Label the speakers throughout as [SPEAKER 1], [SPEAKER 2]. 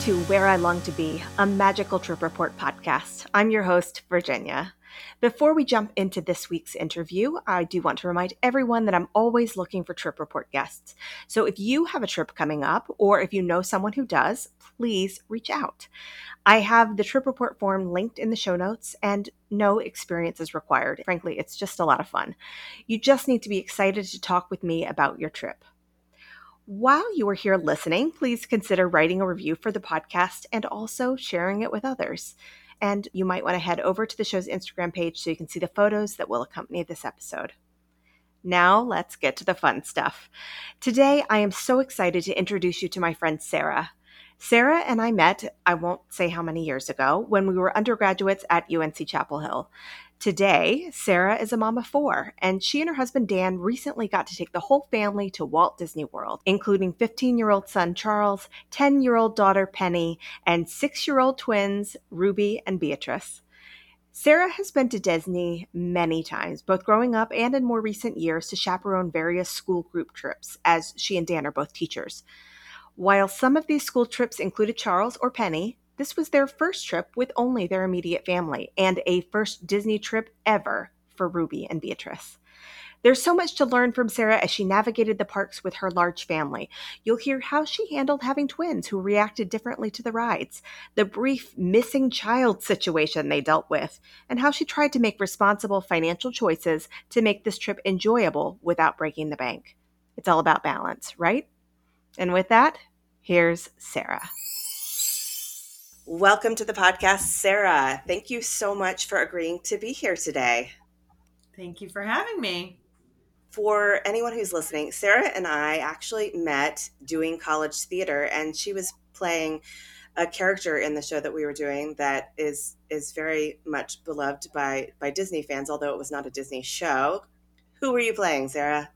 [SPEAKER 1] to Where I Long to Be, a magical trip report podcast. I'm your host, Virginia. Before we jump into this week's interview, I do want to remind everyone that I'm always looking for trip report guests. So if you have a trip coming up, or if you know someone who does, please reach out. I have the trip report form linked in the show notes, and no experience is required. Frankly, it's just a lot of fun. You just need to be excited to talk with me about your trip. While you are here listening, please consider writing a review for the podcast and also sharing it with others. And you might want to head over to the show's Instagram page so you can see the photos that will accompany this episode. Now, let's get to the fun stuff. Today, I am so excited to introduce you to my friend Sara. Sara and I met, I won't say how many years ago, when we were undergraduates at UNC Chapel Hill. Today, Sara is a mom of four, and she and her husband Dan recently got to take the whole family to Walt Disney World, including 15 year old son Charles, 10 year old daughter Penny, and six year old twins Ruby and Beatrice. Sara has been to Disney many times, both growing up and in more recent years, to chaperone various school group trips, as she and Dan are both teachers. While some of these school trips included Charles or Penny, this was their first trip with only their immediate family and a first Disney trip ever for Ruby and Beatrice. There's so much to learn from Sara as she navigated the parks with her large family. You'll hear how she handled having twins who reacted differently to the rides, the brief missing child situation they dealt with, and how she tried to make responsible financial choices to make this trip enjoyable without breaking the bank. It's all about balance, right? And with that, here's Sara. Welcome to the podcast, Sara. Thank you so much for agreeing to be here today.
[SPEAKER 2] Thank you for having me.
[SPEAKER 1] For anyone who's listening, Sara and I actually met doing college theater, and she was playing a character in the show that we were doing that is is very much beloved by by Disney fans, although it was not a Disney show. Who were you playing, Sara?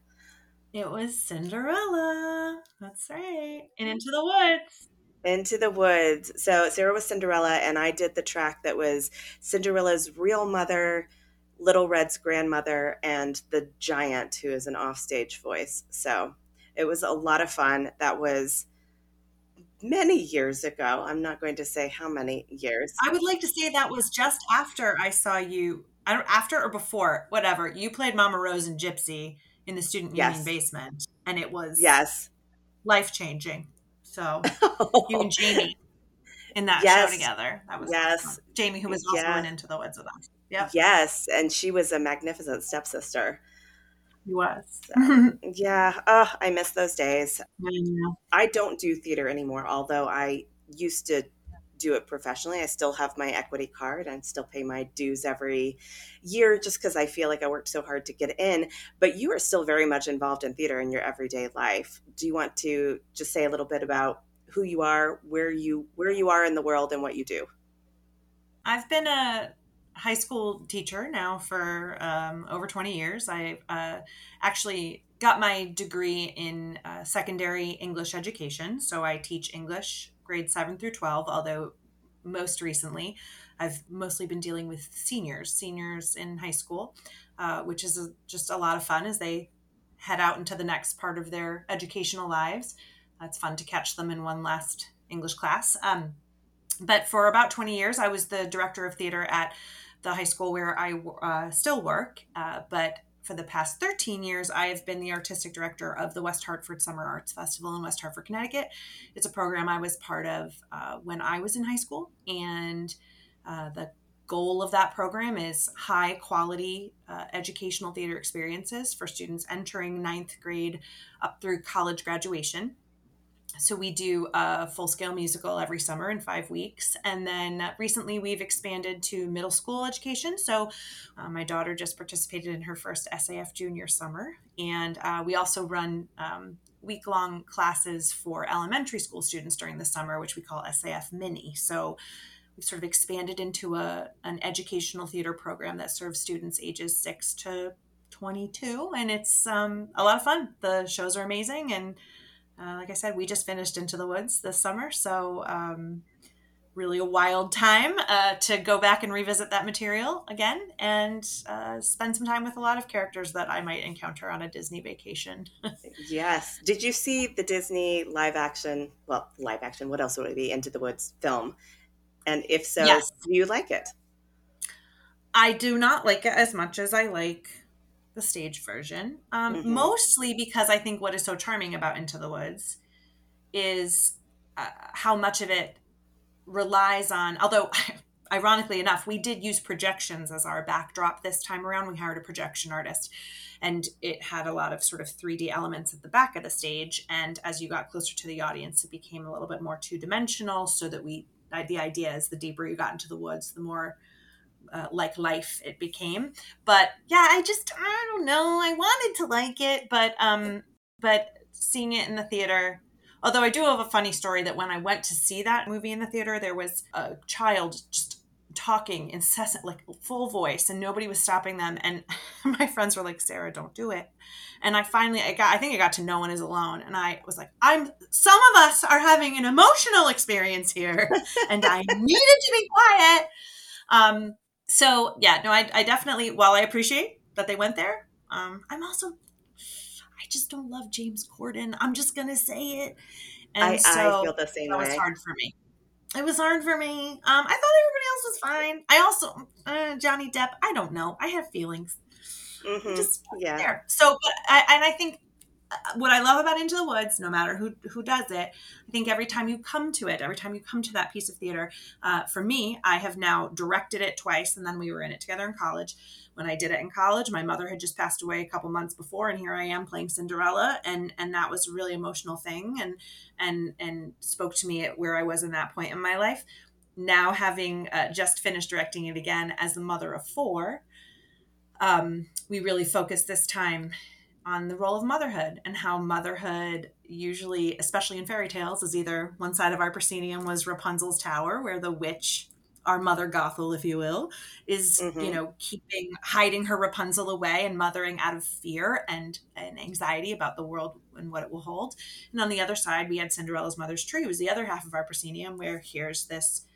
[SPEAKER 2] It was Cinderella. That's right. And Into the Woods.
[SPEAKER 1] Into the Woods. So Sara was Cinderella, and I did the track that was Cinderella's real mother, Little Red's grandmother, and the giant, who is an offstage voice. So it was a lot of fun. That was many years ago. I'm not going to say how many years.
[SPEAKER 2] I would like to say that was just after I saw you, I don't after or before, whatever. You played Mama Rose and Gypsy in the student yes. union basement, and it was
[SPEAKER 1] yes
[SPEAKER 2] life changing. So you and Jamie in that
[SPEAKER 1] yes.
[SPEAKER 2] show together. That was
[SPEAKER 1] yes.
[SPEAKER 2] Jamie, who was also yeah. in Into the Woods with us. Yeah.
[SPEAKER 1] Yes, and she was a magnificent stepsister.
[SPEAKER 2] He was.
[SPEAKER 1] So, yeah. Oh, I miss those days. I don't do theater anymore, although I used to do it professionally. I still have my equity card and still pay my dues every year just because I feel like I worked so hard to get in. But you are still very much involved in theater in your everyday life. Do you want to just say a little bit about who you are, where you where you are in the world, and what you do?
[SPEAKER 2] I've been a high school teacher now for um, over 20 years. I uh, actually got my degree in uh, secondary English education. So I teach English grades 7 through 12, although most recently I've mostly been dealing with seniors, seniors in high school, uh, which is a, just a lot of fun as they head out into the next part of their educational lives. it's fun to catch them in one last English class. Um, but for about 20 years, I was the director of theater at the high school where I uh, still work. Uh, but for the past 13 years, I have been the artistic director of the West Hartford Summer Arts Festival in West Hartford, Connecticut. It's a program I was part of uh, when I was in high school. And uh, the goal of that program is high quality uh, educational theater experiences for students entering ninth grade up through college graduation so we do a full scale musical every summer in five weeks. And then recently we've expanded to middle school education. So uh, my daughter just participated in her first saf junior summer. And uh, we also run um, week long classes for elementary school students during the summer which we call saf mini. So we've sort of expanded into a, an educational theater program that serves students ages 6 to 22 and it's um, a lot of fun. The shows are amazing and uh, like I said, we just finished Into the Woods this summer, so um, really a wild time uh, to go back and revisit that material again and uh, spend some time with a lot of characters that I might encounter on a Disney vacation.
[SPEAKER 3] yes. Did you see the Disney live action? Well, live action. What else would it be? Into the Woods film. And if so, yes. do you like it?
[SPEAKER 2] I do not like it as much as I like the stage version. Um, mm-hmm. Mostly because I think what is so charming about Into the Woods is uh, how much of it relies on, although ironically enough, we did use projections as our backdrop this time around. We hired a projection artist and it had a lot of sort of 3D elements at the back of the stage. And as you got closer to the audience, it became a little bit more two dimensional so that we, the idea is the deeper you got into the woods, the more uh, like life it became. But yeah, I just, I don't know. I wanted to like it, but, um, but seeing it in the theater, Although I do have a funny story that when I went to see that movie in the theater, there was a child just talking incessant, like full voice, and nobody was stopping them. And my friends were like, "Sara, don't do it." And I finally, I got, I think I got to No One Is Alone, and I was like, "I'm." Some of us are having an emotional experience here, and I needed to be quiet. Um. So yeah, no, I, I definitely. While I appreciate that they went there, um, I'm also I just don't love James Corden. I'm just gonna say it.
[SPEAKER 3] And I, so I feel the same
[SPEAKER 2] that
[SPEAKER 3] way.
[SPEAKER 2] was hard for me. It was hard for me. Um, I thought everybody else was fine. I also uh, Johnny Depp. I don't know. I have feelings. Mm-hmm. Just yeah. There. So, but I, and I think what I love about Into the Woods, no matter who who does it, I think every time you come to it, every time you come to that piece of theater, uh, for me, I have now directed it twice, and then we were in it together in college. When I did it in college, my mother had just passed away a couple months before, and here I am playing Cinderella, and and that was a really emotional thing, and and and spoke to me at where I was in that point in my life. Now having uh, just finished directing it again as the mother of four, um, we really focused this time on the role of motherhood and how motherhood usually especially in fairy tales is either one side of our proscenium was rapunzel's tower where the witch our mother gothel if you will is mm-hmm. you know keeping hiding her rapunzel away and mothering out of fear and and anxiety about the world and what it will hold and on the other side we had cinderella's mother's tree it was the other half of our proscenium where here's this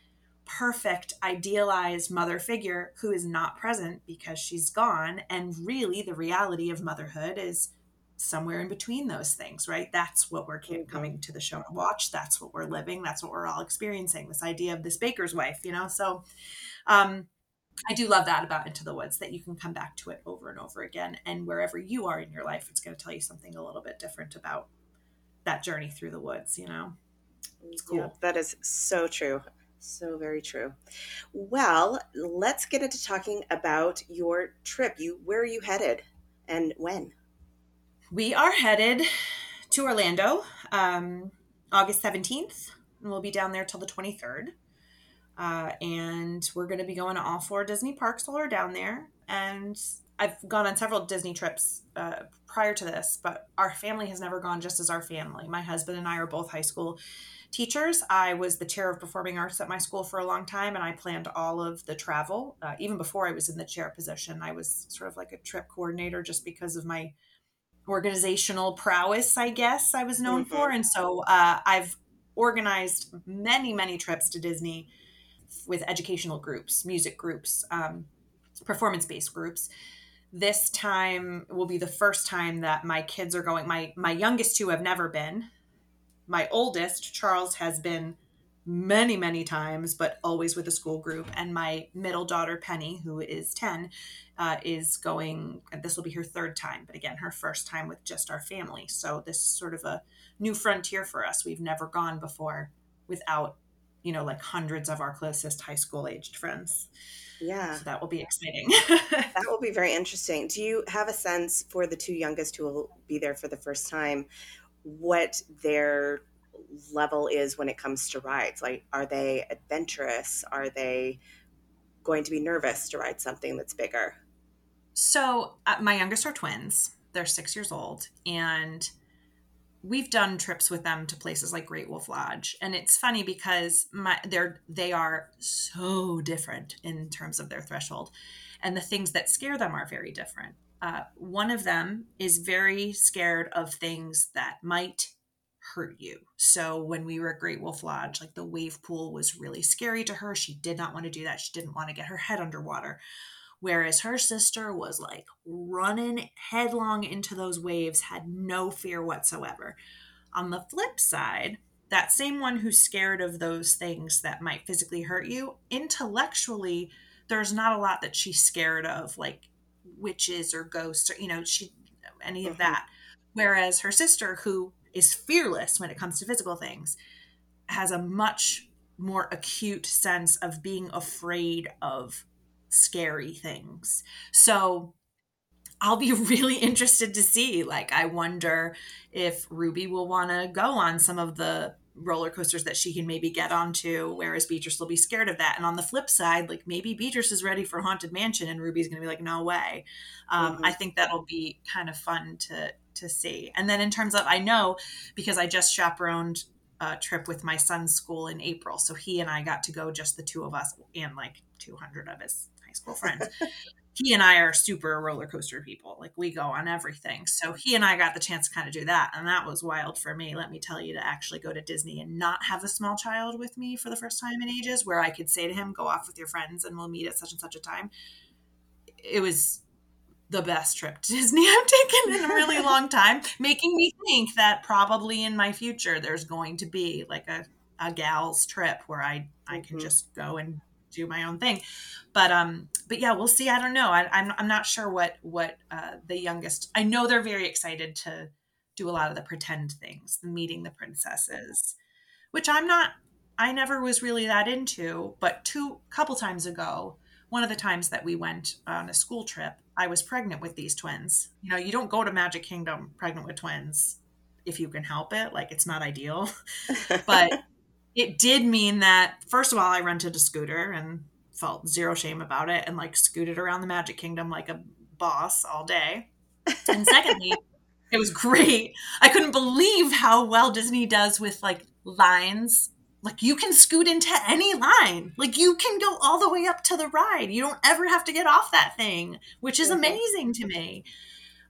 [SPEAKER 2] perfect idealized mother figure who is not present because she's gone and really the reality of motherhood is somewhere in between those things right that's what we're mm-hmm. coming to the show to watch that's what we're living that's what we're all experiencing this idea of this baker's wife you know so um I do love that about Into the Woods that you can come back to it over and over again. And wherever you are in your life, it's going to tell you something a little bit different about that journey through the woods, you know?
[SPEAKER 3] It's cool. Yeah, that is so true. So very true. Well, let's get into talking about your trip. You where are you headed and when?
[SPEAKER 2] We are headed to Orlando, um, August 17th, and we'll be down there till the 23rd. Uh, and we're going to be going to all four Disney parks while we're down there. And I've gone on several Disney trips uh, prior to this, but our family has never gone just as our family. My husband and I are both high school teachers. I was the chair of performing arts at my school for a long time, and I planned all of the travel. Uh, even before I was in the chair position, I was sort of like a trip coordinator just because of my organizational prowess, I guess I was known mm-hmm. for. And so uh, I've organized many, many trips to Disney with educational groups, music groups, um, performance based groups this time will be the first time that my kids are going my my youngest two have never been my oldest, Charles, has been many, many times, but always with a school group. And my middle daughter, Penny, who is 10, uh, is going, this will be her third time, but again, her first time with just our family. So this is sort of a new frontier for us. We've never gone before without, you know, like hundreds of our closest high school aged friends.
[SPEAKER 3] Yeah.
[SPEAKER 2] So that will be exciting.
[SPEAKER 3] that will be very interesting. Do you have a sense for the two youngest who will be there for the first time? What their level is when it comes to rides. Like, are they adventurous? Are they going to be nervous to ride something that's bigger?
[SPEAKER 2] So, uh, my youngest are twins. They're six years old. And we've done trips with them to places like Great Wolf Lodge. And it's funny because my, they're, they are so different in terms of their threshold. And the things that scare them are very different. Uh, one of them is very scared of things that might hurt you. So when we were at Great Wolf Lodge, like the wave pool was really scary to her. She did not want to do that. She didn't want to get her head underwater. Whereas her sister was like running headlong into those waves, had no fear whatsoever. On the flip side, that same one who's scared of those things that might physically hurt you, intellectually, there's not a lot that she's scared of, like witches or ghosts or, you know, she, any of mm-hmm. that. Whereas her sister, who is fearless when it comes to physical things, has a much more acute sense of being afraid of scary things. So I'll be really interested to see. Like, I wonder if Ruby will want to go on some of the roller coasters that she can maybe get onto, whereas Beatrice will be scared of that. And on the flip side, like maybe Beatrice is ready for Haunted Mansion and Ruby's going to be like, no way. Um, mm-hmm. I think that'll be kind of fun to to see. And then in terms of, I know because I just chaperoned a trip with my son's school in April, so he and I got to go, just the two of us, and like 200 of his high school friends. he and I are super roller coaster people. Like we go on everything. So he and I got the chance to kind of do that. And that was wild for me, let me tell you, to actually go to Disney and not have a small child with me for the first time in ages, where I could say to him, go off with your friends and we'll meet at such and such a time. It was the best trip to Disney I've taken in a really long time, making me think that probably in my future there's going to be like a, a gal's trip where I, I can mm-hmm. just go and do my own thing. But um, but yeah, we'll see. I don't know. I, I'm I'm not sure what what uh, the youngest. I know they're very excited to do a lot of the pretend things, the meeting the princesses, which I'm not. I never was really that into. But two couple times ago, one of the times that we went on a school trip, I was pregnant with these twins. You know, you don't go to Magic Kingdom pregnant with twins if you can help it. Like it's not ideal, but it did mean that first of all i rented a scooter and felt zero shame about it and like scooted around the magic kingdom like a boss all day. And secondly it was great. I couldn't believe how well disney does with like lines. Like you can scoot into any line. Like you can go all the way up to the ride. You don't ever have to get off that thing which is amazing to me.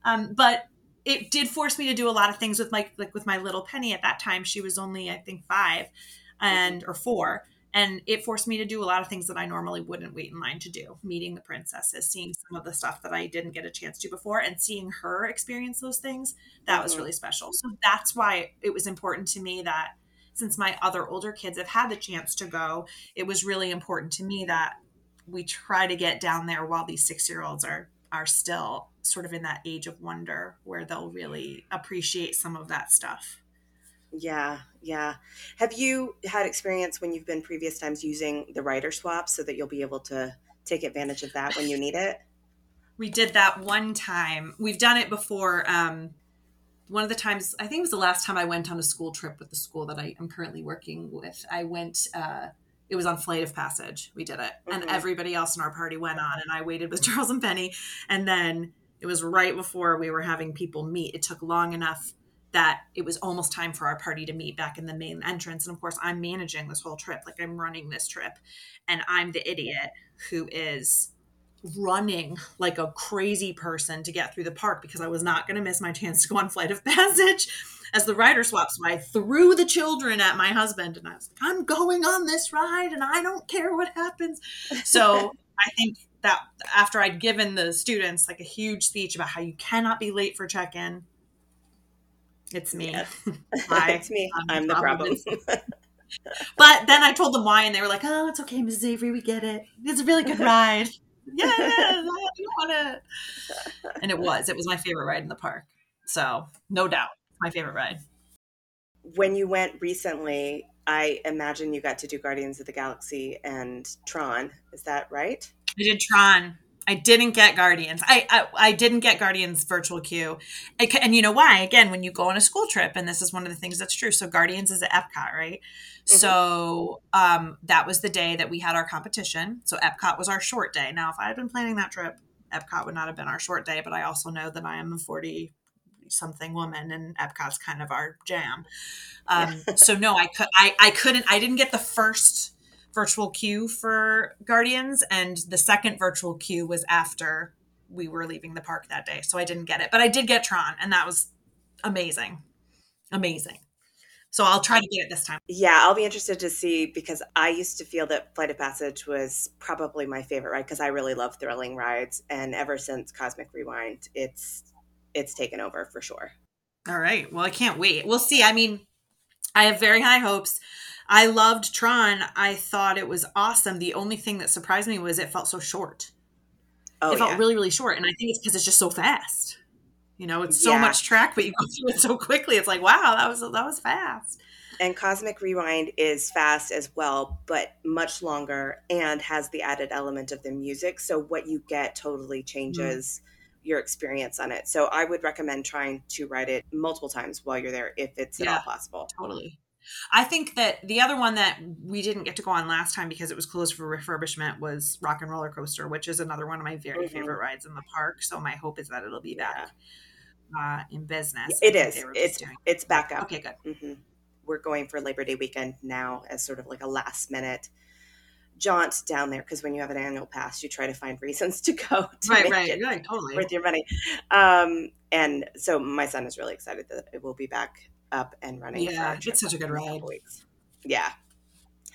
[SPEAKER 2] Um, but it did force me to do a lot of things with my like with my little penny at that time. She was only i think five and or four and it forced me to do a lot of things that I normally wouldn't wait in line to do. Meeting the princesses, seeing some of the stuff that I didn't get a chance to before, and seeing her experience those things, that mm-hmm. was really special. So that's why it was important to me that since my other older kids have had the chance to go, it was really important to me that we try to get down there while these six year olds are are still sort of in that age of wonder where they'll really appreciate some of that stuff.
[SPEAKER 3] Yeah, yeah. Have you had experience when you've been previous times using the rider swap so that you'll be able to take advantage of that when you need it?
[SPEAKER 2] We did that one time. We've done it before. Um, one of the times, I think it was the last time I went on a school trip with the school that I am currently working with. I went, uh, it was on Flight of Passage. We did it. Mm-hmm. And everybody else in our party went on, and I waited with Charles and Penny. And then it was right before we were having people meet. It took long enough that it was almost time for our party to meet back in the main entrance. And of course, I'm managing this whole trip, like I'm running this trip, and I'm the idiot who is running like a crazy person to get through the park because I was not going to miss my chance to go on Flight of Passage as the rider swaps. So I threw the children at my husband and I was like, I'm going on this ride and I don't care what happens. So I think that after I'd given the students like a huge speech about how you cannot be late for check in, it's me. Yes.
[SPEAKER 3] it's me. I'm, I'm the problem.
[SPEAKER 2] but then I told them why, and they were like, "Oh, it's okay, Mrs. Avery. We get it. It's a really good ride. yeah, I want it." And it was. It was my favorite ride in the park. So no doubt, my favorite ride.
[SPEAKER 3] When you went recently, I imagine you got to do Guardians of the Galaxy and Tron. Is that right?
[SPEAKER 2] I did Tron. I didn't get Guardians. I, I, I didn't get Guardians virtual queue, and you know why? Again, when you go on a school trip, and this is one of the things that's true. So Guardians is at Epcot, right? Mm-hmm. So um, that was the day that we had our competition. So Epcot was our short day. Now, if I had been planning that trip, Epcot would not have been our short day. But I also know that I am a forty something woman, and Epcot's kind of our jam. Um, so no, I could I I couldn't. I didn't get the first virtual queue for Guardians, and the second virtual queue was after we were leaving the park that day. So I didn't get it, but I did get Tron, and that was amazing. Amazing. So I'll try to get it this time.
[SPEAKER 1] Yeah, I'll be interested to see because I used to feel that Flight of Passage was probably my favorite ride because I really love thrilling rides, and ever since Cosmic Rewind, it's it's taken over for sure.
[SPEAKER 2] All right. Well, I can't wait. We'll see. I mean, I have very high hopes. I loved Tron. I thought it was awesome. The only thing that surprised me was it felt so short. Oh, it felt yeah. really, really short, and I think it's because it's just so fast. You know, it's so yeah. much track, but you go through it so quickly. It's like, wow, that was that was fast.
[SPEAKER 1] And Cosmic Rewind is fast as well, but much longer and has the added element of the music. So what you get totally changes mm. your experience on it. So I would recommend trying to ride it multiple times while you're there if it's yeah, at all possible.
[SPEAKER 2] Totally. I think that the other one that we didn't get to go on last time because it was closed for refurbishment was Rock and Roller Coaster, which is another one of my very mm-hmm. favorite rides in the park. So my hope is that it'll be back uh, in business.
[SPEAKER 1] It is. It's it's back up.
[SPEAKER 2] Okay, good. Mm-hmm.
[SPEAKER 1] We're going for Labor Day weekend now as sort of like a last minute jaunt down there because when you have an annual pass, you try to find reasons to go. To
[SPEAKER 2] right, right, totally
[SPEAKER 1] worth your money. Um, and so my son is really excited that it will be back up and running.
[SPEAKER 2] Yeah, it's such a good ride.
[SPEAKER 1] Yeah.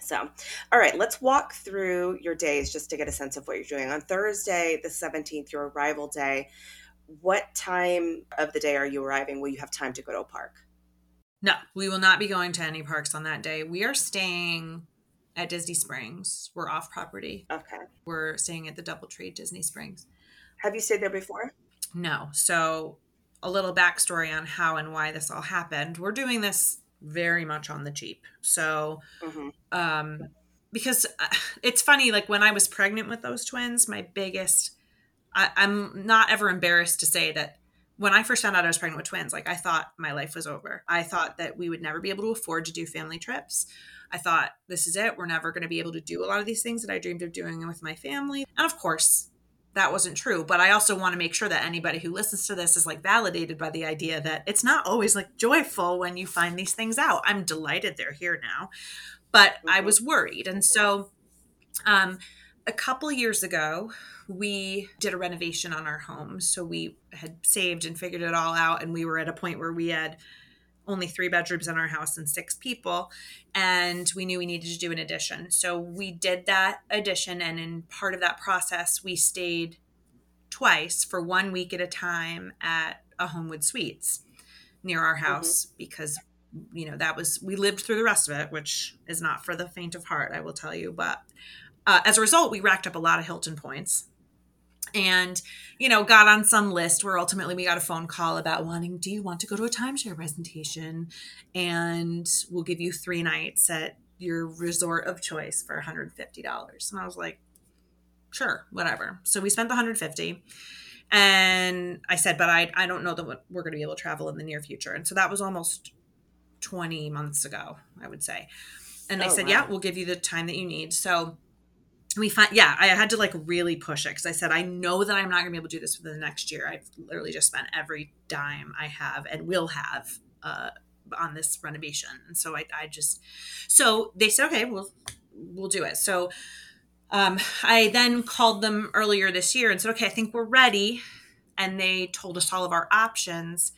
[SPEAKER 1] So, all right, let's walk through your days just to get a sense of what you're doing. On Thursday, the 17th, your arrival day, what time of the day are you arriving? Will you have time to go to a park?
[SPEAKER 2] No, we will not be going to any parks on that day. We are staying at Disney Springs. We're off property.
[SPEAKER 1] Okay.
[SPEAKER 2] We're staying at the Doubletree Disney Springs.
[SPEAKER 1] Have you stayed there before?
[SPEAKER 2] No. So a little backstory on how and why this all happened. We're doing this very much on the cheap. So, mm-hmm. um, because uh, it's funny, like when I was pregnant with those twins, my biggest, I, I'm not ever embarrassed to say that when I first found out I was pregnant with twins, like I thought my life was over. I thought that we would never be able to afford to do family trips. I thought this is it. We're never going to be able to do a lot of these things that I dreamed of doing with my family. And of course, that wasn't true but i also want to make sure that anybody who listens to this is like validated by the idea that it's not always like joyful when you find these things out i'm delighted they're here now but mm-hmm. i was worried and so um a couple years ago we did a renovation on our home so we had saved and figured it all out and we were at a point where we had only three bedrooms in our house and six people and we knew we needed to do an addition so we did that addition and in part of that process we stayed twice for one week at a time at a homewood suites near our mm-hmm. house mm-hmm. because you know that was we lived through the rest of it which is not for the faint of heart i will tell you but uh, as a result we racked up a lot of hilton points and you know got on some list where ultimately we got a phone call about wanting do you want to go to a timeshare presentation? And we'll give you three nights at your resort of choice for $150 and i was like sure whatever. So we spent the 150 and i said but i, I don't know that we're going to be able to travel in the near future. And so that was almost 20 months ago i would say. And they oh, said wow. yeah we'll give you the time that you need. So we find yeah i had to like really push it because i said i know that i'm not going to be able to do this for the next year. I've literally just spent every dime i have and will have uh, on this renovation. And so I, I just so they said okay we'll we'll do it. So um, i then called them earlier this year and said okay i think we're ready. And they told us all of our options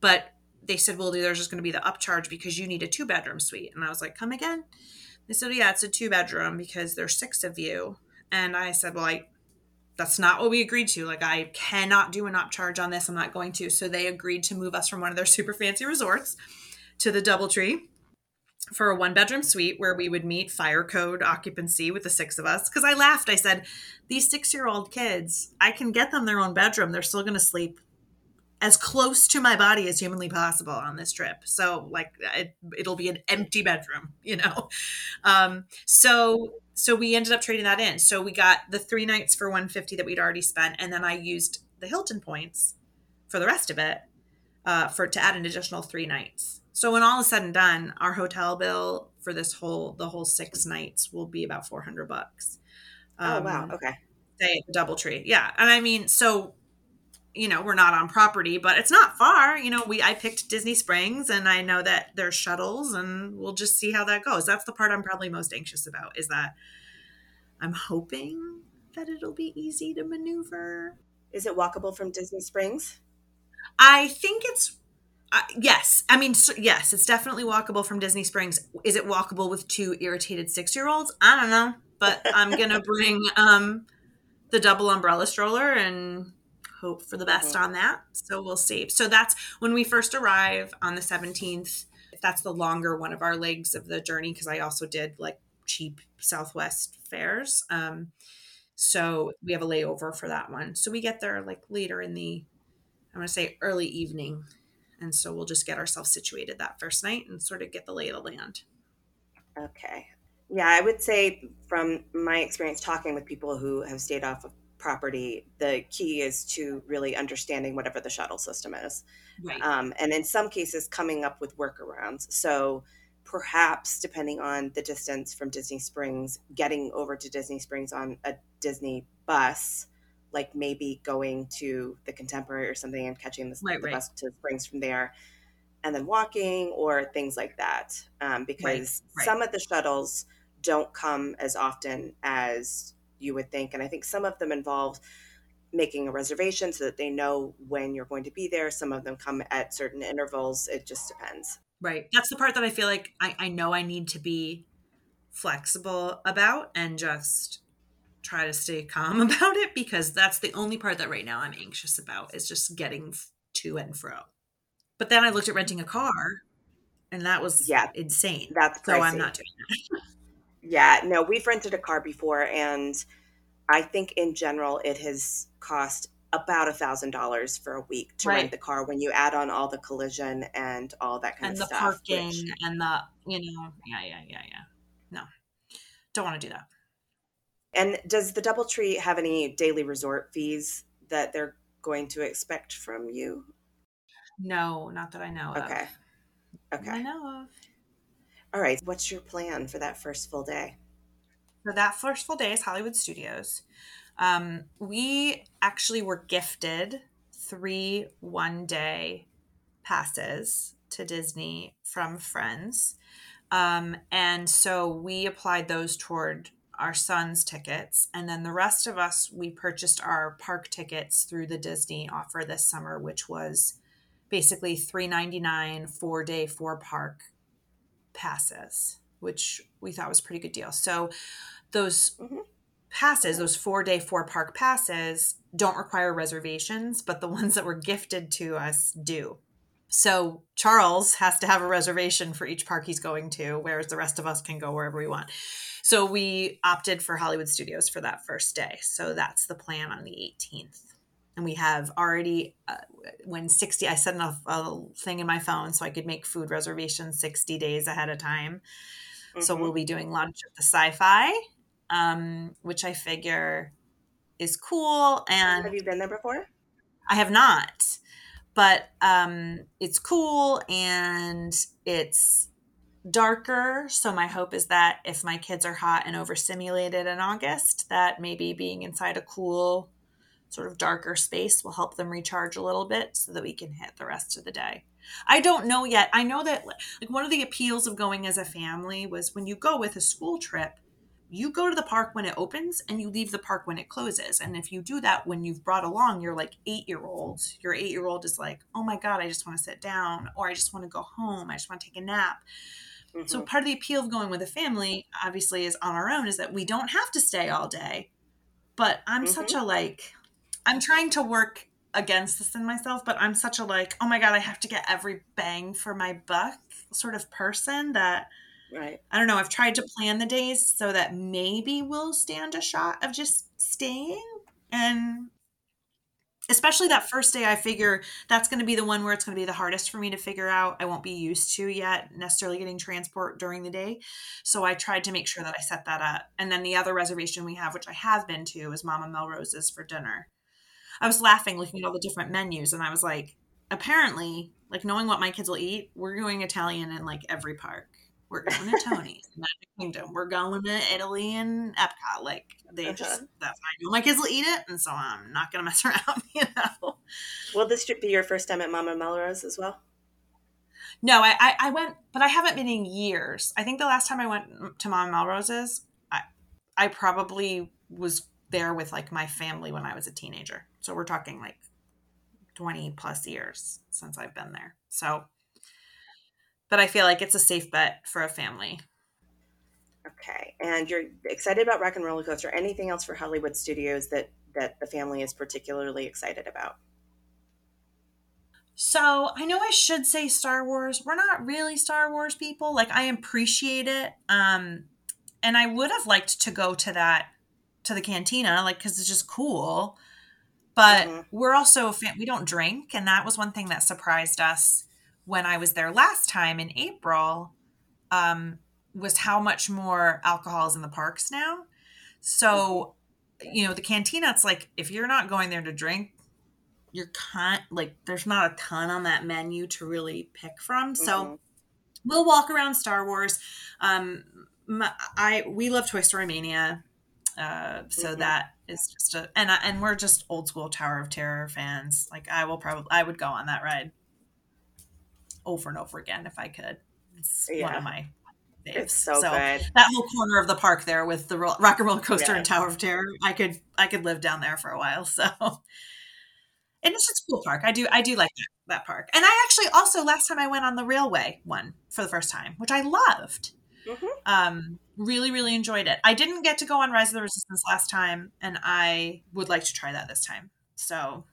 [SPEAKER 2] but they said well there's just going to be the upcharge because you need a two bedroom suite. And i was like come again they said, yeah, it's a two bedroom because there's six of you. And I said, well, I, that's not what we agreed to. Like, I cannot do an upcharge on this. I'm not going to. So they agreed to move us from one of their super fancy resorts to the Doubletree for a one bedroom suite where we would meet fire code occupancy with the six of us. Because I laughed. I said, these six year old kids, I can get them their own bedroom. They're still going to sleep as close to my body as humanly possible on this trip. So like it, will be an empty bedroom, you know. Um, so so we ended up trading that in. So we got the three nights for 150 that we'd already spent, and then I used the Hilton points for the rest of it uh, for to add an additional three nights. So when all is said and done, our hotel bill for this whole the whole six nights will be about 400 bucks.
[SPEAKER 1] Um, oh wow! Um, okay.
[SPEAKER 2] The DoubleTree, yeah. And I mean, so you know we're not on property but it's not far you know we i picked disney springs and i know that there's shuttles and we'll just see how that goes that's the part i'm probably most anxious about is that i'm hoping that it'll be easy to maneuver
[SPEAKER 1] is it walkable from disney springs
[SPEAKER 2] i think it's Uh, yes, I mean so, yes, it's definitely walkable from Disney Springs. Is it walkable with two irritated six year olds? I don't know, but I'm gonna bring um, the double umbrella stroller and hope for the best mm-hmm. on that. So we'll see. So that's when we first arrive on the 17th. That's the longer one of our legs of the journey because I also did like cheap Southwest fares. Um, so we have a layover for that one. So we get there like later in the, I'm going to say early evening. And so we'll just get ourselves situated that first night and sort of get the lay of the land.
[SPEAKER 1] Okay. Yeah, I would say from my experience talking with people who have stayed off of property, the key is to really understanding whatever the shuttle system is. Right. Um, and in some cases, coming up with workarounds. So perhaps, depending on the distance from Disney Springs, getting over to Disney Springs on a Disney bus, like maybe going to the Contemporary or something and catching the, right, the right. bus to Springs from there. And then walking or things like that. Um, because some of the shuttles don't come as often as you would think. And I think some of them involve making a reservation so that they know when you're going to be there. Some of them come at certain intervals. It just depends.
[SPEAKER 2] Right. That's the part that I feel like I, I know I need to be flexible about and just try to stay calm about it because that's the only part that right now I'm anxious about is just getting to and fro. But then I looked at renting a car and that was yeah, insane.
[SPEAKER 1] That's
[SPEAKER 2] pricey. so I'm not doing that.
[SPEAKER 1] Yeah, no, we've rented a car before, and I think in general it has cost about a thousand dollars for a week to right. rent the car when you add on all the collision and all that kind
[SPEAKER 2] and
[SPEAKER 1] of stuff.
[SPEAKER 2] And the parking which... and the you know yeah yeah yeah yeah no don't want to do that.
[SPEAKER 1] And does the DoubleTree have any daily resort fees that they're going to expect from you?
[SPEAKER 2] No, not that I know
[SPEAKER 1] okay.
[SPEAKER 2] of. Okay. Okay. I know of.
[SPEAKER 1] All right. What's your plan for that first full day?
[SPEAKER 2] So that first full day is Hollywood Studios. Um, we actually were gifted three one day passes to Disney from friends. Um, and so we applied those toward our son's tickets. And then the rest of us, we purchased our park tickets through the Disney offer this summer, which was basically $3.99 four day, four park passes, which we thought was a pretty good deal. So those mm-hmm. passes, those four day, four park passes, don't require reservations, but the ones that were gifted to us do. So Charles has to have a reservation for each park he's going to, whereas the rest of us can go wherever we want. So we opted for Hollywood Studios for that first day. So that's the plan on the 18th and we have already uh, when 60 i set a, a, thing in my phone so i could make food reservations 60 days ahead of time. Mm-hmm. so we'll be doing lunch at the sci-fi um, which i figure is cool and
[SPEAKER 1] have you been there before?
[SPEAKER 2] I have not but um, it's cool and it's darker. So my hope is that if my kids are hot and overstimulated in august that maybe being inside a cool sort of darker space will help them recharge a little bit so that we can hit the rest of the day. I don't know yet. I know that like one of the appeals of going as a family was when you go with a school trip, you go to the park when it opens and you leave the park when it closes. And if you do that when you've brought along your like 8-year-old, your 8-year-old is like, "Oh my god, I just want to sit down or I just want to go home. I just want to take a nap." Mm-hmm. So part of the appeal of going with a family obviously is on our own is that we don't have to stay all day. But I'm mm-hmm. such a like I'm trying to work against this in myself, but I'm such a like, oh my god, I have to get every bang for my buck sort of person that
[SPEAKER 1] right.
[SPEAKER 2] I don't know. I've tried to plan the days so that maybe we'll stand a shot of just staying and especially that first day i figure that's going to be the one where it's going to be the hardest for me to figure out i won't be used to yet necessarily getting transport during the day so i tried to make sure that i set that up and then the other reservation we have which i have been to is mama melrose's for dinner I was laughing looking at all the different menus, and I was like, apparently, like knowing what my kids will eat, we're going Italian in like every park. We're going to Tony's, Magic Kingdom. We're going to Italy and Epcot. Like they uh-huh. just that's I know my kids will eat it, and so I'm not gonna mess around. You know.
[SPEAKER 1] Will this be your first time at Mama Melrose as well?
[SPEAKER 2] No, I, I, I went, but I haven't been in years. I think the last time I went to Mama Melrose's, I I probably was there with like my family when I was a teenager. So we're talking like 20 plus years since I've been there. So, but I feel like it's a safe bet for a family.
[SPEAKER 1] Okay. And you're excited about Rock and Roller Coaster. Anything else for Hollywood Studios that that the family is particularly excited about?
[SPEAKER 2] So I know I should say Star Wars. We're not really Star Wars people. Like I appreciate it. Um and I would have liked to go to that to the cantina, like because it's just cool. But mm-hmm. we're also fan- we don't drink, and that was one thing that surprised us when I was there last time in April. Um, was how much more alcohol is in the parks now. So, you know, the cantina, it's like if you're not going there to drink, you're kind like there's not a ton on that menu to really pick from. So mm-hmm. we'll walk around Star Wars. Um, my, I we love Toy Story Mania. Uh, so mm-hmm. that is just a and I, and we're just old school Tower of Terror fans. Like I will probably I would go on that ride over and over again if I could. It's yeah. one of my faves.
[SPEAKER 1] It's so, so, good.
[SPEAKER 2] That whole corner of the park there with the Rock and Roller Coaster yeah. and Tower of Terror, I could I could live down there for a while. So, and it's just a cool park. I do I do like that, that park. And I actually also last time I went on the railway one for the first time, which I loved. Mm-hmm. Um, really, really enjoyed it. I didn't get to go on Rise of the Resistance last time, and I would like to try that this time. So,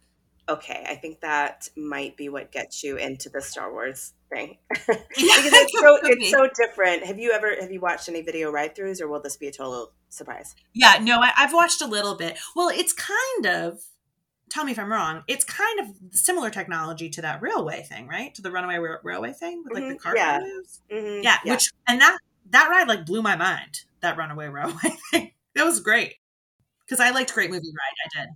[SPEAKER 1] okay, I think that might be what gets you into the Star Wars thing because it's so it's so different. Have you ever have you watched any video ride throughs, or will this be a total surprise?
[SPEAKER 2] Yeah, no, I, I've watched a little bit. Well, it's kind of tell me if I'm wrong. It's kind of similar technology to that railway thing, right? To the runaway railway thing with like mm-hmm. the car
[SPEAKER 1] yeah. Mm-hmm.
[SPEAKER 2] yeah. yeah, which and that that ride like blew my mind. That Runaway Railway thing. That was great because I liked Great Movie Ride. I did.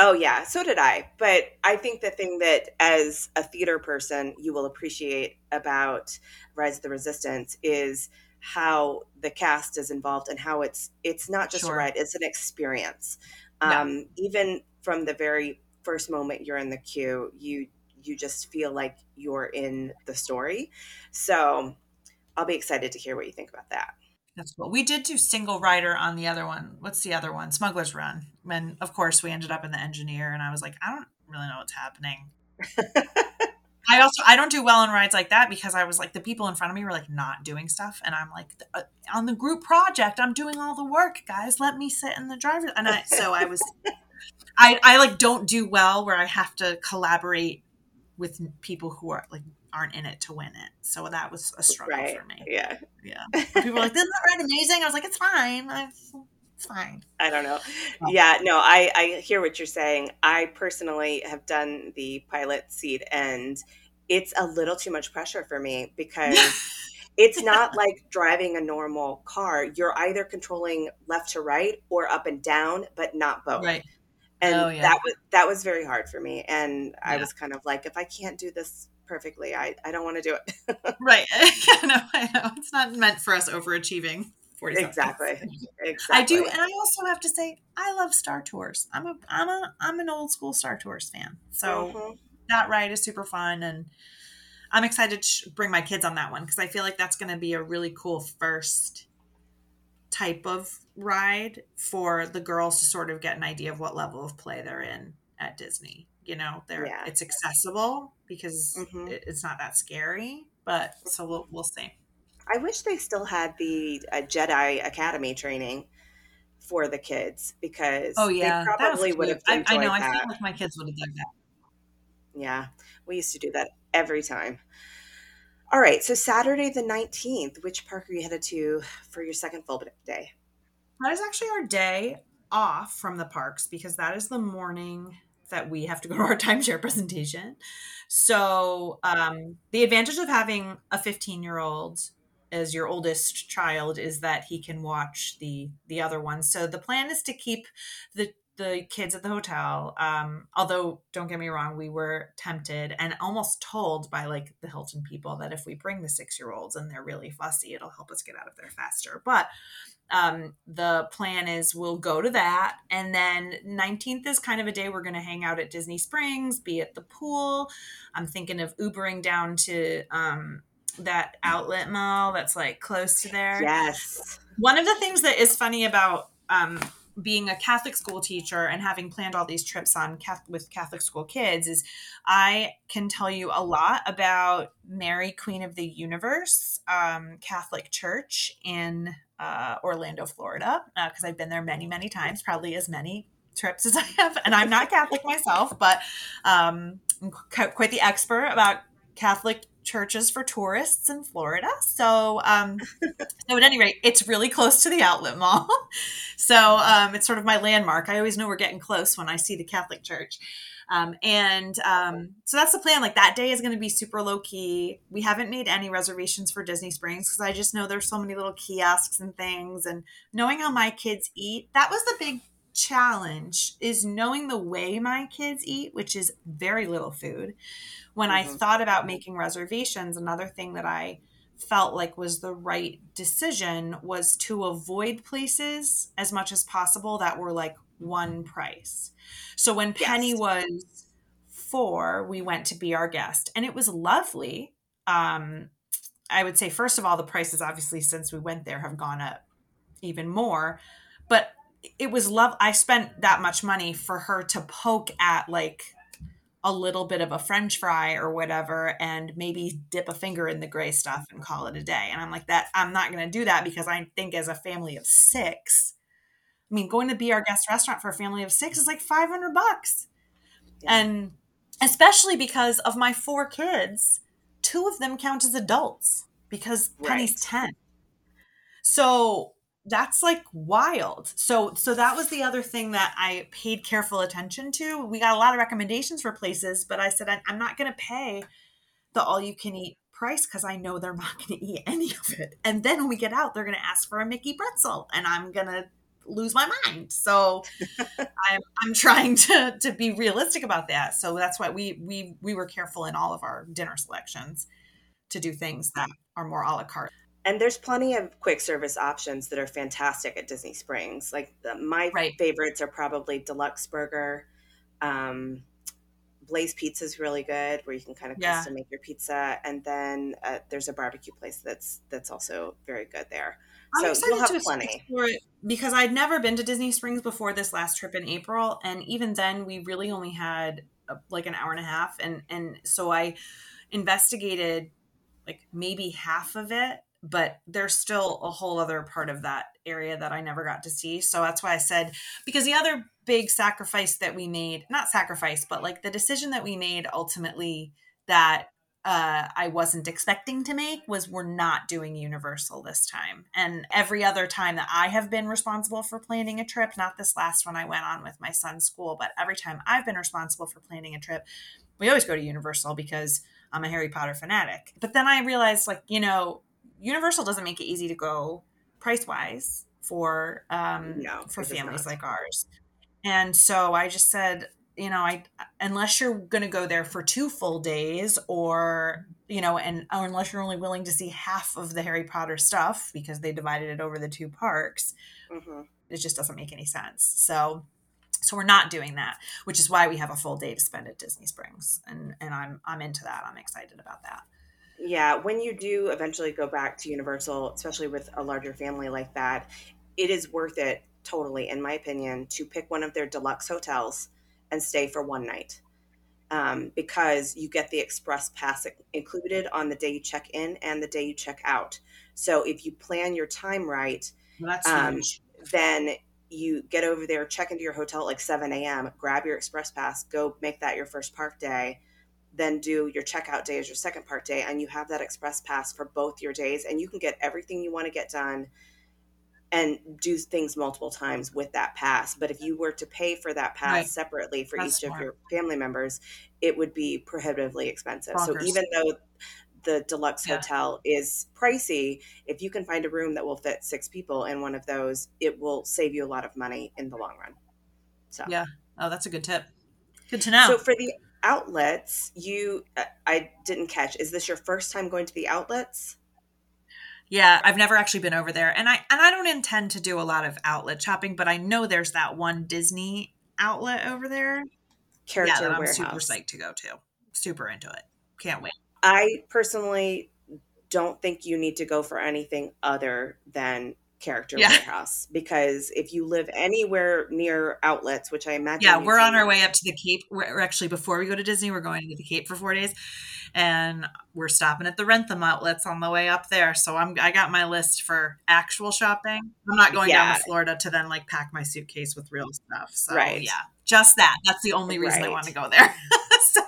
[SPEAKER 1] Oh yeah, so did I. But I think the thing that as a theater person you will appreciate about Rise of the Resistance is how the cast is involved and how it's it's not just sure. a ride, it's an experience. Um, even from the very first moment you're in the queue, you you just feel like you're in the story. So I'll be excited to hear what you think about that.
[SPEAKER 2] That's cool. We did do single rider on the other one. What's the other one? Smuggler's Run. And of course, we ended up in the engineer, and I was like, I don't really know what's happening. I also I don't do well on rides like that because I was like the people in front of me were like not doing stuff, and I'm like uh, on the group project I'm doing all the work, guys. Let me sit in the driver. And I so I was I I like don't do well where I have to collaborate with people who are like aren't in it to win it. So that was a struggle right. for me.
[SPEAKER 1] Yeah.
[SPEAKER 2] Yeah. People were like, isn't that right amazing? I was like, it's fine. I, it's fine.
[SPEAKER 1] I don't know. Oh. Yeah, no, I, I hear what you're saying. I personally have done the pilot seat and it's a little too much pressure for me because it's not like driving a normal car. You're either controlling left to right or up and down, but not both.
[SPEAKER 2] Right.
[SPEAKER 1] And oh, yeah. that was that was very hard for me. And I was kind of like, if I can't do this perfectly. I, I don't want to do it.
[SPEAKER 2] right. I know, I know. It's not meant for us overachieving.
[SPEAKER 1] 40 exactly. exactly.
[SPEAKER 2] I do, and I also have to say, I love Star Tours. I'm a, I'm a, I'm an old school Star Tours fan. So mm-hmm. that ride is super fun, and I'm excited to bring my kids on that one because I feel like that's going to be a really cool first type of ride for the girls to sort of get an idea of what level of play they're in at Disney you know they're yeah. it's accessible because mm-hmm. it, it's not that scary but so we'll, we'll see.
[SPEAKER 1] I wish they still had the uh, jedi academy training for the kids because
[SPEAKER 2] oh yeah
[SPEAKER 1] they probably would have I,
[SPEAKER 2] I, know
[SPEAKER 1] that.
[SPEAKER 2] i feel like my kids would have done that.
[SPEAKER 1] Yeah we used to do that every time. All right so saturday the 19th which park are you headed to for your second full day?
[SPEAKER 2] That is actually our day off from the parks because that is the morning that we have to go to our timeshare presentation. So, um, the advantage of having a 15 year old as your oldest child is that he can watch the the other ones. So the plan is to keep the the kids at the hotel. Um, although don't get me wrong, we were tempted and almost told by like the Hilton people that if we bring the six year olds and they're really fussy, it'll help us get out of there faster. But um, the plan is we'll go to that. And then 19th is kind of a day we're going to hang out at disney springs be at the pool. I'm thinking of ubering down to um, that outlet mall that's like close to there.
[SPEAKER 1] Yes.
[SPEAKER 2] One of the things that is funny about um, being a Catholic school teacher and having planned all these trips on with Catholic school kids is I can tell you a lot about Mary Queen of the Universe um, Catholic Church in uh, Orlando, Florida, because uh, I've been there many, many times, probably as many trips as I have. And I'm not Catholic myself, but um, I'm quite the expert about Catholic churches for tourists in Florida. So, um, so at any rate, it's really close to the outlet mall. so um, it's sort of my landmark. I always know we're getting close when I see the Catholic church. Um, and um, so that's the plan. Like that day is going to be super low key. We haven't made any reservations for Disney Springs because I just know there's so many little kiosks and things. And knowing how my kids eat, that was the big challenge is knowing the way my kids eat, which is very little food. When mm-hmm. I thought about making reservations, another thing that I felt like was the right decision was to avoid places as much as possible that were like one price. So when Penny yes. was four, we went to be our guest, and it was lovely. Um, I would say, first of all, the prices obviously since we went there have gone up even more, but it was love. I spent that much money for her to poke at like a little bit of a french fry or whatever and maybe dip a finger in the gray stuff and call it a day and i'm like that i'm not going to do that because i think as a family of six I mean, going to be our guest restaurant for a family of six is like 500 bucks. Yeah. And especially because of my four kids, two of them count as adults because right. Penny's 10. So that's like wild. So so that was the other thing that I paid careful attention to. We got a lot of recommendations for places, but I said I'm not going to pay the all you can eat price because I know they're not going to eat any of it. And then when we get out, they're going to ask for a Mickey pretzel, and I'm going to lose my mind. So I'm, I'm trying to, to be realistic about that. So that's why we, we, we were careful in all of our dinner selections to do things that are more a la carte.
[SPEAKER 1] And there's plenty of quick service options that are fantastic at Disney Springs. Like the, my right. favorites are probably D-Luxe Burger. Um, Blaze Pizza is really good, where you can kind of yeah. custom make your pizza, and then uh, there's a barbecue place that's that's also very good there. I'm so you'll have to plenty. Explore it
[SPEAKER 2] because I'd never been to Disney Springs before this last trip in April, and even then we really only had a, like an hour and a half, and and so I investigated like maybe half of it, but there's still a whole other part of that area that I never got to see. So that's why I said because the other big sacrifice that we made, not sacrifice, but like the decision that we made ultimately that uh, I wasn't expecting to make was we're not doing Universal this time. And every other time that I have been responsible for planning a trip, not this last one I went on with my son's school, but every time I've been responsible for planning a trip, we always go to Universal because I'm a Harry Potter fanatic. But then I realized, like, you know, Universal doesn't make it easy to go price wise for um, no, for families like ours. And so I just said, you know, I unless you're going to go there for two full days or you know, and or unless you're only willing to see half of the Harry Potter stuff because they divided it over the two parks, mm-hmm. it just doesn't make any sense. So, so we're not doing that, which is why we have a full day to spend at Disney Springs, and and I'm I'm into that. I'm excited about that.
[SPEAKER 1] Yeah, when you do eventually go back to Universal, especially with a larger family like that, it is worth it totally, in my opinion, to pick one of their deluxe hotels and stay for one night um, because you get the express pass included on the day you check in and the day you check out. So if you plan your time right,
[SPEAKER 2] well, um,
[SPEAKER 1] then you get over there, check into your hotel at like 7 a.m., grab your express pass, go make that your first park day, then do your checkout day as your second park day, and you have that express pass for both your days, and you can get everything you want to get done and do things multiple times with that pass. But if you were to pay for that pass right. separately for That's each smart. of your family members, it would be prohibitively expensive. Bonkers. So even though the deluxe yeah. hotel is pricey, if you can find a room that will fit six people in one of those, it will save you a lot of money in the long run. So
[SPEAKER 2] yeah, oh, that's a good tip. Good to know.
[SPEAKER 1] So for the outlets, you uh, I didn't catch. Is this your first time going to the outlets?
[SPEAKER 2] Yeah, I've never actually been over there, and I and I don't intend to do a lot of outlet shopping, but I know there's that one Disney outlet over there. Character yeah, that I'm Warehouse. super psyched to go to. Super into it. Can't wait.
[SPEAKER 1] I personally don't think you need to go for anything other than character
[SPEAKER 2] Yeah.
[SPEAKER 1] warehouse because if you live anywhere near outlets, which I imagine
[SPEAKER 2] Yeah, we're on our way up to the Cape. We're actually before we go to Disney, we're going to the Cape for four days, and we're stopping at the Wrentham outlets on the way up there. So I'm I got my list for actual shopping. I'm not going down to Florida to then like pack my suitcase with real stuff. So
[SPEAKER 1] Right.
[SPEAKER 2] yeah, just that. That's the only reason I want to go there. so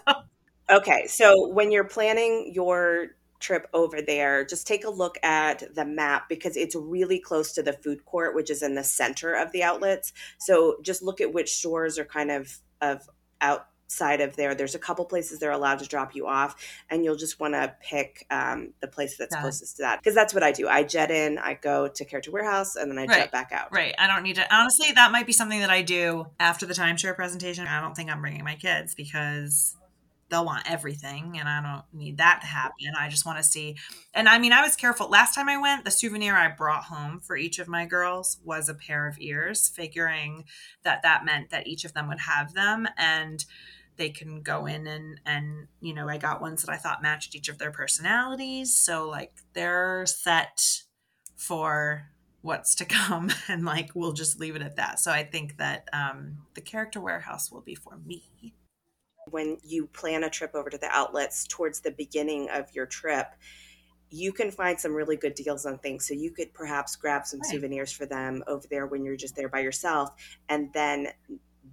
[SPEAKER 1] Okay, so when you're planning your trip over there, just take a look at the map because it's really close to the food court, which is in the center of the outlets. So just look at which stores are kind of of outside of there. There's a couple places they're allowed to drop you off, and you'll just want to pick um, the place that's
[SPEAKER 2] it.
[SPEAKER 1] closest to that because that's what I do. I jet in, I go to Character Warehouse, and then I
[SPEAKER 2] Right.
[SPEAKER 1] jet back out.
[SPEAKER 2] Right. I don't need to. Honestly, that might be something that I do after the timeshare presentation. I don't think I'm bringing my kids because they'll want everything and I don't need that to happen. I just want to see. And I mean, I was careful. Last time I went, the souvenir I brought home for each of my girls was a pair of ears, figuring that that meant that each of them would have them and they can go in and and you know, I got ones that I thought matched each of their personalities. So like they're set for what's to come and like we'll just leave it at that so i think that um the character warehouse will be for me
[SPEAKER 1] when you plan a trip over to the outlets towards the beginning of your trip, you can find some really good deals on things. So you could perhaps grab some
[SPEAKER 2] Right.
[SPEAKER 1] souvenirs for them over there when you're just there by yourself, and then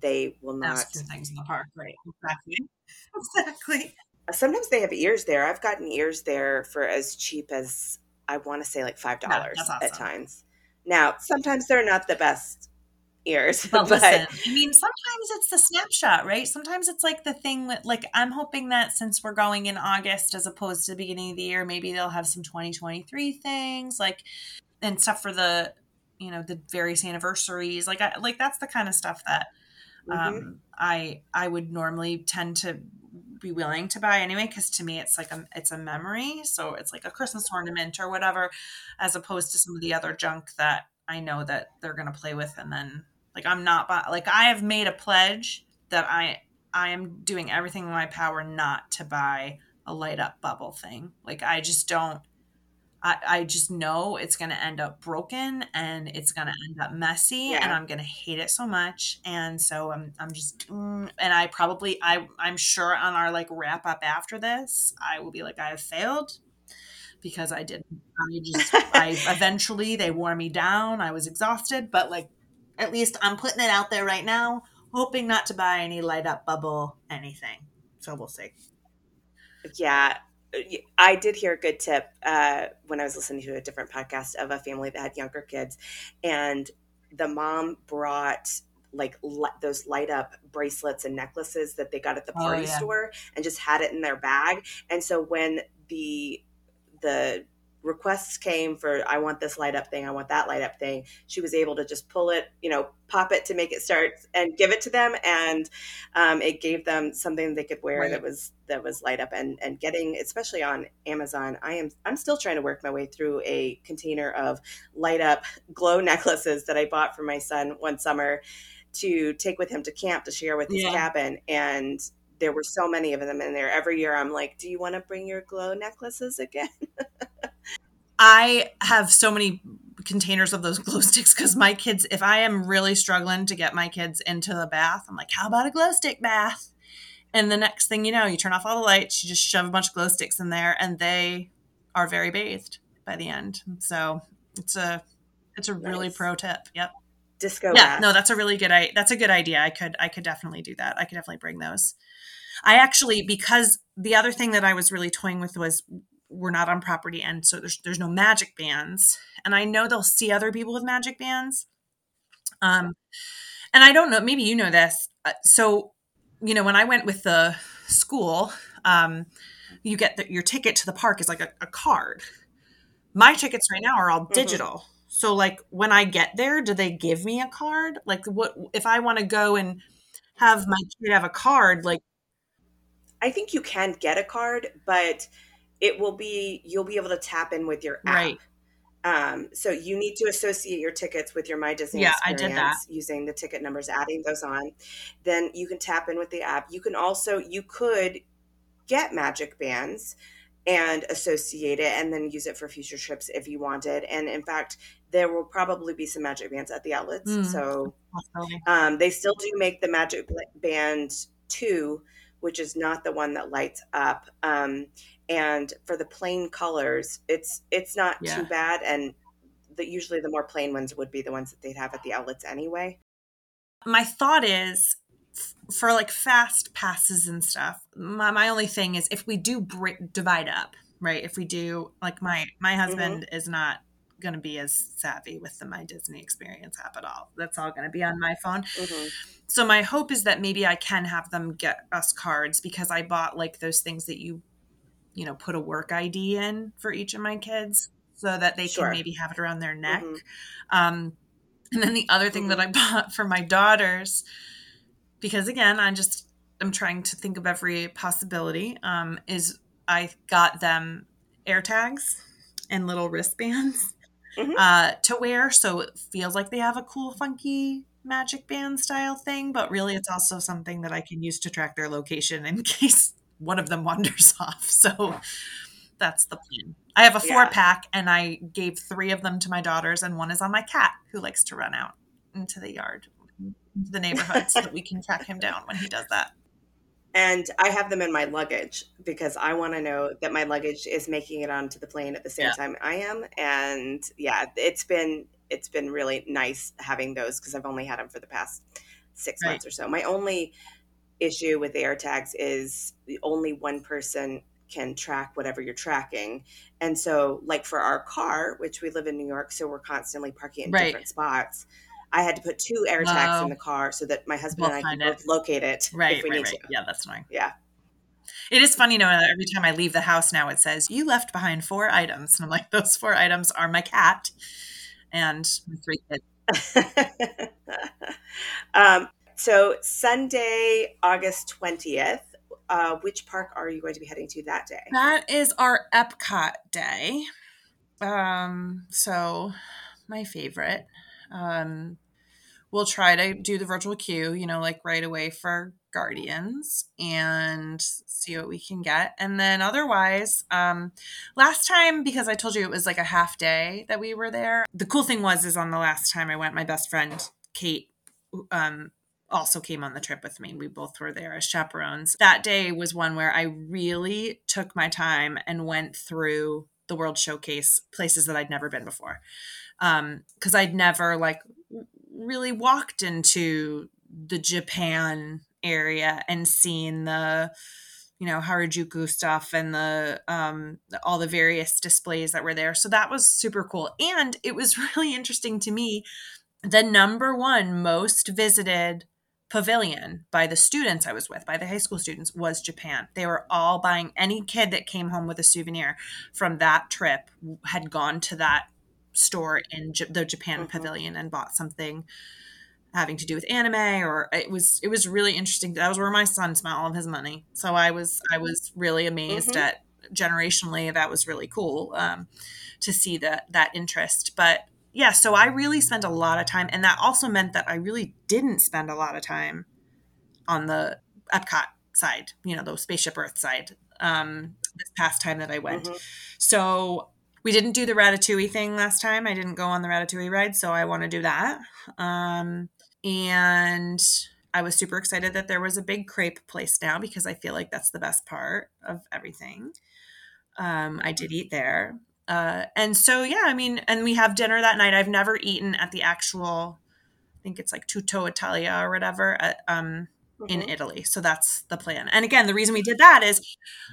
[SPEAKER 1] they will not.
[SPEAKER 2] ask for things in the park right exactly exactly
[SPEAKER 1] Sometimes they have ears there. I've gotten ears there for as cheap as I want to say like five dollars
[SPEAKER 2] that's
[SPEAKER 1] at times. Now, sometimes they're not the best ears,
[SPEAKER 2] but
[SPEAKER 1] but,
[SPEAKER 2] listen i mean sometimes it's the snapshot right sometimes it's like the thing with like i'm hoping that since we're going in august as opposed to the beginning of the year maybe they'll have some 2023 things like and stuff for the you know the various anniversaries like I, like that's the kind of stuff that
[SPEAKER 1] Mhm.
[SPEAKER 2] um, I I would normally tend to be willing to buy anyway because to me it's like a it's a memory so it's like a Christmas ornament or whatever as opposed to some of the other junk that I know that they're gonna play with and then like I'm not buy- like I have made a pledge that I I am doing everything in my power not to buy a light up bubble thing like I just don't I, I just know it's going to end up broken and it's going to end up messy and I'm going to hate it so much. And so I'm, I'm just, mm, and I probably, I, I'm sure on our like wrap up after this, I will be like, I have failed because I didn't, I just, I eventually they wore me down. I was exhausted, but like, at least I'm putting it out there right now, hoping not to buy any light up bubble anything. So we'll see.
[SPEAKER 1] Yeah, I did hear a good tip uh, when I was listening to a different podcast of a family that had younger kids, and the mom brought like li- those light up bracelets and necklaces that they got at the
[SPEAKER 2] Oh,
[SPEAKER 1] party
[SPEAKER 2] yeah.
[SPEAKER 1] store, and just had it in their bag. And so when the the requests came for I want this light up thing, I want that light up thing, she was able to just pull it, you know, pop it to make it start and give it to them, and um, it gave them something they could wear
[SPEAKER 2] Right.
[SPEAKER 1] that was that was light up and and getting especially on Amazon. I am I'm still trying to work my way through a container of light up glow necklaces that I bought for my son one summer to take with him to camp to share with his
[SPEAKER 2] Yeah.
[SPEAKER 1] cabin and. There were so many of them in there. Every year, I'm like, "Do you want to bring your glow necklaces again?"
[SPEAKER 2] I have so many containers of those glow sticks because my kids, if I am really struggling to get my kids into the bath, I'm like, how about a glow stick bath? And the next thing you know, you turn off all the lights, you just shove a bunch of glow sticks in there, and they are very bathed by the end. So it's a it's a really pro tip. Yep.
[SPEAKER 1] Disco
[SPEAKER 2] yeah.
[SPEAKER 1] bath.
[SPEAKER 2] No, that's a really good. I that's a good idea. I could I could definitely do that. I could definitely bring those. I actually because the other thing that I was really toying with was we're not on property and so there's there's no magic bands and I know they'll see other people with magic bands. Um and I don't know maybe you know this. Uh, so you know when I went with the school um you get the, your ticket to the park is like a, a card. My tickets right now are all
[SPEAKER 1] Mhm.
[SPEAKER 2] digital. So like when I get there, do they give me a card? Like what if I want to go and have my kid have a card? Like
[SPEAKER 1] I think you can get a card, but it will be you'll be able to tap in with your app.
[SPEAKER 2] Right.
[SPEAKER 1] Um, so you need to associate your tickets with your My Disney
[SPEAKER 2] Yeah, I did that.
[SPEAKER 1] using the ticket numbers, adding those on. Then you can tap in with the app. You can also you could get magic bands and associate it and then use it for future trips if you wanted. And in fact, there will probably be some magic bands at the outlets. Mm. So um, they still do make the magic band two, which is not the one that lights up. Um, and for the plain colors, it's it's not yeah. too bad. And the, usually the more plain ones would be the ones that they'd have at the outlets anyway.
[SPEAKER 2] My thought is for like fast passes and stuff my, my only thing is if we do break, divide up right if we do like my my mm-hmm. husband mm-hmm. is not going to be as savvy with the my disney experience app at all that's all going to be on my phone mm-hmm. so my hope is that maybe i can have them get us cards because i bought like those things that you you know put a work id in for each of my kids so that they sure. can maybe have it around their neck mm-hmm. um, and then the other thing that i mm-hmm. bought for my daughters because again, I'm just I'm trying to think of every possibility. Um, is I got them AirTags and little wristbands mm-hmm. uh, to wear, so it feels like they have a cool, funky magic band style thing. But really, it's also something that I can use to track their location in case one of them wanders off. So that's the plan. I have a four yeah. pack, and I gave three of them to my daughters, and one is on my cat who likes to run out into the yard the neighborhood so that we can track him down when he does that.
[SPEAKER 1] And I have them in my luggage because I want to know that my luggage is making it onto the plane at the same yeah. time I am. And yeah, it's been it's been really nice having those because I've only had them for the past six right. months or so. My only issue with AirTags is only one person can track whatever you're tracking. And so, like for our car, which we live in New York, so we're constantly parking in right. different spots. I had to put two AirTags in the car so that my husband we'll and I can both locate it
[SPEAKER 2] right,
[SPEAKER 1] if we
[SPEAKER 2] right,
[SPEAKER 1] need
[SPEAKER 2] right.
[SPEAKER 1] to.
[SPEAKER 2] Yeah, that's annoying.
[SPEAKER 1] Yeah.
[SPEAKER 2] It is funny knowing that every time I leave the house now, it says, You left behind four items. And I'm like, Those four items are my cat and my three kids.
[SPEAKER 1] um, so, Sunday, August 20th, uh, which park are you going to be heading to that day?
[SPEAKER 2] That is our Epcot day. Um, so, my favorite. Um, we'll try to do the virtual queue, you know, like right away for Guardians and see what we can get. And then otherwise, um, last time, because I told you it was like a half day that we were there, the cool thing was, is on the last time I went, my best friend, Kate, um, also came on the trip with me. We both were there as chaperones. That day was one where I really took my time and went through the World Showcase places that I'd never been before um because i'd never like really walked into the japan area and seen the you know harajuku stuff and the um all the various displays that were there so that was super cool and it was really interesting to me the number one most visited pavilion by the students I was with, by the high school students, was Japan. They were all buying any kid that came home with a souvenir from that trip had gone to that store in J- the Japan mm-hmm. pavilion and bought something having to do with anime or it was it was really interesting that was where my son spent all of his money so i was i was really amazed mm-hmm. at generationally that was really cool um, to see that that interest but yeah so i really spent a lot of time and that also meant that i really didn't spend a lot of time on the epcot side you know the spaceship earth side um, this past time that i went mm-hmm. so we didn't do the ratatouille thing last time. I didn't go on the ratatouille ride, so I want to do that. Um, and I was super excited that there was a big crepe place now because I feel like that's the best part of everything. Um, I did eat there. Uh, and so, yeah, I mean, and we have dinner that night. I've never eaten at the actual, I think it's like Tutto Italia or whatever. At, um, mm-hmm. in Italy. So that's the plan. And again, the reason we did that is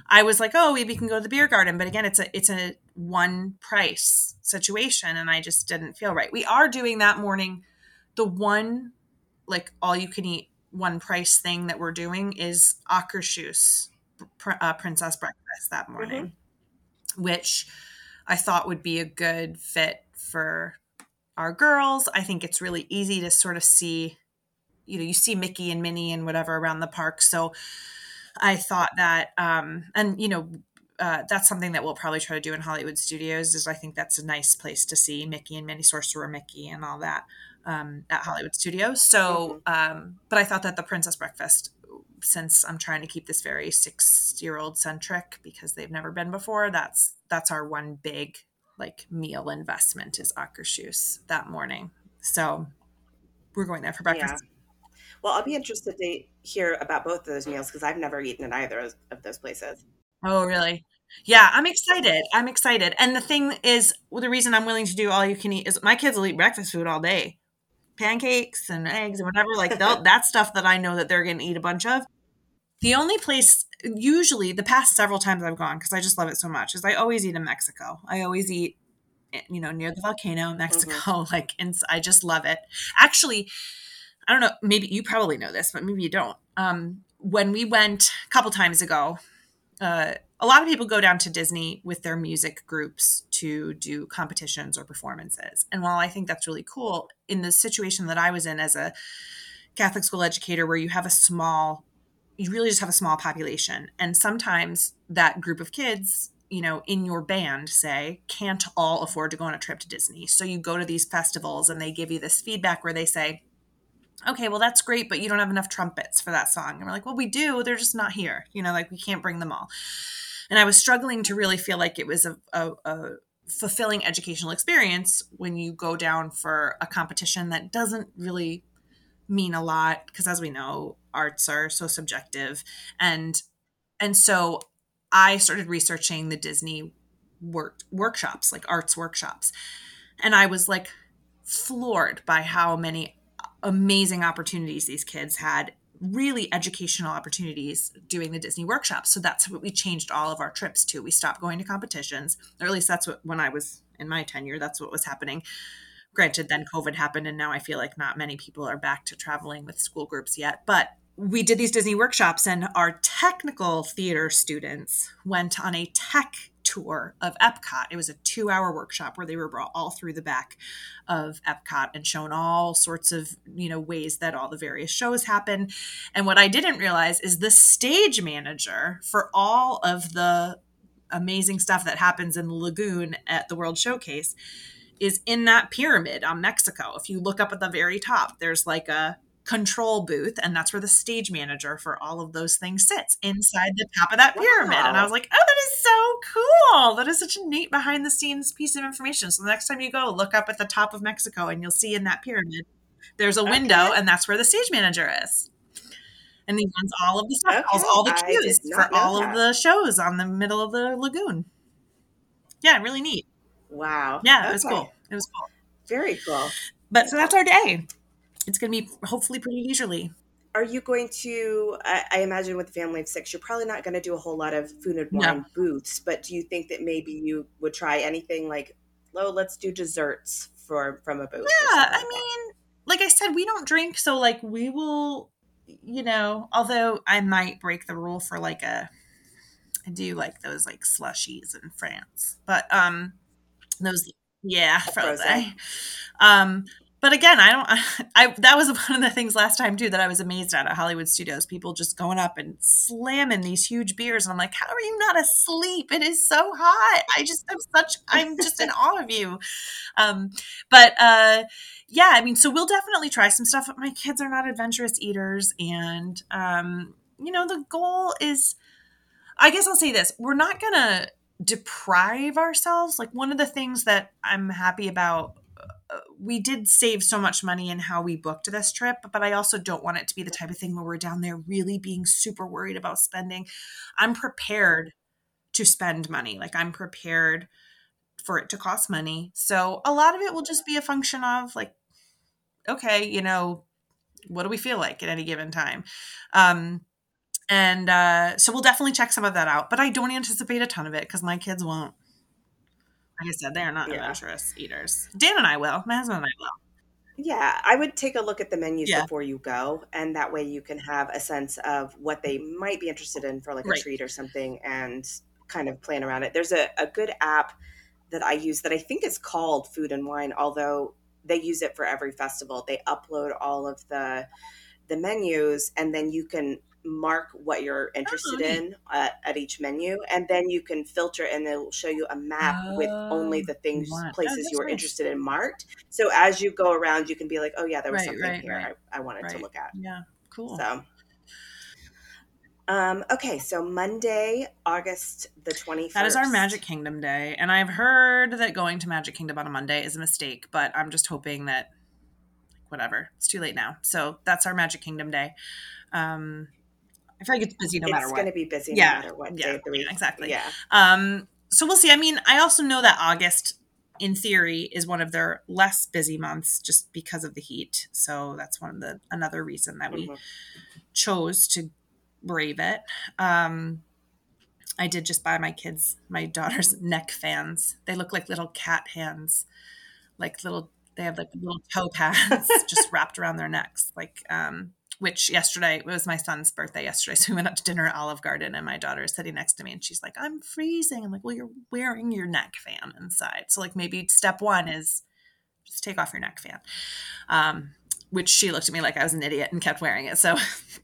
[SPEAKER 2] I was like, oh, maybe we can go to the beer garden. But again, it's a it's a one price situation and I just didn't feel right. We are doing that morning. The one like all you can eat one price thing that we're doing is Akershus uh, princess breakfast that morning, mm-hmm. which I thought would be a good fit for our girls. I think it's really easy to sort of see you know you see mickey and minnie and whatever around the park so i thought that um and you know uh, that's something that we'll probably try to do in Hollywood Studios. Is I think that's a nice place to see Mickey and Minnie Sorcerer Mickey and all that um, at Hollywood Studios. So, mm-hmm. um, but I thought that the Princess Breakfast since I'm trying to keep this very six year old centric because they've never been before, that's that's our one big like meal investment is Akershus that morning. So we're going there for breakfast.
[SPEAKER 1] Yeah. Well, I'll be interested to hear about both of those meals because I've never eaten at either of those places.
[SPEAKER 2] Oh, really? Yeah, I'm excited. I'm excited. And the thing is, well, the reason I'm willing to do all you can eat is my kids will eat breakfast food all day pancakes and eggs and whatever. Like that stuff that I know that they're going to eat a bunch of. The only place, usually, the past several times I've gone, because I just love it so much, is I always eat in Mexico. I always eat, eh, you know, near the volcano in Mexico. Mm-hmm. Like, and I just love it. Actually, I don't know, maybe you probably know this, but maybe you don't. Um, when we went a couple times ago, uh, a lot of people go down to Disney with their music groups to do competitions or performances. And while I think that's really cool, in the situation that I was in as a Catholic school educator, where you have a small, you really just have a small population. And sometimes that group of kids, you know, in your band, say, can't all afford to go on a trip to Disney. So you go to these festivals and they give you this feedback where they say, okay, well, that's great, but you don't have enough trumpets for that song. And we're like, well, we do. They're just not here. You know, like we can't bring them all. And I was struggling to really feel like it was a, a, a fulfilling educational experience when you go down for a competition that doesn't really mean a lot because as we know arts are so subjective and and so i started researching the disney work workshops like arts workshops and i was like floored by how many amazing opportunities these kids had really educational opportunities doing the Disney workshops. So that's what we changed all of our trips to. We stopped going to competitions, or at least that's what when I was in my tenure, that's what was happening. Granted, then COVID happened, and now I feel like not many people are back to traveling with school groups yet. But we did these Disney workshops, and our technical theater students went on a tech tour of Epcot. It was a two hour workshop where they were brought all through the back of Epcot and shown all sorts of, you know, ways that all the various shows happen. And what I didn't realize is the stage manager for all of the amazing stuff that happens in the lagoon at the World Showcase is in that pyramid on Mexico. If you look up at the very top, there's like a control booth and that's where the stage manager for all of those things sits inside the top of that pyramid wow. and i was like oh that is so cool that is such a neat behind the scenes piece of information so the next time you go look up at the top of mexico and you'll see in that pyramid there's a okay. window and that's where the stage manager is and he runs all of the stuff okay. all the cues for all that. of the shows on the middle of the lagoon yeah really neat
[SPEAKER 1] wow
[SPEAKER 2] yeah okay. it was cool it was cool
[SPEAKER 1] very cool
[SPEAKER 2] but so that's our day it's going to be hopefully pretty leisurely.
[SPEAKER 1] Are you going to? I, I imagine with a family of six, you're probably not going to do a whole lot of food and wine no. booths. But do you think that maybe you would try anything like, oh, let's do desserts for from a booth?
[SPEAKER 2] Yeah, I mean, like I said, we don't drink, so like we will, you know. Although I might break the rule for like a, I do like those like slushies in France, but um, those yeah, frozen. Um, but again, I don't. I that was one of the things last time too that I was amazed at at Hollywood Studios. People just going up and slamming these huge beers, and I'm like, how are you not asleep? It is so hot. I just I'm such. I'm just in awe of you. Um, but uh, yeah, I mean, so we'll definitely try some stuff. But My kids are not adventurous eaters, and um, you know, the goal is. I guess I'll say this: we're not gonna deprive ourselves. Like one of the things that I'm happy about we did save so much money in how we booked this trip, but I also don't want it to be the type of thing where we're down there really being super worried about spending. I'm prepared to spend money. Like I'm prepared for it to cost money. So a lot of it will just be a function of like, okay, you know, what do we feel like at any given time? Um, and uh, so we'll definitely check some of that out, but I don't anticipate a ton of it because my kids won't like I said, they are not yeah. adventurous eaters. Dan and I will. My husband and I will.
[SPEAKER 1] Yeah, I would take a look at the menus yeah. before you go, and that way you can have a sense of what they might be interested in for like right. a treat or something, and kind of plan around it. There's a, a good app that I use that I think is called Food and Wine, although they use it for every festival. They upload all of the the menus, and then you can mark what you're interested oh, in at, at, each menu and then you can filter and it'll show you a map oh, with only the things places oh, you are nice. interested in marked so as you go around you can be like oh yeah there was right, something right, here right. I, I, wanted to look at
[SPEAKER 2] yeah cool
[SPEAKER 1] so Um, okay, so Monday, August the 21st.
[SPEAKER 2] That is our Magic Kingdom day. And I've heard that going to Magic Kingdom on a Monday is a mistake, but I'm just hoping that whatever. It's too late now. So that's our Magic Kingdom day. Um I feel like it's busy no
[SPEAKER 1] it's
[SPEAKER 2] matter what.
[SPEAKER 1] It's going to be busy
[SPEAKER 2] Yeah,
[SPEAKER 1] no matter what
[SPEAKER 2] yeah,
[SPEAKER 1] day of the week.
[SPEAKER 2] exactly.
[SPEAKER 1] Yeah.
[SPEAKER 2] Um, so we'll see. I mean, I also know that August, in theory, is one of their less busy months just because of the heat. So that's one of the another reason that we
[SPEAKER 1] Mhm.
[SPEAKER 2] chose to brave it. Um, I did just buy my kids, my daughter's neck fans. They look like little cat hands, like little. They have like little toe pads just wrapped around their necks, like um, which yesterday it was my son's birthday yesterday. So we went out to dinner at Olive Garden and my daughter is sitting next to me and she's like, I'm freezing. I'm like, well, you're wearing your neck fan inside. So like maybe step one is just take off your neck fan. Um, which she looked at me like I was an idiot and kept wearing it. So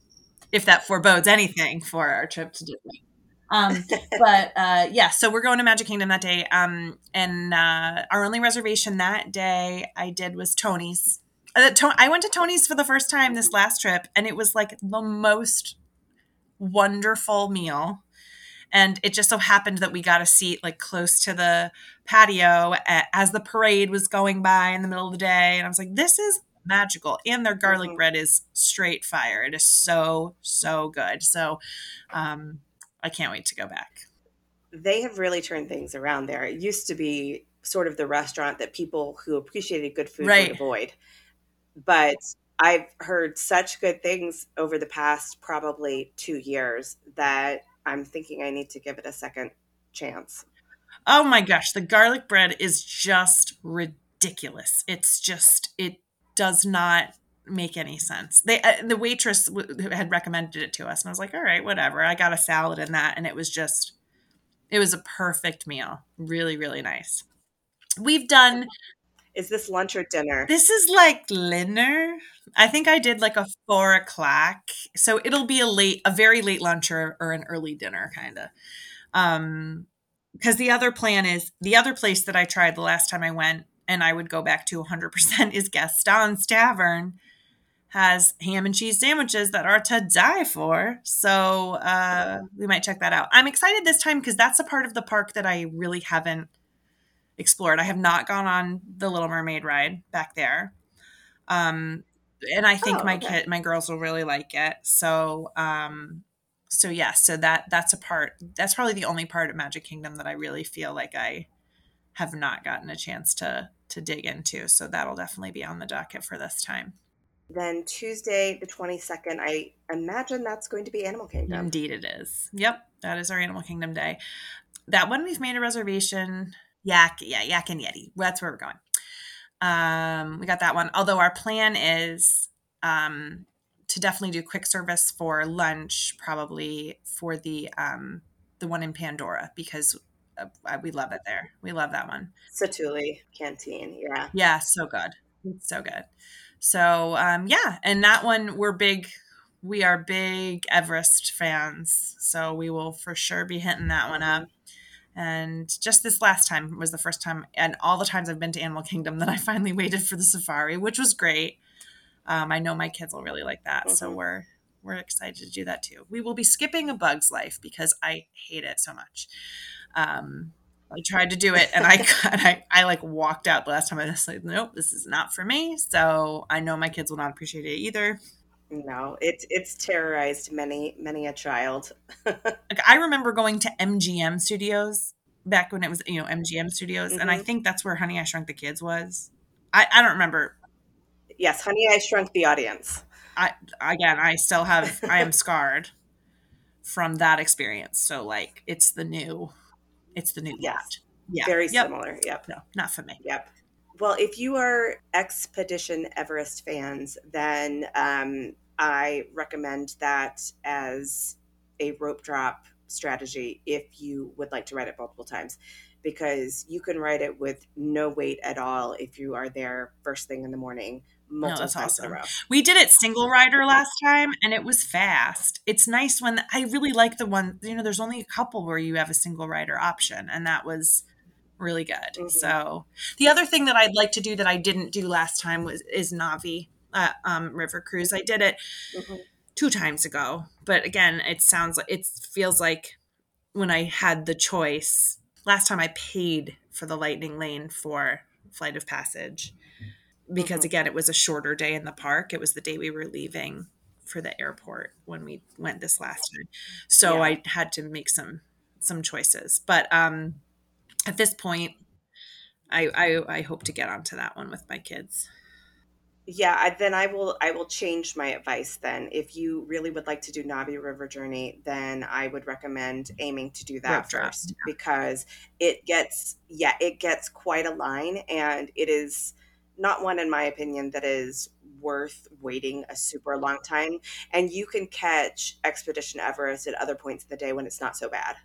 [SPEAKER 2] if that forebodes anything for our trip to Disney. Um, but uh, yeah, so we're going to Magic Kingdom that day. Um, and uh, our only reservation that day I did was Tony's. Uh, to- I went to Tony's for the first time this last trip, and it was like the most wonderful meal. And it just so happened that we got a seat like close to the patio as the parade was going by in the middle of the day. And I was like, this is magical. And their garlic
[SPEAKER 1] Mhm.
[SPEAKER 2] bread is straight fire. It is so, so good. So um, I can't wait to go back.
[SPEAKER 1] They have really turned things around there. It used to be sort of the restaurant that people who appreciated good food
[SPEAKER 2] Right.
[SPEAKER 1] would avoid. But I've heard such good things over the past probably two years that I'm thinking I need to give it a second chance.
[SPEAKER 2] Oh my gosh, the garlic bread is just ridiculous. It's just it does not make any sense. They uh, the waitress w- had recommended it to us and I was like, "All right, whatever." I got a salad and that and it was just it was a perfect meal. Really, really nice. We've done
[SPEAKER 1] Is this lunch or dinner?
[SPEAKER 2] this is like dinner. I think I did like a four o'clock, so it'll be a late, a very late lunch or, or an early dinner kind of. Um, because the other plan is the other place that I tried the last time I went, and I would go back to 100% is Gaston's Tavern. Has ham and cheese sandwiches that are to die for. So uh, we might check that out. I'm excited this time because that's a part of the park that I really haven't explored. I have not gone on the Little Mermaid ride back there. Um, and I think
[SPEAKER 1] Oh,
[SPEAKER 2] my
[SPEAKER 1] okay.
[SPEAKER 2] kid, my girls will really like it. So, um, so yeah, so that that's a part. That's probably the only part of Magic Kingdom that I really feel like I have not gotten a chance to to dig into. So that'll definitely be on the docket for this time.
[SPEAKER 1] Then Tuesday, the 22nd, I imagine that's going to be Animal Kingdom.
[SPEAKER 2] Indeed, it is. Yep, that is our Animal Kingdom day. That one we've made a reservation. Yak, yeah, Yak and Yeti. That's where we're going. Um, we got that one. Although our plan is um, to definitely do quick service for lunch, probably for the um, the one in Pandora because uh, we love it there. We love that one.
[SPEAKER 1] Satu'li Canteen, yeah.
[SPEAKER 2] Yeah, so good. It's so good. So um yeah, and that one we're big we are big Everest fans. So we will for sure be hitting that one up. And just this last time was the first time and all the times I've been to Animal Kingdom that I finally waited for the safari, which was great. Um, I know my kids will really like that. So
[SPEAKER 1] Mhm.
[SPEAKER 2] we're we're excited to do that too. We will be skipping a bug's life because I hate it so much. Um, I tried to do it and I, and I I like walked out the last time. I was like, nope, this is not for me. So I know my kids will not appreciate it either.
[SPEAKER 1] No, it's it's terrorized many many a child.
[SPEAKER 2] Like I remember going to MGM Studios back when it was you know MGM Studios, and I
[SPEAKER 1] Mhm.
[SPEAKER 2] think that's where Honey I Shrunk the Kids was. I I don't remember.
[SPEAKER 1] Yes, Honey, I Shrunk the Audience.
[SPEAKER 2] I again I still have I am scarred from that experience. So like it's the new, it's the new
[SPEAKER 1] Yes.
[SPEAKER 2] lot. Yeah,
[SPEAKER 1] Very
[SPEAKER 2] yep.
[SPEAKER 1] similar. Yep.
[SPEAKER 2] No, not for me.
[SPEAKER 1] Yep. Well, if you are Expedition Everest fans, then um, I recommend that as a rope drop strategy if you would like to ride it multiple times, because you can ride it with no weight at all if you are there first thing in the morning, multiple
[SPEAKER 2] that's
[SPEAKER 1] times in a
[SPEAKER 2] awesome.
[SPEAKER 1] row.
[SPEAKER 2] We did it single rider last time and it was fast. It's nice when I really like the one, you know, there's only a couple where you have a single rider option and that was really good.
[SPEAKER 1] Mhm.
[SPEAKER 2] So, the other thing that I'd like to do that I didn't do last time was is Na'vi uh, um, River Cruise. I did it
[SPEAKER 1] Mhm.
[SPEAKER 2] two times ago. But again, it sounds like it feels like when I had the choice last time I paid for the lightning lane for Flight of Passage because mm-hmm. again, it was a shorter day in the park. It was the day we were leaving for the airport when we went this last time. So yeah. I had to make some some choices. But um at this point I, I I hope to get onto that one with my kids.
[SPEAKER 1] Yeah I, then i will i will change my advice then. If you really would like to do na'vi river journey then i would recommend aiming to do that first yeah. because it gets yeah it gets quite a line and it is not one in my opinion that is worth waiting a super long time. And you can catch expedition everest at other points of the day when it's not so bad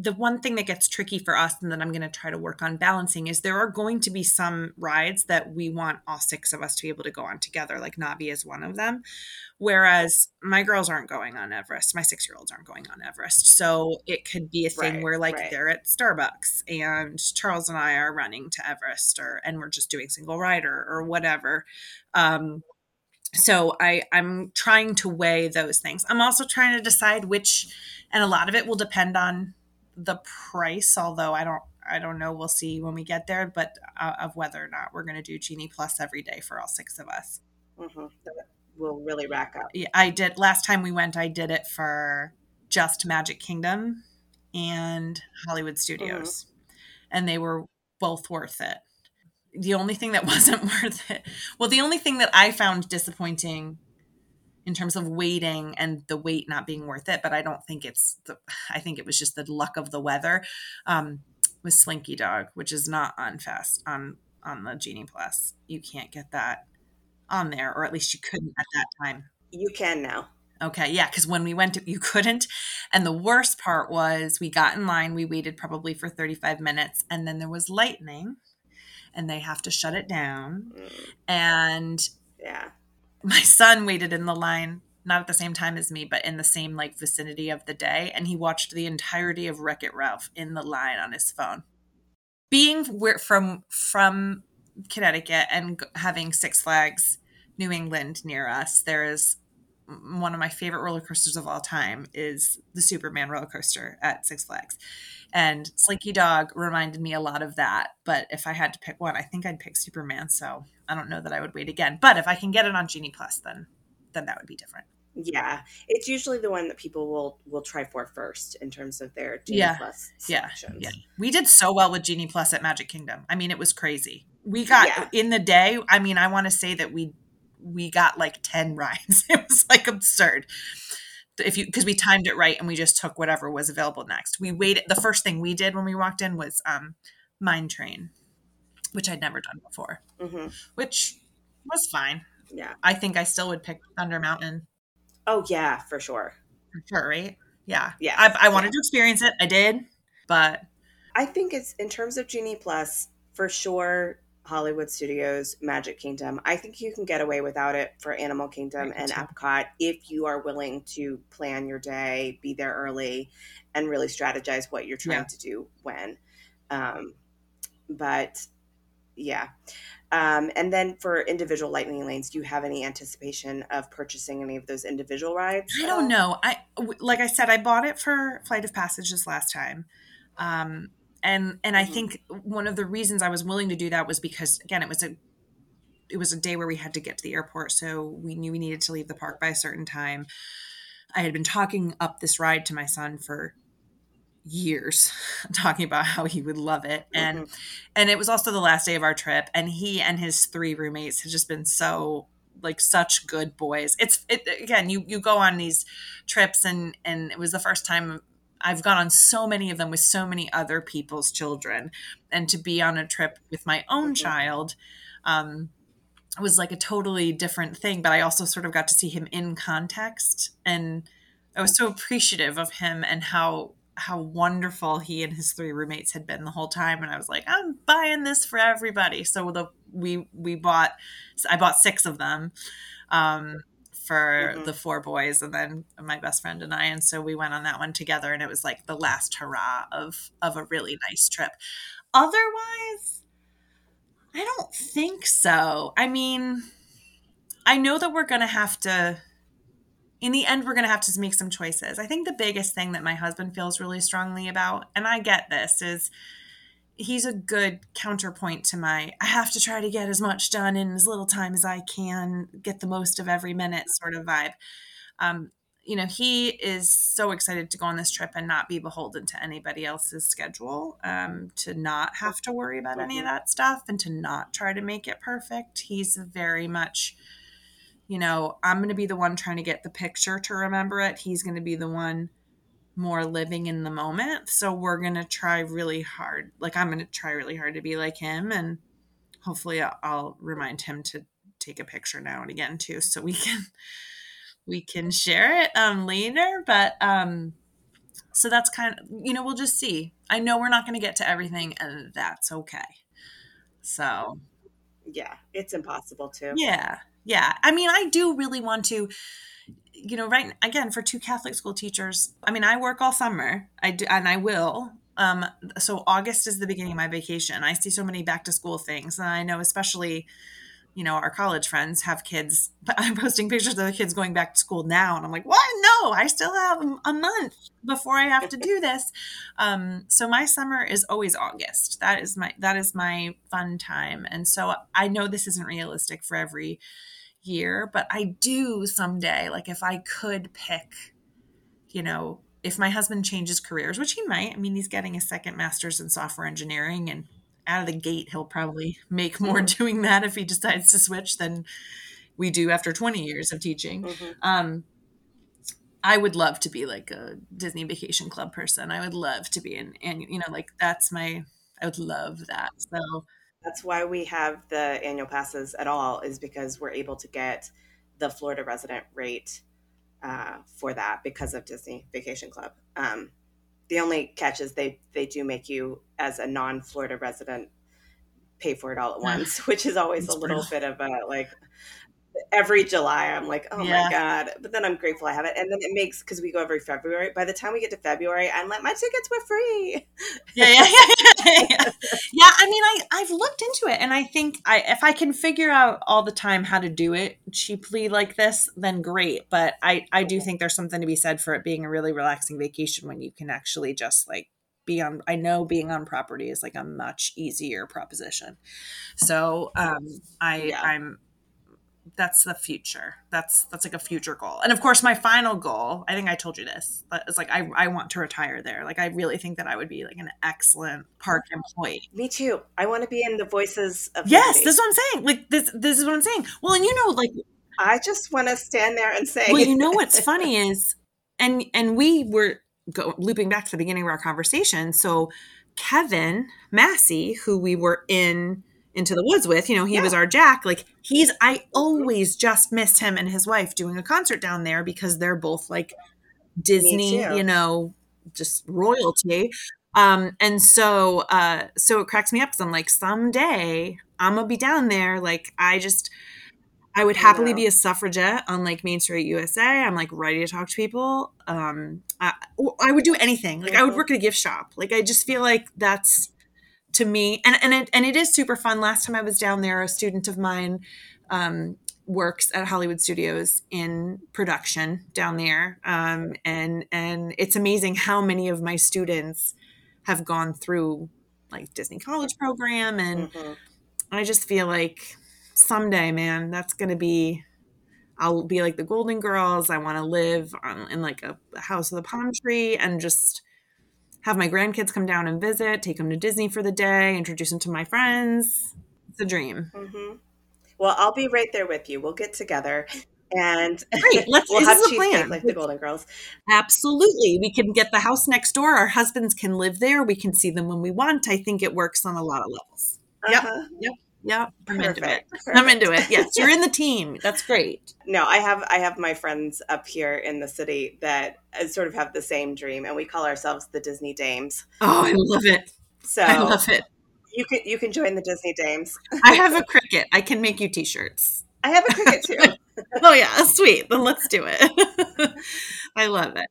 [SPEAKER 2] the one thing that gets tricky for us and that I'm going to try to work on balancing is there are going to be some rides that we want all six of us to be able to go on together, like Na'vi is one of them. Whereas my girls aren't going on Everest, my six year olds aren't going on Everest. So it could be a thing right, where like right. they're at Starbucks and Charles and I are running to Everest or and we're just doing single rider or whatever. Um, so I I'm trying to weigh those things. I'm also trying to decide which and a lot of it will depend on the price, although I don't I don't know. We'll see when we get there, but uh, of whether or not we're going to do Genie Plus every day for all six of us.
[SPEAKER 1] Mm-hmm. will really rack up.
[SPEAKER 2] Yeah, I did last time we went. I did it for just Magic Kingdom and Hollywood Studios, mm-hmm. and they were both worth it. The only thing that wasn't worth it, well, the only thing that I found disappointing in terms of waiting and the wait not being worth it. But I don't think it's the, I think it was just the luck of the weather. Um, with Slinky Dog, which is not on fast on on the Genie Plus. You can't get that on there, or at least you couldn't at that time.
[SPEAKER 1] You can now.
[SPEAKER 2] Okay, yeah, because when we went, to, you couldn't. And the worst part was we got in line, we waited probably for 35 minutes, and then there was lightning, and they have to shut it down. Mm. And
[SPEAKER 1] yeah,
[SPEAKER 2] my son waited in the line not at the same time as me, but in the same like vicinity of the day, and he watched the entirety of Wreck It Ralph in the line on his phone. Being from from Connecticut and having Six Flags New England near us, there is one of my favorite roller coasters of all time is the Superman roller coaster at Six Flags. And Slinky Dog reminded me a lot of that. But if I had to pick one, I think I'd pick Superman. So I don't know that I would wait again. But if I can get it on Genie Plus, then then that would be different.
[SPEAKER 1] Yeah, it's usually the one that people will will try for first in terms of their Genie yeah. Plus selections.
[SPEAKER 2] Yeah, yeah. We did so well with Genie Plus at Magic Kingdom. I mean, it was crazy. We got yeah. in the day. I mean, I want to say that we we got like ten rides. It was like absurd if you because we timed it right and we just took whatever was available next. We waited. The first thing we did when we walked in was um, Mine Train, which I'd never done before, mm-hmm. which was fine.
[SPEAKER 1] Yeah,
[SPEAKER 2] I think I still would pick Thunder Mountain.
[SPEAKER 1] Oh yeah, for sure.
[SPEAKER 2] For sure, right? Yeah,
[SPEAKER 1] yeah.
[SPEAKER 2] i I wanted yeah. to experience it. I did, but
[SPEAKER 1] I think it's in terms of Genie Plus for sure. Hollywood Studios, Magic Kingdom. I think you can get away without it for Animal Kingdom and Epcot if you are willing to plan your day, be there early, and really strategize what you're trying yeah. to do when. Um, but yeah. Um, and then for individual lightning lanes, do you have any anticipation of purchasing any of those individual rides?
[SPEAKER 2] I don't know. I like I said, I bought it for Flight of Passage this last time. Um, and and I mm-hmm. think one of the reasons I was willing to do that was because again it was a it was a day where we had to get to the airport so we knew we needed to leave the park by a certain time. I had been talking up this ride to my son for years talking about how he would love it and mm-hmm. and it was also the last day of our trip and he and his three roommates had just been so like such good boys it's it again you you go on these trips and and it was the first time I've gone on so many of them with so many other people's children, and to be on a trip with my own mm-hmm. child um, was like a totally different thing. But I also sort of got to see him in context, and I was so appreciative of him and how how wonderful he and his three roommates had been the whole time. And I was like, I'm buying this for everybody. So the we we bought I bought six of them. Um, for mm-hmm. the four boys and then my best friend and I and so we went on that one together and it was like the last hurrah of of a really nice trip. Otherwise, I don't think so. I mean, I know that we're going to have to in the end, we're going to have to make some choices. I think the biggest thing that my husband feels really strongly about, and I get this, is he's a good counterpoint to my I have to try to get as much done in as little time as I can, get the most of every minute sort of vibe. Um, you know, he is so excited to go on this trip and not be beholden to anybody else's schedule, um, to not have to worry about any of mm-hmm. that stuff and to not try to make it perfect. He's very much, you know, I'm going to be the one trying to get the picture to remember it. He's going to be the one more living in the moment. So we're going to try really hard. Like, I'm going to try really hard to be like him. And hopefully, I'll, I'll remind him to take a picture now and again, too, so we can we can share it um, later. But um, so that's kind of, you know, we'll just see. I know we're not going to get to everything, and that's okay. So,
[SPEAKER 1] yeah, it's impossible to.
[SPEAKER 2] Yeah. Yeah. I mean, I do really want to, you know, right again, for two Catholic school teachers, I mean, I work all summer. I do, and I will. Um, so August is the beginning of my vacation. I see so many back to school things, and I know especially you know, our college friends have kids. I'm posting pictures of the kids going back to school now, and I'm like, what? No, I still have a month before I have to do this. Um, so my summer is always August. That is my that is my fun time, and so I know this isn't realistic for every year, but I do someday. Like if I could pick, you know, if my husband changes careers, which he might. I mean, he's getting a second master's in software engineering and out of the gate, he'll probably make more mm-hmm. doing that if he decides to switch than we do after 20 years of teaching. Mm-hmm. Um, I would love to be like a Disney Vacation Club person. I would love to be an, and you know, like that's my, I would love that. So
[SPEAKER 1] that's why we have the annual passes at all, is because we're able to get the Florida resident rate uh, for that because of Disney Vacation Club. Um, the only catch is they they do make you as a non-Florida resident pay for it all at once, which is always a little bit of a like every July, I'm like, oh yeah. my God. But then I'm grateful I have it. And then it makes, because we go every February, by the time we get to February, I'm like, my tickets were free.
[SPEAKER 2] Yeah, yeah, yeah. yeah. yeah I mean, I, I've looked into it and I think I, if I can figure out all the time how to do it cheaply like this, then great. But I, I do think there's something to be said for it being a really relaxing vacation when you can actually just like be on i know being on property is like a much easier proposition so um i yeah. i'm that's the future. That's that's like a future goal. And of course, my final goal, I think I told you this, but it's like I, I want to retire there. Like I really think that I would be like an excellent park employee.
[SPEAKER 1] Me too. I want to be in the voices of
[SPEAKER 2] Yes, this is what I'm saying. Like this this is what I'm saying. Well, and you know, like
[SPEAKER 1] I just want to stand there and say
[SPEAKER 2] Well, you know what's funny is and and we were go, looping back to the beginning of our conversation. So Kevin Massey, who we were in into the woods with. You know, he yeah. was our Jack. Like he's I always just missed him and his wife doing a concert down there because they're both like Disney, you know, just royalty. Um, and so uh so it cracks me up because I'm like, someday I'm gonna be down there. Like I just I would happily be a suffragette on like Main Street USA. I'm like ready to talk to people. Um, I, I would do anything. Like I would work at a gift shop. Like I just feel like that's to me and and it, and it is super fun last time i was down there a student of mine um, works at hollywood studios in production down there um, and and it's amazing how many of my students have gone through like disney college program and mm-hmm. i just feel like someday man that's gonna be i'll be like the golden girls i want to live on, in like a, a house with a palm tree and just have my grandkids come down and visit, take them to Disney for the day, introduce them to my friends. It's a dream.
[SPEAKER 1] Mm-hmm. Well, I'll be right there with you. We'll get together and
[SPEAKER 2] Great. Let's,
[SPEAKER 1] we'll have cheesecake like the Golden Girls.
[SPEAKER 2] Absolutely. We can get the house next door. Our husbands can live there. We can see them when we want. I think it works on a lot of levels. Uh-huh. Yep. Yep. Yeah, I'm Perfect. into it. Perfect. I'm into it. Yes, you're in the team. That's great.
[SPEAKER 1] No, I have I have my friends up here in the city that uh, sort of have the same dream, and we call ourselves the Disney Dames.
[SPEAKER 2] Oh, I love it. So I love it.
[SPEAKER 1] You can you can join the Disney Dames.
[SPEAKER 2] I have a Cricut. I can make you T-shirts.
[SPEAKER 1] I have a Cricut too.
[SPEAKER 2] oh yeah, sweet. Then let's do it. I love it.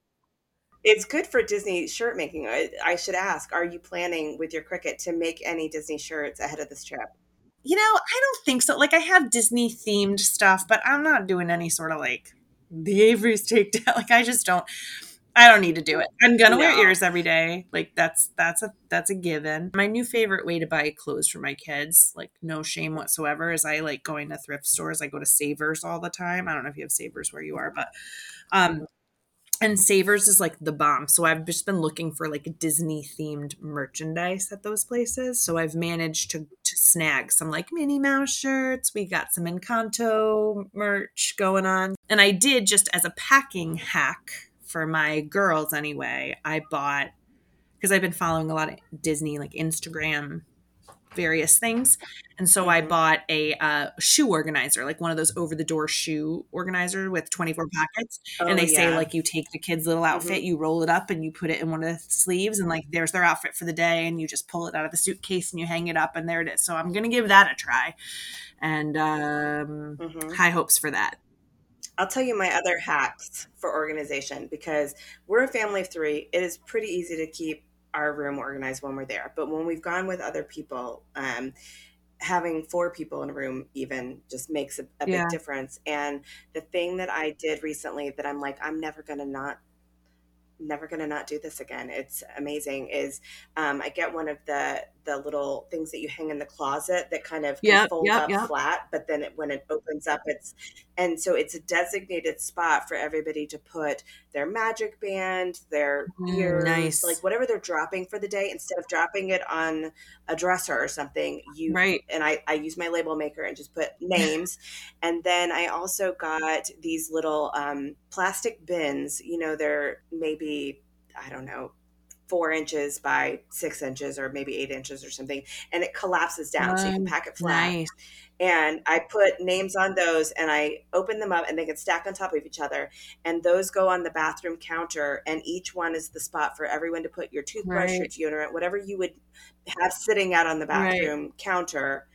[SPEAKER 1] It's good for Disney shirt making. I, I should ask: Are you planning with your Cricut to make any Disney shirts ahead of this trip?
[SPEAKER 2] You know, I don't think so. Like I have Disney themed stuff, but I'm not doing any sort of like the Avery's takedown. Like I just don't. I don't need to do it. I'm gonna
[SPEAKER 1] No.
[SPEAKER 2] wear ears every day. Like that's that's a that's a given. My new favorite way to buy clothes for my kids, like no shame whatsoever, is I like going to thrift stores. I go to Savers all the time. I don't know if you have Savers where you are, but um and Savers is like the bomb. So I've just been looking for like Disney themed merchandise at those places. So I've managed to to snag some like Minnie Mouse shirts. We got some Encanto merch going on. And I did just as a packing hack for my girls anyway. I bought because I've been following a lot of Disney like Instagram various things. And so I
[SPEAKER 1] Mhm.
[SPEAKER 2] bought a uh, shoe organizer, like one of those over the door shoe organizer with 24 pockets and
[SPEAKER 1] Oh,
[SPEAKER 2] they say like you take the kid's little outfit, you roll it up and you put it in one of the sleeves and like there's their outfit for the day and you just pull it out of the suitcase and you hang it up and there it is. So I'm gonna give that a try. And um
[SPEAKER 1] Mhm.
[SPEAKER 2] high hopes for that.
[SPEAKER 1] I'll tell you my other hacks for organization because we're a family of three. It is pretty easy to keep our room organized when we're there. But when we've gone with other people, um, having four people in a room even just makes a, a
[SPEAKER 2] Yeah.
[SPEAKER 1] big difference. And the thing that I did recently that I'm like, I'm never going to not never gonna not do this again it's amazing is um, i get one of the the little things that you hang in the closet that kind of
[SPEAKER 2] Yep,
[SPEAKER 1] fold
[SPEAKER 2] yep,
[SPEAKER 1] up
[SPEAKER 2] yep.
[SPEAKER 1] flat but then it, when it opens up it's and so it's a designated spot for everybody to put their magic band their
[SPEAKER 2] Mm,
[SPEAKER 1] ears
[SPEAKER 2] nice.
[SPEAKER 1] like whatever they're dropping for the day instead of dropping it on a dresser or something you
[SPEAKER 2] Right.
[SPEAKER 1] and I, I use my label maker and just put names and then i also got these little um, plastic bins you know they're maybe i don't know four inches by six inches or maybe eight inches or something and it collapses down so you can pack it flat
[SPEAKER 2] Nice.
[SPEAKER 1] and I put names on those and I open them up and they can stack on top of each other. And those go on the bathroom counter, and each one is the spot for everyone to put your toothbrush,
[SPEAKER 2] Right.
[SPEAKER 1] your deodorant, whatever you would have sitting out on the
[SPEAKER 2] Right.
[SPEAKER 1] bathroom counter.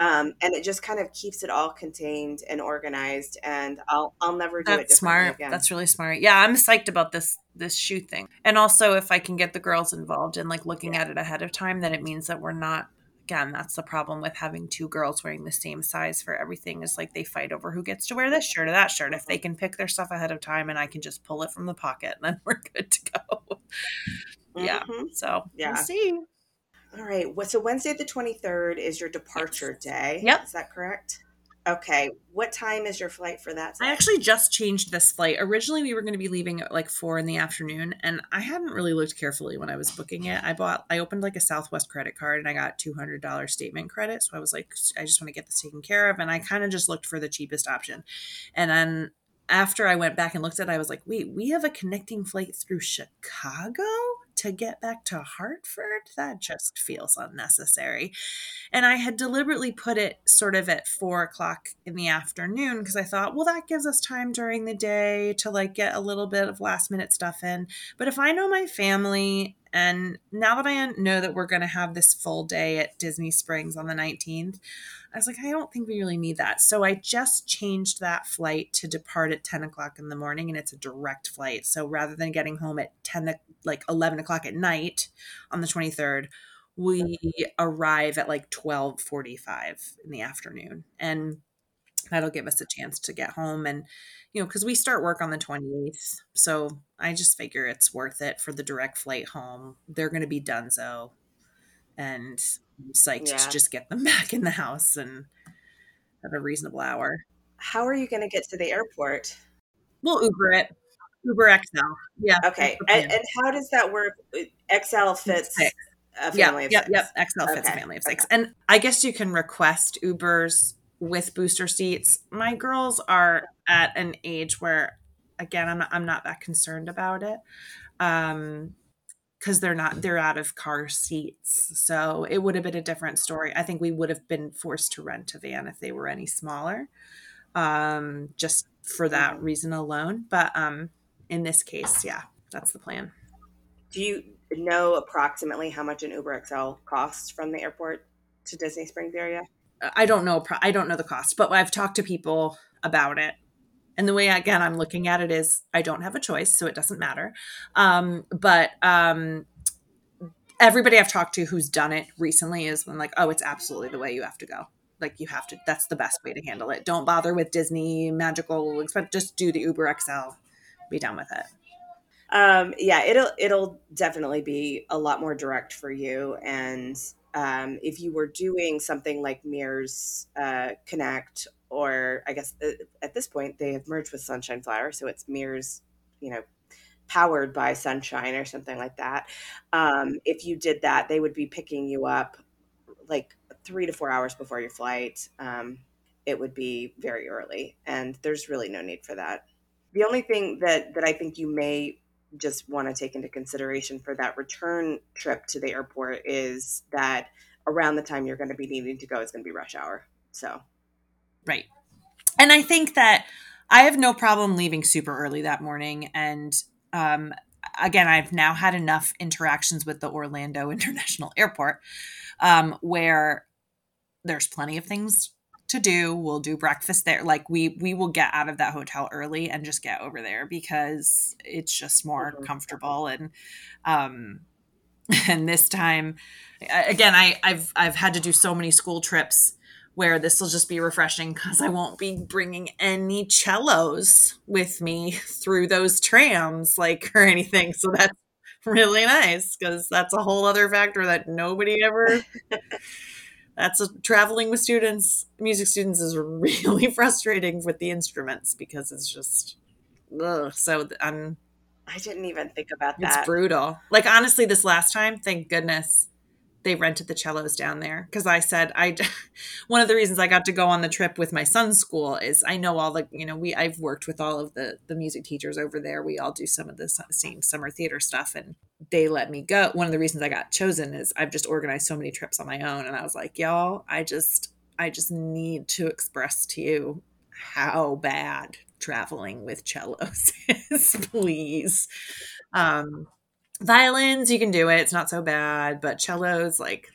[SPEAKER 1] Um, and it just kind of keeps it all contained and organized. And I'll I'll never do it
[SPEAKER 2] That's smart.
[SPEAKER 1] again.
[SPEAKER 2] That's really smart. Yeah, I'm psyched about this this shoe thing. And also if I can get the girls involved in like looking at it ahead of time, then it means that we're not again, that's the problem with having two girls wearing the same size for everything is like they fight over who gets to wear this shirt or that shirt. If they can pick their stuff ahead of time and I can just pull it from the pocket, then we're good to go. Yeah.
[SPEAKER 1] Mhm.
[SPEAKER 2] So
[SPEAKER 1] Yeah.
[SPEAKER 2] we'll see.
[SPEAKER 1] All right. So Wednesday the 23rd is your departure day.
[SPEAKER 2] Yep.
[SPEAKER 1] Is that correct? Okay. What time is your flight for that?
[SPEAKER 2] I actually just changed this flight. Originally, we were going to be leaving at like four in the afternoon, and I hadn't really looked carefully when I was booking it. I bought, I opened like a Southwest credit card, and I got two hundred dollars statement credit. So I was like, I just want to get this taken care of, and I kind of just looked for the cheapest option. And then after I went back and looked at it, I was like, wait, we have a connecting flight through Chicago to get back to Hartford? That just feels unnecessary. And I had deliberately put it sort of at four o'clock in the afternoon because I thought, well, that gives us time during the day to like get a little bit of last minute stuff in. But if I know my family, and now that I know that we're going to have this full day at Disney Springs on the 19th, I was like, I don't think we really need that. So I just changed that flight to depart at 10 o'clock in the morning, and it's a direct flight. So rather than getting home at 10, like 11 o'clock at night on the 23rd, we arrive at like 12:45 in the afternoon and that'll give us a chance to get home and you know cuz we start work on the 28th so I just figure it's worth it for the direct flight home they're going to be done so and I'm psyched
[SPEAKER 1] Yeah.
[SPEAKER 2] to just get them back in the house and at a reasonable hour
[SPEAKER 1] How are you going to get to the airport?
[SPEAKER 2] we'll uber it uber xl yeah
[SPEAKER 1] Okay. And, and how does that work? Uh, XL fits
[SPEAKER 2] Six.
[SPEAKER 1] a
[SPEAKER 2] yeah,
[SPEAKER 1] family of
[SPEAKER 2] yep,
[SPEAKER 1] six.
[SPEAKER 2] yep. XL fits a family of six. And I guess you can request Ubers with booster seats. My girls are at an age where, again, I'm not, I'm not that concerned about it. Um, because they're not they're out of car seats so it would have been a different story i think we would have been forced to rent a van if they were any smaller um just for that
[SPEAKER 1] Mhm.
[SPEAKER 2] reason alone but um in this case yeah that's the plan
[SPEAKER 1] Do you know approximately how much an Uber XL costs from the airport to Disney Springs area?
[SPEAKER 2] I don't know. I don't know the cost, but I've talked to people about it. And the way again I'm looking at it is I don't have a choice, so it doesn't matter. Um, but um, everybody I've talked to who's done it recently is been like, oh, it's absolutely the way you have to go. like you have to that's the best way to handle it don't bother with disney magical just do the uber xl be done with it
[SPEAKER 1] um yeah it'll it'll definitely be a lot more direct for you and um if you were doing something like mears uh connect or i guess uh, at this point they have merged with sunshine flyer so it's mears you know powered by sunshine or something like that um if you did that they would be picking you up like three to four hours before your flight, um, it would be very early, and there's really no need for that. The only thing that that I think you may just want to take into consideration for that return trip to the airport is that around the time you're going to be needing to go is going to be rush hour. So,
[SPEAKER 2] right, and I think that I have no problem leaving super early that morning, and um, again, I've now had enough interactions with the Orlando International Airport um, where there's plenty of things to do. We'll do breakfast there. Like we we will get out of that hotel early and just get over there because it's just more mm-hmm. comfortable and um and this time again I I've I've had to do so many school trips where this will just be refreshing cuz I won't be bringing any cellos with me through those trams like or anything. So that's really nice cuz that's a whole other factor that nobody ever that's a, traveling with students, music students is really frustrating with the instruments because it's just ugh. so I'm
[SPEAKER 1] I didn't even think about that.
[SPEAKER 2] It's brutal. Like honestly, this last time, thank goodness they rented the cellos down there because I said I one of the reasons I got to go on the trip with my son's school is I know all the you know we I've worked with all of the the music teachers over there. We all do some of the same summer theater stuff and they let me go. One of the reasons I got chosen is I've just organized so many trips on my own and I was like, y'all, I just I just need to express to you how bad traveling with cellos is, please. Um violins you can do it. It's not so bad but cellos like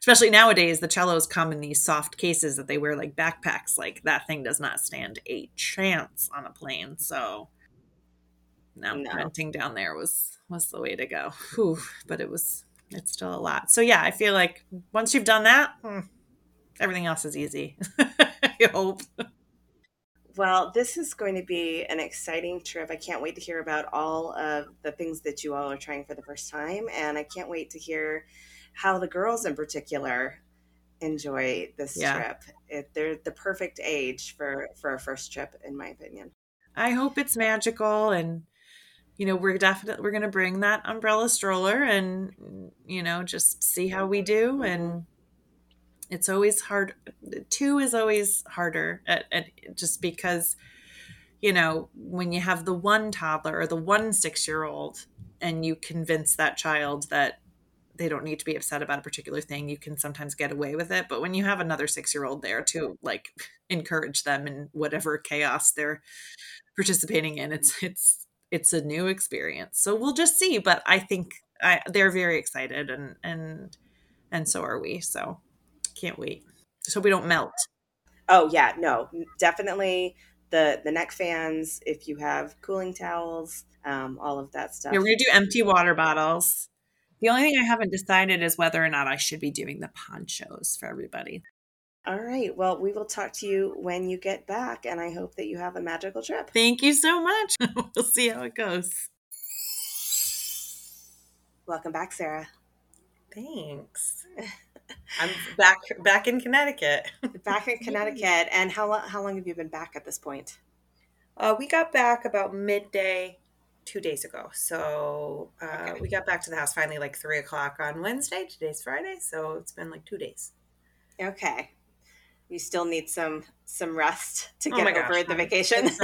[SPEAKER 2] especially nowadays the cellos come in these soft cases that they wear like backpacks. Like that thing does not stand a chance on a plane so no, no. renting down there was was the way to go. Whew, but it was it's still a lot. So yeah i feel like once you've done that hmm, everything else is easy. I hope
[SPEAKER 1] well, this is going to be an exciting trip. I can't wait to hear about all of the things that you all are trying for the first time. And I can't wait to hear how the girls in particular enjoy this yeah. trip. It, they're the perfect age for, for a first trip, in my opinion.
[SPEAKER 2] I hope it's magical and you know we're definitely we're going to bring that umbrella stroller and you know just see how we do and mm-hmm. It's always hard two is always harder at, at, just because you know when you have the one toddler or the one six year old and you convince that child that they don't need to be upset about a particular thing you can sometimes get away with it. But when you have another six year old there to like encourage them in whatever chaos they're participating in it's it's it's a new experience. So we'll just see but i think I, they're very excited and and and so are we so can't wait. So we don't melt.
[SPEAKER 1] Oh yeah, no, definitely the the neck fans. If you have cooling towels, um, all of that stuff.
[SPEAKER 2] Yeah, we're gonna do empty water bottles. The only thing I haven't decided is whether or not I should be doing the ponchos for everybody.
[SPEAKER 1] All right. Well, we will talk to you when you get back, and I hope that you have a magical trip.
[SPEAKER 2] Thank you so much. we'll see how it goes.
[SPEAKER 1] Welcome back, Sara.
[SPEAKER 2] Thanks. I'm back back in Connecticut.
[SPEAKER 1] back in Connecticut. And how long how long have you been back at this point?
[SPEAKER 2] Uh, we got back about midday two days ago. So uh, okay. we got back to the house finally like three o'clock on Wednesday. Today's Friday, so it's been like two days.
[SPEAKER 1] Okay. You still need some some rest to oh get oh over gosh, the vacation.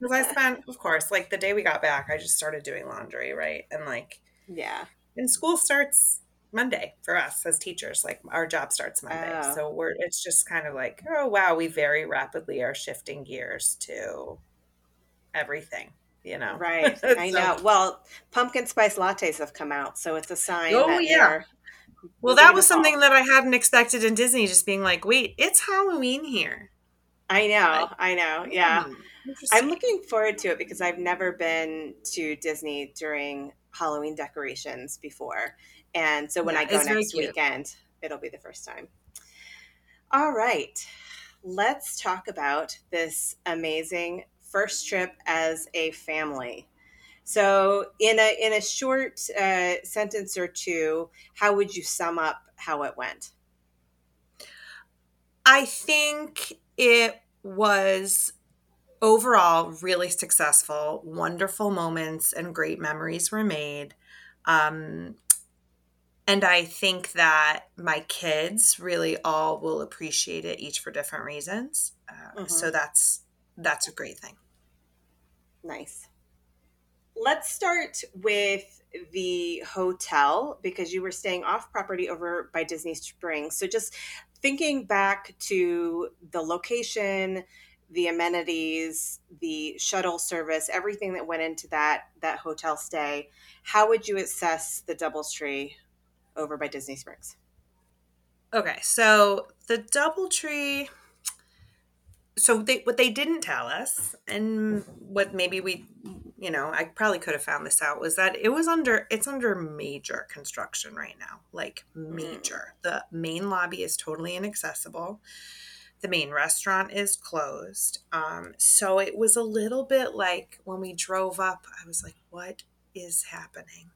[SPEAKER 2] Because I spent, of course, like the day we got back, I just started doing laundry, right? And like,
[SPEAKER 1] yeah.
[SPEAKER 2] And school starts Monday for us as teachers. Like our job starts Monday. Oh. So we're it's just kind of like, oh wow, we very rapidly are shifting gears to everything, you know.
[SPEAKER 1] Right. I know. Well, pumpkin spice lattes have come out, so it's a sign Oh yeah.
[SPEAKER 2] Well, that was something that I hadn't expected in Disney, just being like, wait, it's Halloween here.
[SPEAKER 1] I know, I know. Yeah. Hmm, I'm looking forward to it because I've never been to Disney during Halloween decorations before. And so when yeah, I go next weekend, it'll be the first time. All right. Let's talk about this amazing first trip as a family. So, in a in a short uh, sentence or two, how would you sum up how it went?
[SPEAKER 2] I think it was overall really successful. Wonderful moments and great memories were made. Um, and I think that my kids really all will appreciate it, each for different reasons. Uh, mm-hmm. So that's that's a great thing.
[SPEAKER 1] Nice let's start with the hotel because you were staying off property over by Disney Springs. So just thinking back to the location, the amenities, the shuttle service, everything that went into that that hotel stay, how would you assess the DoubleTree over by Disney Springs?
[SPEAKER 2] Okay, so the DoubleTree so they what they didn't tell us and what maybe we you know i probably could have found this out was that it was under it's under major construction right now like major mm. the main lobby is totally inaccessible the main restaurant is closed um, so it was a little bit like when we drove up i was like what is happening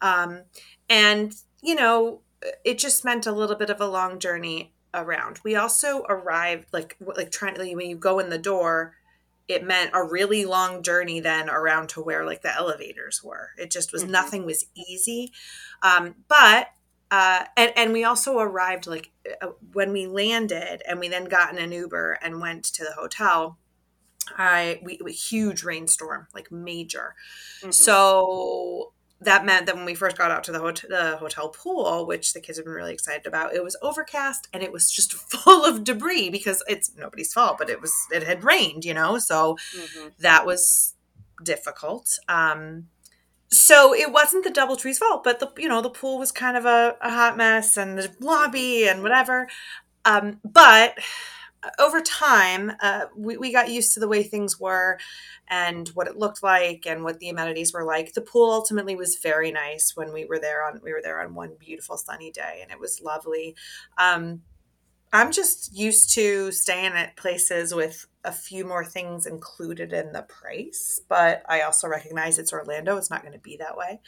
[SPEAKER 2] um, and you know it just meant a little bit of a long journey around. We also arrived like like trying like, when you go in the door, it meant a really long journey then around to where like the elevators were. It just was mm-hmm. nothing was easy. Um, but uh, and and we also arrived like uh, when we landed and we then got in an Uber and went to the hotel. I we, we huge rainstorm like major. Mm-hmm. So that meant that when we first got out to the hotel, the hotel pool, which the kids have been really excited about, it was overcast and it was just full of debris because it's nobody's fault, but it was it had rained, you know, so mm-hmm. that was difficult. Um, so it wasn't the DoubleTree's fault, but the you know the pool was kind of a, a hot mess and the lobby and whatever. Um, but over time, uh, we, we got used to the way things were and what it looked like and what the amenities were like. The pool ultimately was very nice when we were there on we were there on one beautiful sunny day and it was lovely. Um, I'm just used to staying at places with a few more things included in the price, but I also recognize it's Orlando. It's not going to be that way.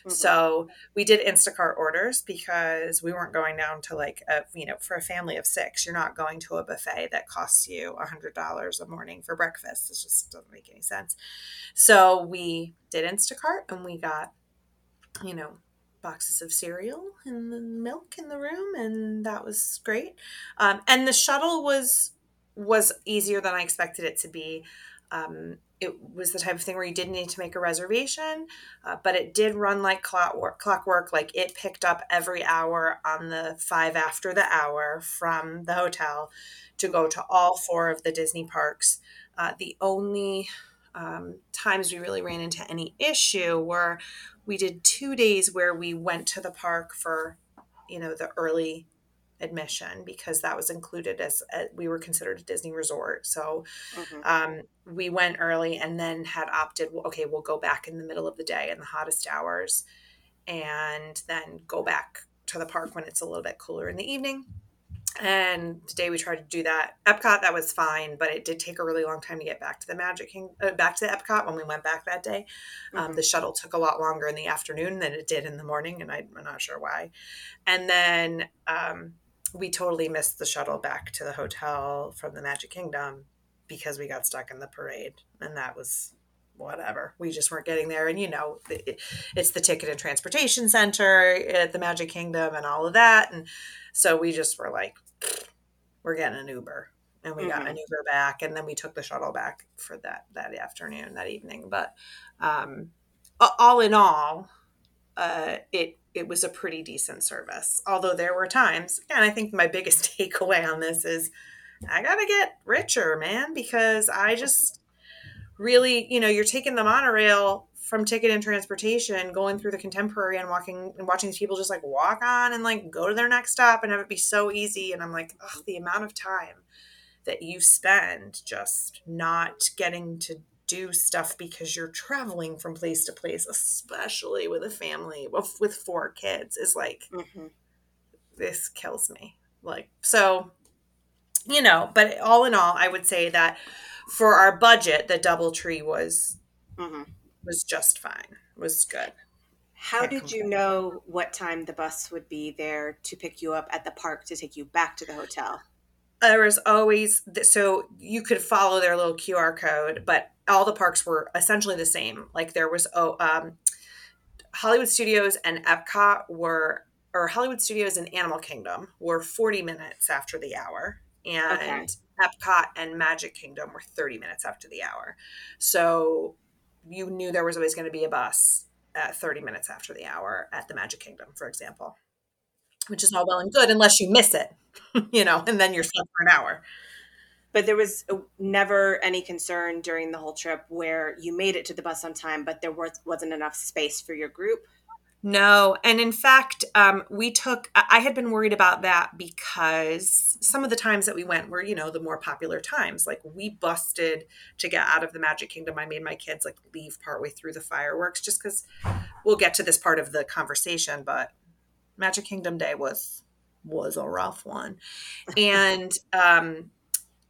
[SPEAKER 2] Mm-hmm. So we did Instacart orders because we weren't going down to like a, you know, for a family of six, you're not going to a buffet that costs you a hundred dollars a morning for breakfast. It just doesn't make any sense. So we did Instacart and we got, you know, boxes of cereal and the milk in the room and that was great um, and the shuttle was was easier than i expected it to be. Um, it was the type of thing where you didn't need to make a reservation uh, but it did run like clockwork clockwork. Like it picked up every hour on the five after the hour from the hotel to go to all four of the disney parks. Uh, the only um, times we really ran into any issue were we did two days where we went to the park for you know the early admission because that was included as, we were considered a disney resort so mm-hmm. um, we went early and then had opted okay we'll go back in the middle of the day in the hottest hours and then go back to the park when it's a little bit cooler in the evening and today we tried to do that epcot that was fine but it did take a really long time to get back to the magic king uh, back to the epcot when we went back that day um, mm-hmm. the shuttle took a lot longer in the afternoon than it did in the morning and I, am not sure why and then um, we totally missed the shuttle back to the hotel from the magic kingdom because we got stuck in the parade and that was whatever. We just weren't getting there. And, you know, it's the ticket and transportation center at the Magic Kingdom and all of that. And so we just were like, we're getting an Uber and we mm-hmm. got an mm-hmm. Uber back and then we took the shuttle back for that that afternoon that evening but um, all in all uh, it it was a pretty decent service. Although there were times and I think my biggest takeaway on this is I gotta get richer man because I just really you know you're taking the monorail from ticket and transportation going through the contemporary and walking and watching these people just like walk on and like go to their next stop and have it be so easy. And i'm like the amount of time that you spend just not getting to do stuff because you're traveling from place to place especially with a family with, with four kids is like mm-hmm. this kills me like so you know, but all in all, I would say that for our budget, the DoubleTree was
[SPEAKER 1] hmm
[SPEAKER 2] was just fine. Was good.
[SPEAKER 1] How
[SPEAKER 2] Can't
[SPEAKER 1] did you know what time the bus would be there to pick you up at the park to take you back to the hotel?
[SPEAKER 2] There was always so you could follow their little QR code, but all the parks were essentially the same. Like there was oh um, Hollywood Studios and Epcot were or Hollywood Studios and Animal Kingdom were 40 minutes after the hour and
[SPEAKER 1] Okay.
[SPEAKER 2] Epcot and Magic Kingdom were 30 minutes after the hour. So you knew there was always going to be a bus at 30 minutes after the hour at the Magic Kingdom, for example. Which is all well and good unless you miss it, you know, and then you're stuck for an hour.
[SPEAKER 1] But there was uh, never any concern during the whole trip where you made it to the bus on time, but there was, wasn't enough space for your group.
[SPEAKER 2] No, and in fact, um, we took. I had been worried about that because some of the times that we went were, you know, the more popular times. Like we busted to get out of the Magic Kingdom. I made my kids like leave partway through the fireworks, just because we'll get to this part of the conversation. But Magic Kingdom Day was was a rough one, and um,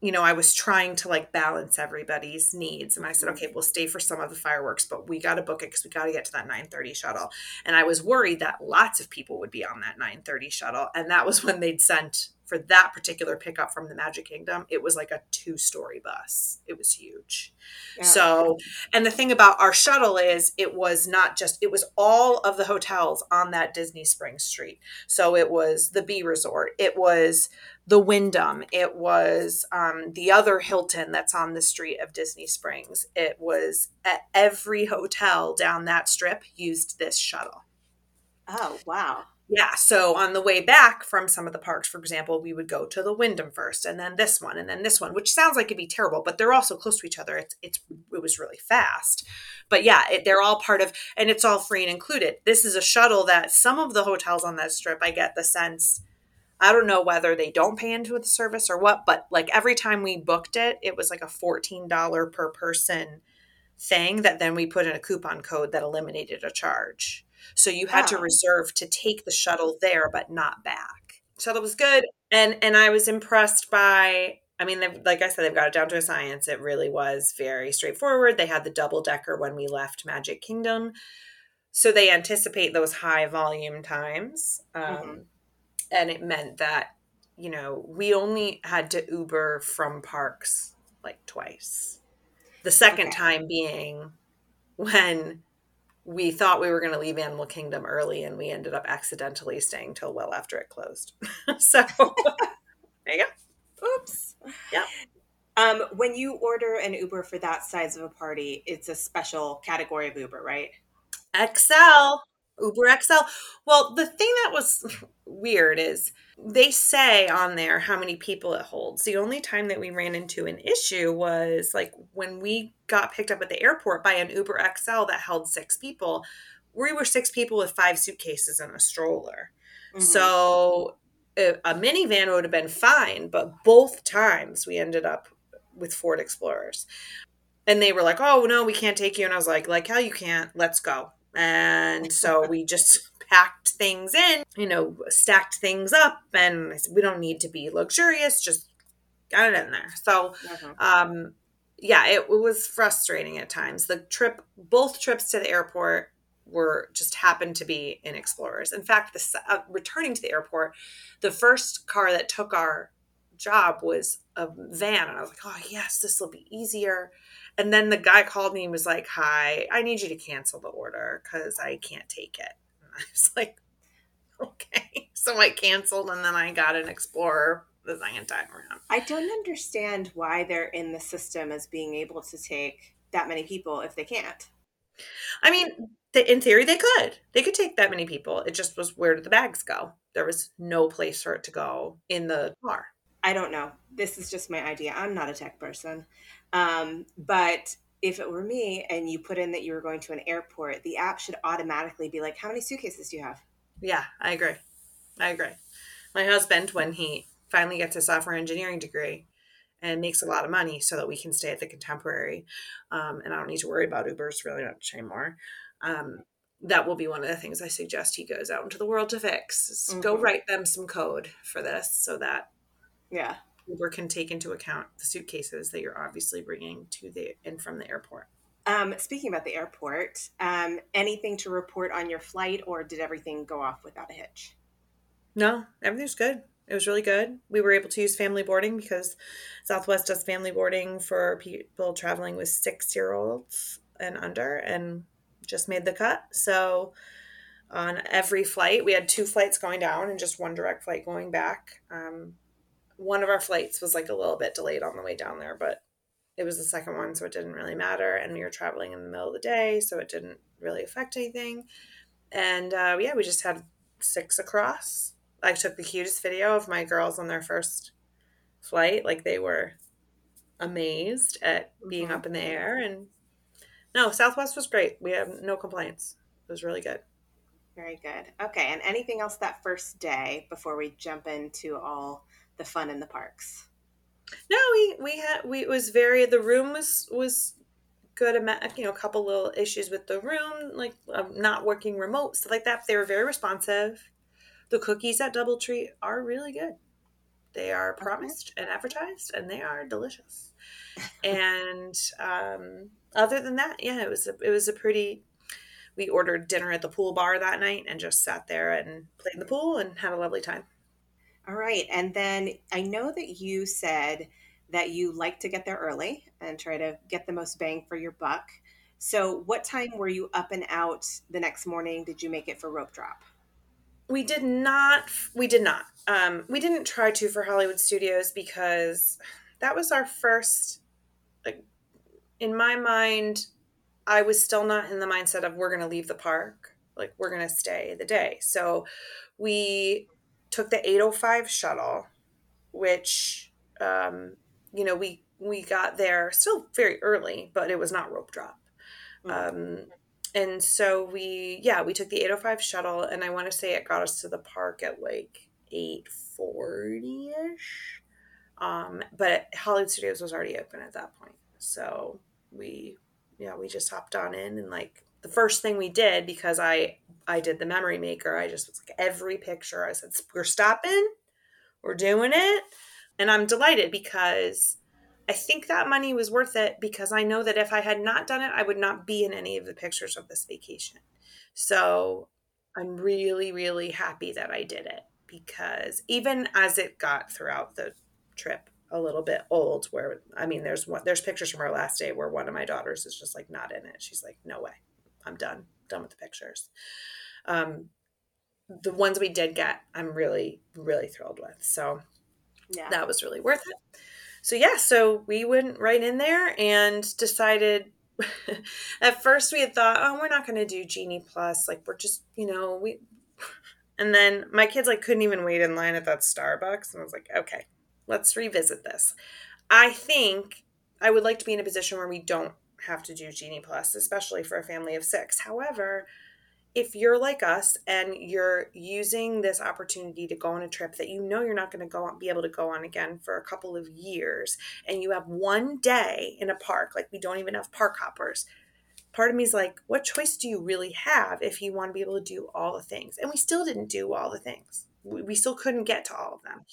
[SPEAKER 2] you know, I was trying to like balance everybody's needs. And I said, mm-hmm. okay, we'll stay for some of the fireworks, but we got to book it because we got to get to that 930 shuttle. And I was worried that lots of people would be on that 930 shuttle. And that was when they'd sent for that particular pickup from the Magic Kingdom. It was like a two story bus. It was huge.
[SPEAKER 1] Yeah.
[SPEAKER 2] So, and the thing about our shuttle is it was not just, it was all of the hotels on that Disney Springs Street. So it was the B Resort, it was the Wyndham, it was um, the other Hilton that's on the street of Disney Springs. It was at every hotel down that strip used this shuttle.
[SPEAKER 1] Oh, wow.
[SPEAKER 2] Yeah, so on the way back from some of the parks, for example, we would go to the Wyndham first, and then this one, and then this one, which sounds like it'd be terrible, but they're all so close to each other. It's it's it was really fast, but yeah, it, they're all part of, and it's all free and included. This is a shuttle that some of the hotels on that strip, I get the sense, I don't know whether they don't pay into the service or what, but like every time we booked it, it was like a fourteen dollar per person thing that then we put in a coupon code that eliminated a charge. So you had to
[SPEAKER 1] Oh.
[SPEAKER 2] reserve to take the shuttle there, but not back. Shuttle was good, and and I was impressed by. I mean, like I said, they've got it down to a science. It really was very straightforward. They had the double decker when we left Magic Kingdom, so they anticipate those high volume times, um,
[SPEAKER 1] Mhm.
[SPEAKER 2] And it meant that you know we only had to Uber from parks like twice. The second
[SPEAKER 1] Okay.
[SPEAKER 2] time being when we thought we were going to leave Animal Kingdom early and we ended up accidentally staying till well after it closed. so there you go.
[SPEAKER 1] Oops.
[SPEAKER 2] Yep.
[SPEAKER 1] Um, when you order an Uber for that size of a party, it's a special category of Uber, right?
[SPEAKER 2] XL, Uber XL. Well, the thing that was weird is they say on there how many people it holds. The only time that we ran into an issue was like when we got picked up at the airport by an Uber XL that held six people. We were six people with five suitcases and a stroller.
[SPEAKER 1] Mhm.
[SPEAKER 2] So a, a minivan would have been fine, but both times we ended up with Ford Explorers. And they were like, "Oh no, we can't take you." And I was like, "Like how you can't? Let's go." And so we just packed things in, you know, stacked things up, and we don't need to be luxurious. Just got it in there. So
[SPEAKER 1] Mhm.
[SPEAKER 2] um yeah it, it was frustrating at times the trip both trips to the airport were just happened to be in explorers in fact the uh, returning to the airport the first car that took our job was a van and i was like oh yes this will be easier and then the guy called me and was like hi i need you to cancel the order because i can't take it and i was like okay so i canceled and then i got an explorer the second time around
[SPEAKER 1] I don't understand why they're in the system as being able to take that many people if they can't.
[SPEAKER 2] I mean, in theory, they could. They could take that many people. It just was where did the bags go? There was no place for it to go in the car.
[SPEAKER 1] I don't know. This is just my idea. I'm not a tech person. Um, but if it were me and you put in that you were going to an airport, the app should automatically be like, how many suitcases do you have?
[SPEAKER 2] Yeah, I agree. I agree. My husband, when he finally gets a software engineering degree and makes a lot of money so that we can stay at the contemporary, um, and I don't need to worry about Ubers really much anymore. Um, that will be one of the things I suggest he goes out into the world to fix. is Go write them some code for this so that
[SPEAKER 1] Yeah.
[SPEAKER 2] Uber can take into account the suitcases that you're obviously bringing to the and from the airport.
[SPEAKER 3] Um, speaking about the airport, um, anything to report on your flight, or did everything go off without a hitch?
[SPEAKER 2] No, everything's good. It was really good. We were able to use family boarding because Southwest does family boarding for people traveling with six year olds and under, and just made the cut. So on every flight, we had two flights going down and just one direct flight going back. Um, one of our flights was like a little bit delayed on the way down there, but it was the second one, so it didn't really matter. And we were traveling in the middle of the day, so it didn't really affect anything. And uh, yeah, we just had six across. I took the cutest video of my girls on their first flight. Like they were amazed at being mm-hmm. up in the air. And no, Southwest was great. We have no complaints. It was really good.
[SPEAKER 3] Very good. Okay. And anything else that first day before we jump into all the fun in the parks?
[SPEAKER 2] No, we we had we it was very the room was was good amount you know a couple little issues with the room like um, not working remote stuff like that. They were very responsive. The cookies at DoubleTree are really good. They are promised and advertised, and they are delicious. and um, other than that, yeah, it was a, it was a pretty. We ordered dinner at the pool bar that night and just sat there and played in the pool and had a lovely time.
[SPEAKER 3] All right. And then I know that you said that you like to get there early and try to get the most bang for your buck. So, what time were you up and out the next morning? Did you make it for rope drop?
[SPEAKER 2] We did not. We did not. Um, we didn't try to for Hollywood Studios because that was our first. Like, in my mind, I was still not in the mindset of we're going to leave the park. Like, we're going to stay the day. So, we took the 805 shuttle, which, um, you know, we we got there still very early, but it was not rope drop. Mm-hmm. Um, and so we, yeah, we took the 805 shuttle, and I want to say it got us to the park at like 840 ish. Um, but Hollywood Studios was already open at that point. So we, yeah, we just hopped on in and like the first thing we did because I I did the memory maker. I just was like every picture. I said we're stopping, we're doing it, and I'm delighted because I think that money was worth it because I know that if I had not done it, I would not be in any of the pictures of this vacation. So I'm really really happy that I did it because even as it got throughout the trip a little bit old where I mean there's one there's pictures from our last day where one of my daughters is just like not in it. She's like no way. I'm done, done with the pictures. Um, the ones we did get, I'm really, really thrilled with. So yeah. that was really worth it. So yeah, so we went right in there and decided. at first, we had thought, oh, we're not going to do Genie Plus. Like we're just, you know, we. And then my kids like couldn't even wait in line at that Starbucks, and I was like, okay, let's revisit this. I think I would like to be in a position where we don't have to do Genie Plus, especially for a family of six. However, if you're like us and you're using this opportunity to go on a trip that you know you're not going to go on, be able to go on again for a couple of years, and you have one day in a park, like we don't even have park hoppers, part of me is like, what choice do you really have if you want to be able to do all the things? And we still didn't do all the things. We still couldn't get to all of them.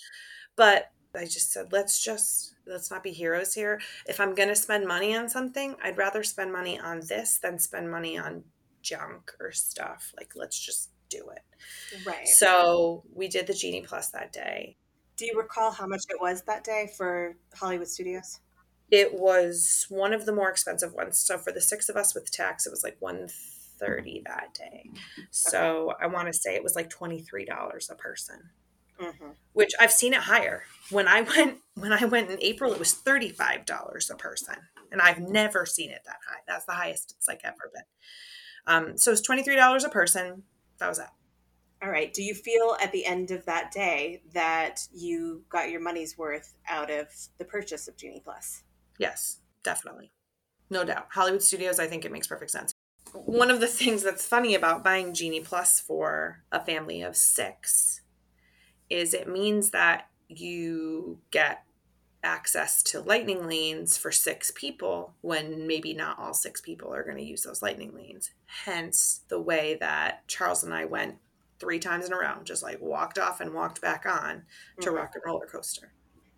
[SPEAKER 2] But I just said, let's just let's not be heroes here. If I'm going to spend money on something, I'd rather spend money on this than spend money on junk or stuff. Like let's just do it.
[SPEAKER 3] Right.
[SPEAKER 2] So, we did the Genie Plus that day.
[SPEAKER 3] Do you recall how much it was that day for Hollywood Studios?
[SPEAKER 2] It was one of the more expensive ones. So for the six of us with tax, it was like 130 that day. So okay. I want to say it was like $23 a person mm-hmm. which I've seen it higher. When I went when I went in April, it was thirty five dollars a person, and I've never seen it that high. That's the highest it's like ever been. Um, so it's twenty three dollars a person. That was it.
[SPEAKER 3] All right. Do you feel at the end of that day that you got your money's worth out of the purchase of Genie Plus?
[SPEAKER 2] Yes, definitely. No doubt. Hollywood Studios, I think it makes perfect sense. One of the things that's funny about buying Genie Plus for a family of six is it means that you get access to lightning lanes for six people when maybe not all six people are going to use those lightning lanes. Hence the way that Charles and I went three times in a row, just like walked off and walked back on to mm-hmm. Rock and Roller Coaster.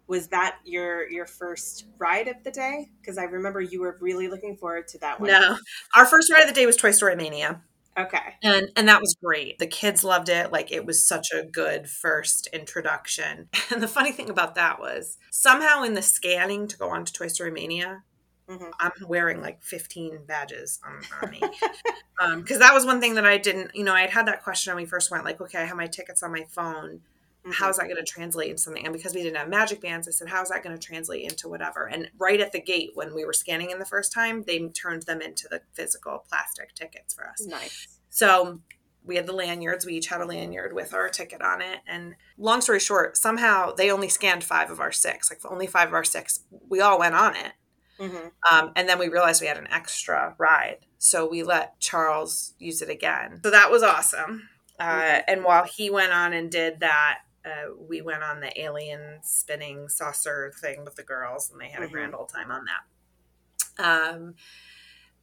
[SPEAKER 1] was that your your first ride of the day? Because I remember you were really looking forward to that one.
[SPEAKER 2] No, our first ride of the day was Toy Story Mania.
[SPEAKER 1] Okay.
[SPEAKER 2] And and that was great. The kids loved it. Like it was such a good first introduction. And the funny thing about that was somehow in the scanning to go on to Toy Story Mania, mm-hmm. I'm wearing like 15 badges on, on me. um, cuz that was one thing that I didn't, you know, I had had that question when we first went like, okay, I have my tickets on my phone Mm-hmm. How's that going to translate into something? And because we didn't have magic bands, I said, how's that going to translate into whatever? And right at the gate, when we were scanning in the first time, they turned them into the physical plastic tickets for us.
[SPEAKER 1] Nice.
[SPEAKER 2] So we had the lanyards. We each had a lanyard with our ticket on it. And long story short, somehow they only scanned five of our six, like only five of our six. We all went on it. Mm-hmm. Um, and then we realized we had an extra ride. So we let Charles use it again. So that was awesome. Uh, mm-hmm. and while he went on and did that, uh, we went on the alien spinning saucer thing with the girls, and they had mm-hmm. a grand old time on that. Um,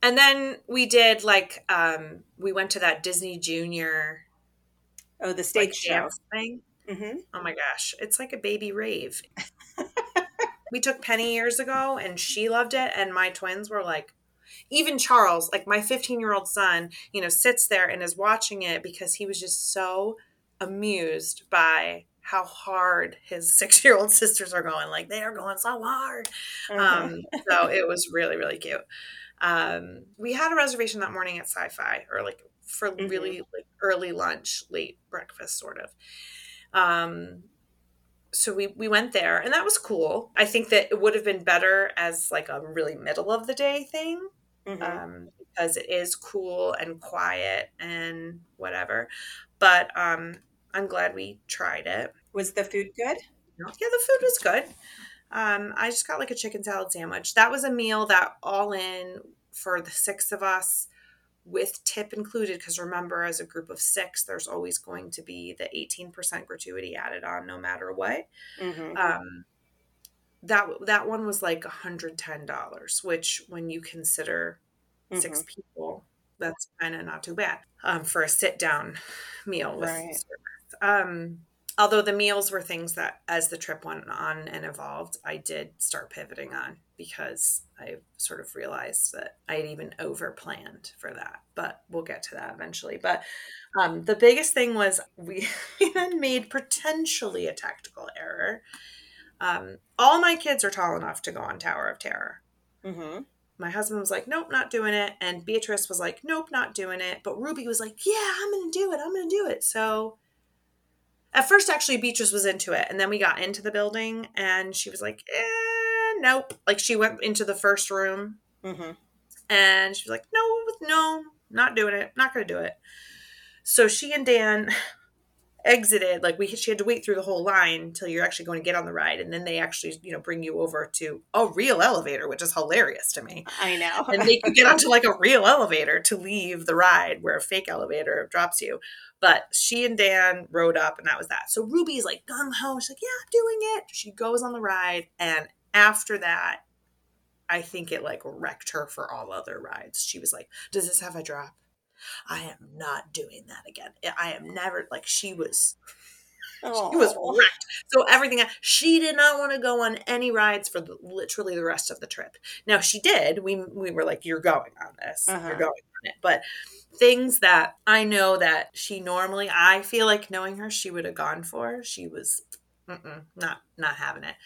[SPEAKER 2] and then we did like um, we went to that Disney Junior.
[SPEAKER 1] Oh, the stage like, show
[SPEAKER 2] thing. Mm-hmm. Oh my gosh, it's like a baby rave. we took Penny years ago, and she loved it, and my twins were like, even Charles, like my 15 year old son, you know, sits there and is watching it because he was just so amused by how hard his six year old sisters are going. Like they are going so hard. Mm-hmm. Um, so it was really, really cute. Um, we had a reservation that morning at sci fi or like for mm-hmm. really like early lunch, late breakfast, sort of. Um, so we, we went there and that was cool. I think that it would have been better as like a really middle of the day thing. Mm-hmm. Um, because it is cool and quiet and whatever. But um, I'm glad we tried it.
[SPEAKER 1] Was the food good?
[SPEAKER 2] Yeah, the food was good. Um, I just got like a chicken salad sandwich. That was a meal that all in for the six of us with tip included because remember as a group of six there's always going to be the 18% gratuity added on no matter what mm-hmm. um, that that one was like $110 which when you consider mm-hmm. six people that's kind of not too bad um, for a sit down meal with right. Um, although the meals were things that, as the trip went on and evolved, I did start pivoting on because I sort of realized that I had even over planned for that. But we'll get to that eventually. But um, the biggest thing was we even made potentially a tactical error. Um, all my kids are tall enough to go on Tower of Terror. Mm-hmm my husband was like, nope, not doing it. And Beatrice was like, nope, not doing it. But Ruby was like, yeah, I'm going to do it. I'm going to do it. So at first, actually, Beatrice was into it. And then we got into the building and she was like, eh, nope. Like she went into the first room mm-hmm. and she was like, no, no, not doing it. Not going to do it. So she and Dan exited like we she had to wait through the whole line until you're actually going to get on the ride and then they actually you know bring you over to a real elevator which is hilarious to me
[SPEAKER 1] i know
[SPEAKER 2] and they you get onto like a real elevator to leave the ride where a fake elevator drops you but she and dan rode up and that was that so ruby's like gung-ho she's like yeah i'm doing it she goes on the ride and after that i think it like wrecked her for all other rides she was like does this have a drop I am not doing that again. I am never like she was. She was wrecked. So everything she did not want to go on any rides for the, literally the rest of the trip. Now she did. We we were like, "You're going on this. Uh-huh. You're going on it." But things that I know that she normally, I feel like knowing her, she would have gone for. She was not not having it.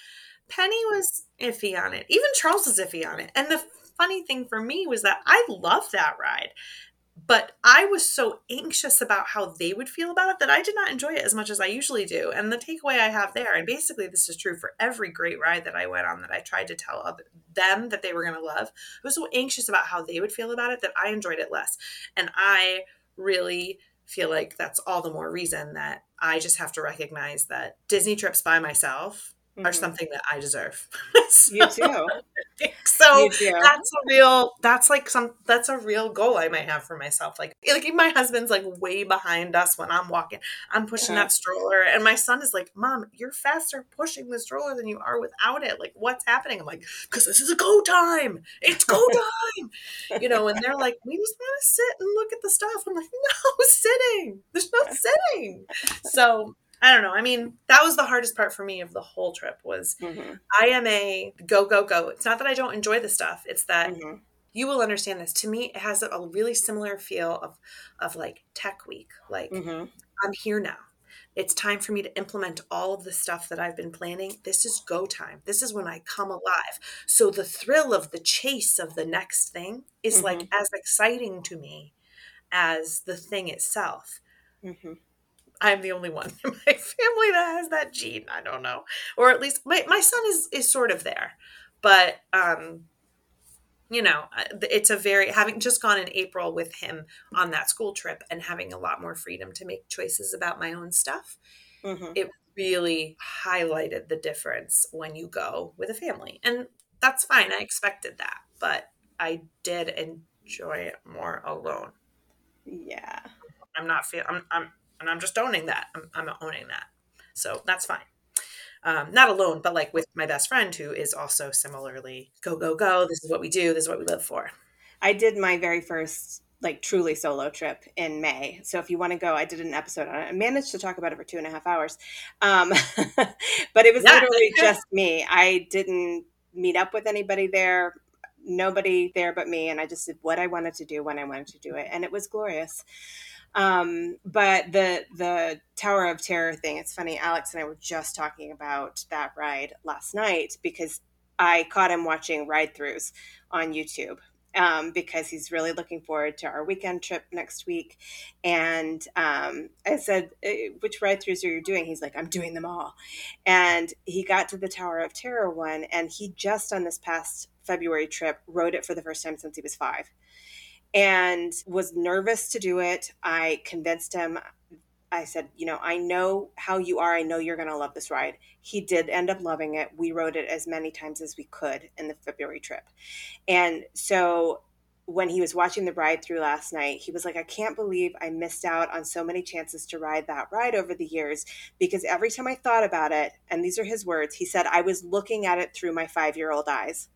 [SPEAKER 2] Penny was iffy on it. Even Charles was iffy on it. And the funny thing for me was that I love that ride but I was so anxious about how they would feel about it that I did not enjoy it as much as I usually do. And the takeaway I have there, and basically this is true for every great ride that I went on that I tried to tell them that they were going to love, I was so anxious about how they would feel about it that I enjoyed it less. And I really feel like that's all the more reason that I just have to recognize that Disney trips by myself mm-hmm. are something that I deserve.
[SPEAKER 1] so, you too.
[SPEAKER 2] So you too. that's a real that's like some that's a real goal I might have for myself. Like like my husband's like way behind us when I'm walking. I'm pushing that stroller and my son is like, "Mom, you're faster pushing the stroller than you are without it. Like what's happening?" I'm like, "Cuz this is a go time. It's go time." you know, and they're like, "We just want to sit and look at the stuff." I'm like, "No, sitting. There's no sitting." So I don't know. I mean, that was the hardest part for me of the whole trip was
[SPEAKER 1] Mm-hmm.
[SPEAKER 2] I am a go go go. It's not that I don't enjoy the stuff. It's that
[SPEAKER 1] Mm-hmm.
[SPEAKER 2] you will understand this. To me, it has a really similar feel of of like tech week. Like
[SPEAKER 1] Mm-hmm.
[SPEAKER 2] I'm here now. It's time for me to implement all of the stuff that I've been planning. This is go time. This is when I come alive. So the thrill of the chase of the next thing is like as exciting to me as the thing itself. I'm the only one in my family that has that gene. I don't know. Or at least my, my son is is sort of there. But um you know, uh, it's a very having just gone in April with him on that school trip and having a lot more freedom to make choices about my own stuff.
[SPEAKER 1] Mm-hmm.
[SPEAKER 2] It really highlighted the difference when you go with a family. And that's fine. I expected that, but I did enjoy it more alone.
[SPEAKER 1] Yeah.
[SPEAKER 2] I'm not feeling, I'm I'm and I'm just owning that. I'm I'm owning that. So that's fine. Um, not alone, but like with my best friend who is also similarly go go go. This is what we do. This is what we live for.
[SPEAKER 1] I did my very first like truly solo trip in May. So if you want to go, I did an episode on it. I managed to talk about it for two and a half hours. Um, but it was
[SPEAKER 2] Yeah.
[SPEAKER 1] literally just me. I didn't meet up with anybody there, nobody there but me. And I just did what I wanted to do when I wanted to do it. And it was glorious. Um, but the the Tower of Terror thing, it's funny, Alex and I were just talking about that ride last night because I caught him watching ride throughs on YouTube um, because he's really looking forward to our weekend trip next week. And um, I said, "Eh, Which ride throughs are you doing? He's like, I'm doing them all. And he got to the Tower of Terror one, and he just on this past February trip rode it for the first time since he was five and was nervous to do it. I convinced him. I said, you know, I know how you are. I know you're going to love this ride. He did end up loving it. We rode it as many times as we could in the February trip. And so when he was watching the ride through last night, he was like, I can't believe I missed out on so many chances to ride that ride over the years because every time I thought about it, and these are his words, he said, I was looking at it through my five year old eyes.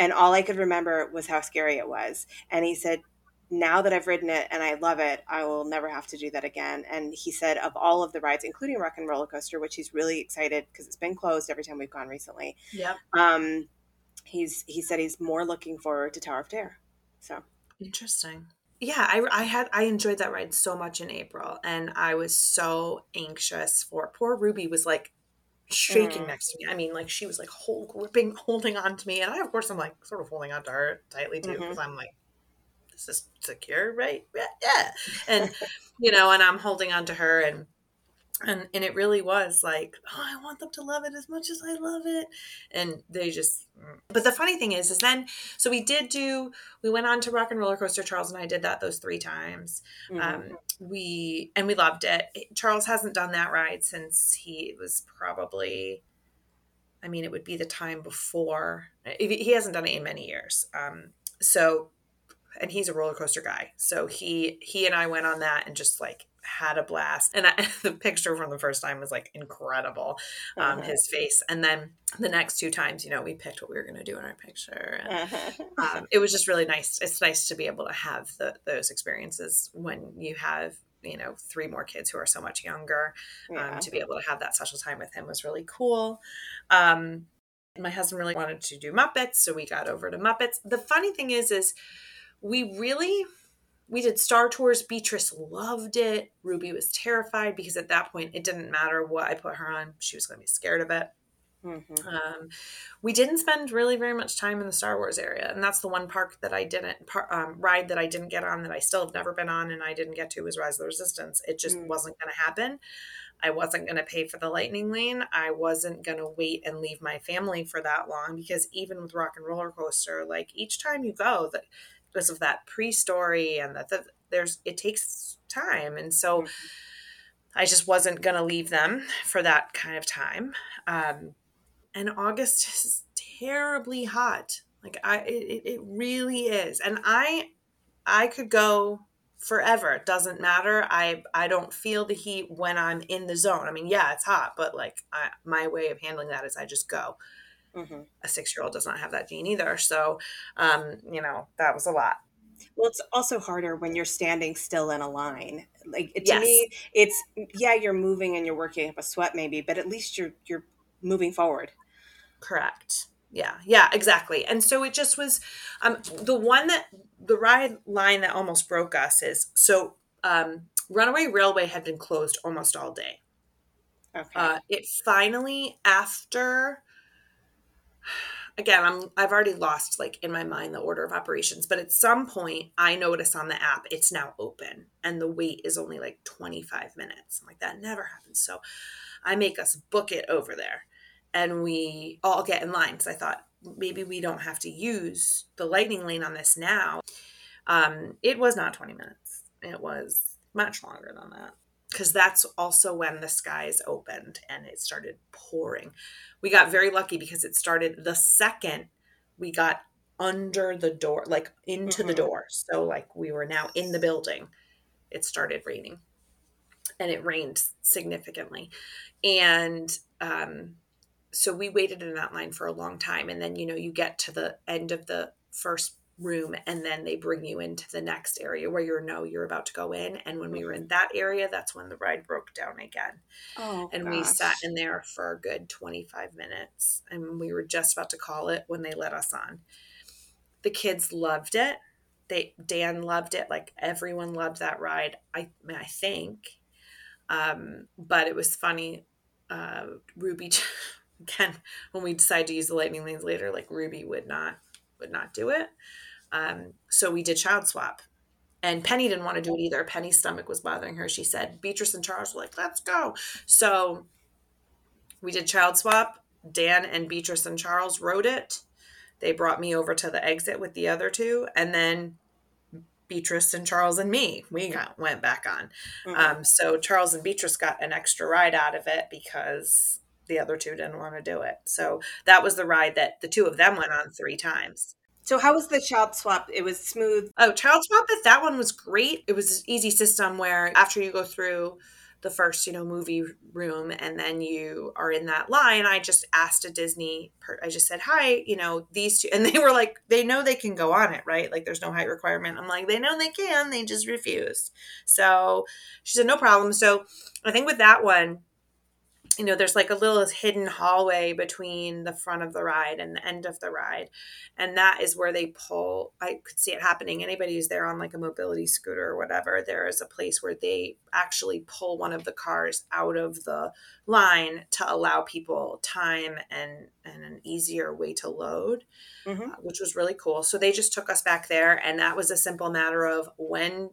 [SPEAKER 1] And all I could remember was how scary it was. And he said, now that I've ridden it and I love it, I will never have to do that again. And he said, of all of the rides, including Rock and Roller Coaster, which he's really excited because it's been closed every time we've gone recently.
[SPEAKER 2] Yeah.
[SPEAKER 1] Um, he's he said he's more looking forward to Tower of Terror. So
[SPEAKER 2] Interesting. Yeah, I, I had I enjoyed that ride so much in April, and I was so anxious for poor Ruby was like shaking
[SPEAKER 1] Mm.
[SPEAKER 2] next to me. I mean, like she was like whole gripping, holding on to me, and I of course I'm like sort of holding on to her tightly too because I'm like, this is secure, right? Yeah, yeah. And you know, and I'm holding on to her, and and and it really was like, oh, I want them to love it as much as I love it, and they just. But the funny thing is, is then so we did do we went on to rock and roller coaster charles and i did that those three times.
[SPEAKER 1] Mhm.
[SPEAKER 2] um, we and we loved it. Charles hasn't done that ride since he was probably i mean it would be the time before he hasn't done it in many years. Um, so and he's a roller coaster guy. So he he and i went on that and just like had a blast and I, the picture from the first time was like incredible um,
[SPEAKER 1] Uh-huh.
[SPEAKER 2] his face and then the next two times you know we picked what we were going to do in our picture and
[SPEAKER 1] Uh-huh.
[SPEAKER 2] um, it was just really nice. It's nice to be able to have the, those experiences when you have, you know, three more kids who are so much younger.
[SPEAKER 1] Yeah.
[SPEAKER 2] Um, to be able to have that special time with him was really cool. Um, my husband really wanted to do Muppets, so we got over to Muppets. The funny thing is, is we really we did Star Tours. Beatrice loved it. Ruby was terrified because at that point it didn't matter what I put her on; she was going to be scared of it.
[SPEAKER 1] Mhm.
[SPEAKER 2] Um, we didn't spend really very much time in the Star Wars area, and that's the one park that I didn't par- um, ride that I didn't get on that I still have never been on, and I didn't get to was Rise of the Resistance. It just
[SPEAKER 1] Mm.
[SPEAKER 2] wasn't going to happen. I wasn't going to pay for the Lightning Lane. I wasn't going to wait and leave my family for that long because even with Rock and Roller Coaster, like each time you go, that because of that pre-story and that the, there's it takes time, and so.
[SPEAKER 1] Mhm.
[SPEAKER 2] I just wasn't going to leave them for that kind of time. Um, and August is terribly hot. Like I, it, it really is. And I, I could go forever. It doesn't matter. I, I don't feel the heat when I'm in the zone. I mean, yeah, it's hot, but like I, my way of handling that is I just go.
[SPEAKER 1] Mhm.
[SPEAKER 2] A six year old does not have that gene either. So, um, you know, that was a lot.
[SPEAKER 3] Well, it's also harder when you're standing still in a line. Like to
[SPEAKER 2] Yes.
[SPEAKER 3] me, it's yeah, you're moving and you're working up a sweat maybe, but at least you're you're moving forward.
[SPEAKER 2] Correct. Yeah, yeah, exactly. And so it just was um the one that the ride line that almost broke us is so um Runaway Railway had been closed almost all day.
[SPEAKER 3] Okay.
[SPEAKER 2] Uh it finally after again, I'm I've already lost like in my mind the order of operations, but at some point I notice on the app it's now open and the wait is only like 25 minutes. I'm like that never happens. So I make us book it over there and we all get in line because I thought maybe we don't have to use the lightning lane on this now. Um, it was not 20 minutes. It was much longer than that because that's also when the skies opened and it started pouring. We got very lucky because it started the second we got under the door, like into the
[SPEAKER 3] Mhm.
[SPEAKER 2] door. So, like, we were now in the building. It started raining and it rained significantly. And um, so we waited in that line for a long time. And then, you know, you get to the end of the first room and then they bring you into the next area where you know you're about to go in. And when we were in that area, that's when the ride broke down again.
[SPEAKER 3] Oh,
[SPEAKER 2] and we sat in there for a good 25 minutes and we were just about to call it when they let us on. The kids loved it. They dan loved it like everyone loved that ride i, I think. Um, but it was funny uh, ruby again when we decided to use the lightning lanes later like ruby would not would not do it um, so we did child swap and Penny didn't want to do it either. Penny's stomach was bothering her. She said, Beatrice and Charles were like, let's go. So we did child swap. Dan and Beatrice and Charles rode it. They brought me over to the exit with the other two. And then Beatrice and Charles and me, we got went back on.
[SPEAKER 3] Mhm.
[SPEAKER 2] Um, so Charles and Beatrice got an extra ride out of it because the other two didn't want to do it. So that was the ride that the two of them went on three times.
[SPEAKER 3] So how was the child swap? It was smooth.
[SPEAKER 2] Oh, Child Swap, that one was great. It was an easy system where after you go through the first, you know, movie room and then you are in that line, I just asked a Disney, per- I just said, hi, you know, these two. And they were like, they know they can go on it, right? Like there's no height requirement. I'm like, they know they can, they just refuse. So she said, no problem. So I think with that one, you know, there's like a little hidden hallway between the front of the ride and the end of the ride. And that is where they pull. I could see it happening. Anybody who's there on like a mobility scooter or whatever, there is a place where they actually pull one of the cars out of the line to allow people time and, and an easier way to load,
[SPEAKER 3] Mhm.
[SPEAKER 2] uh, which was really cool. So they just took us back there. And that was a simple matter of when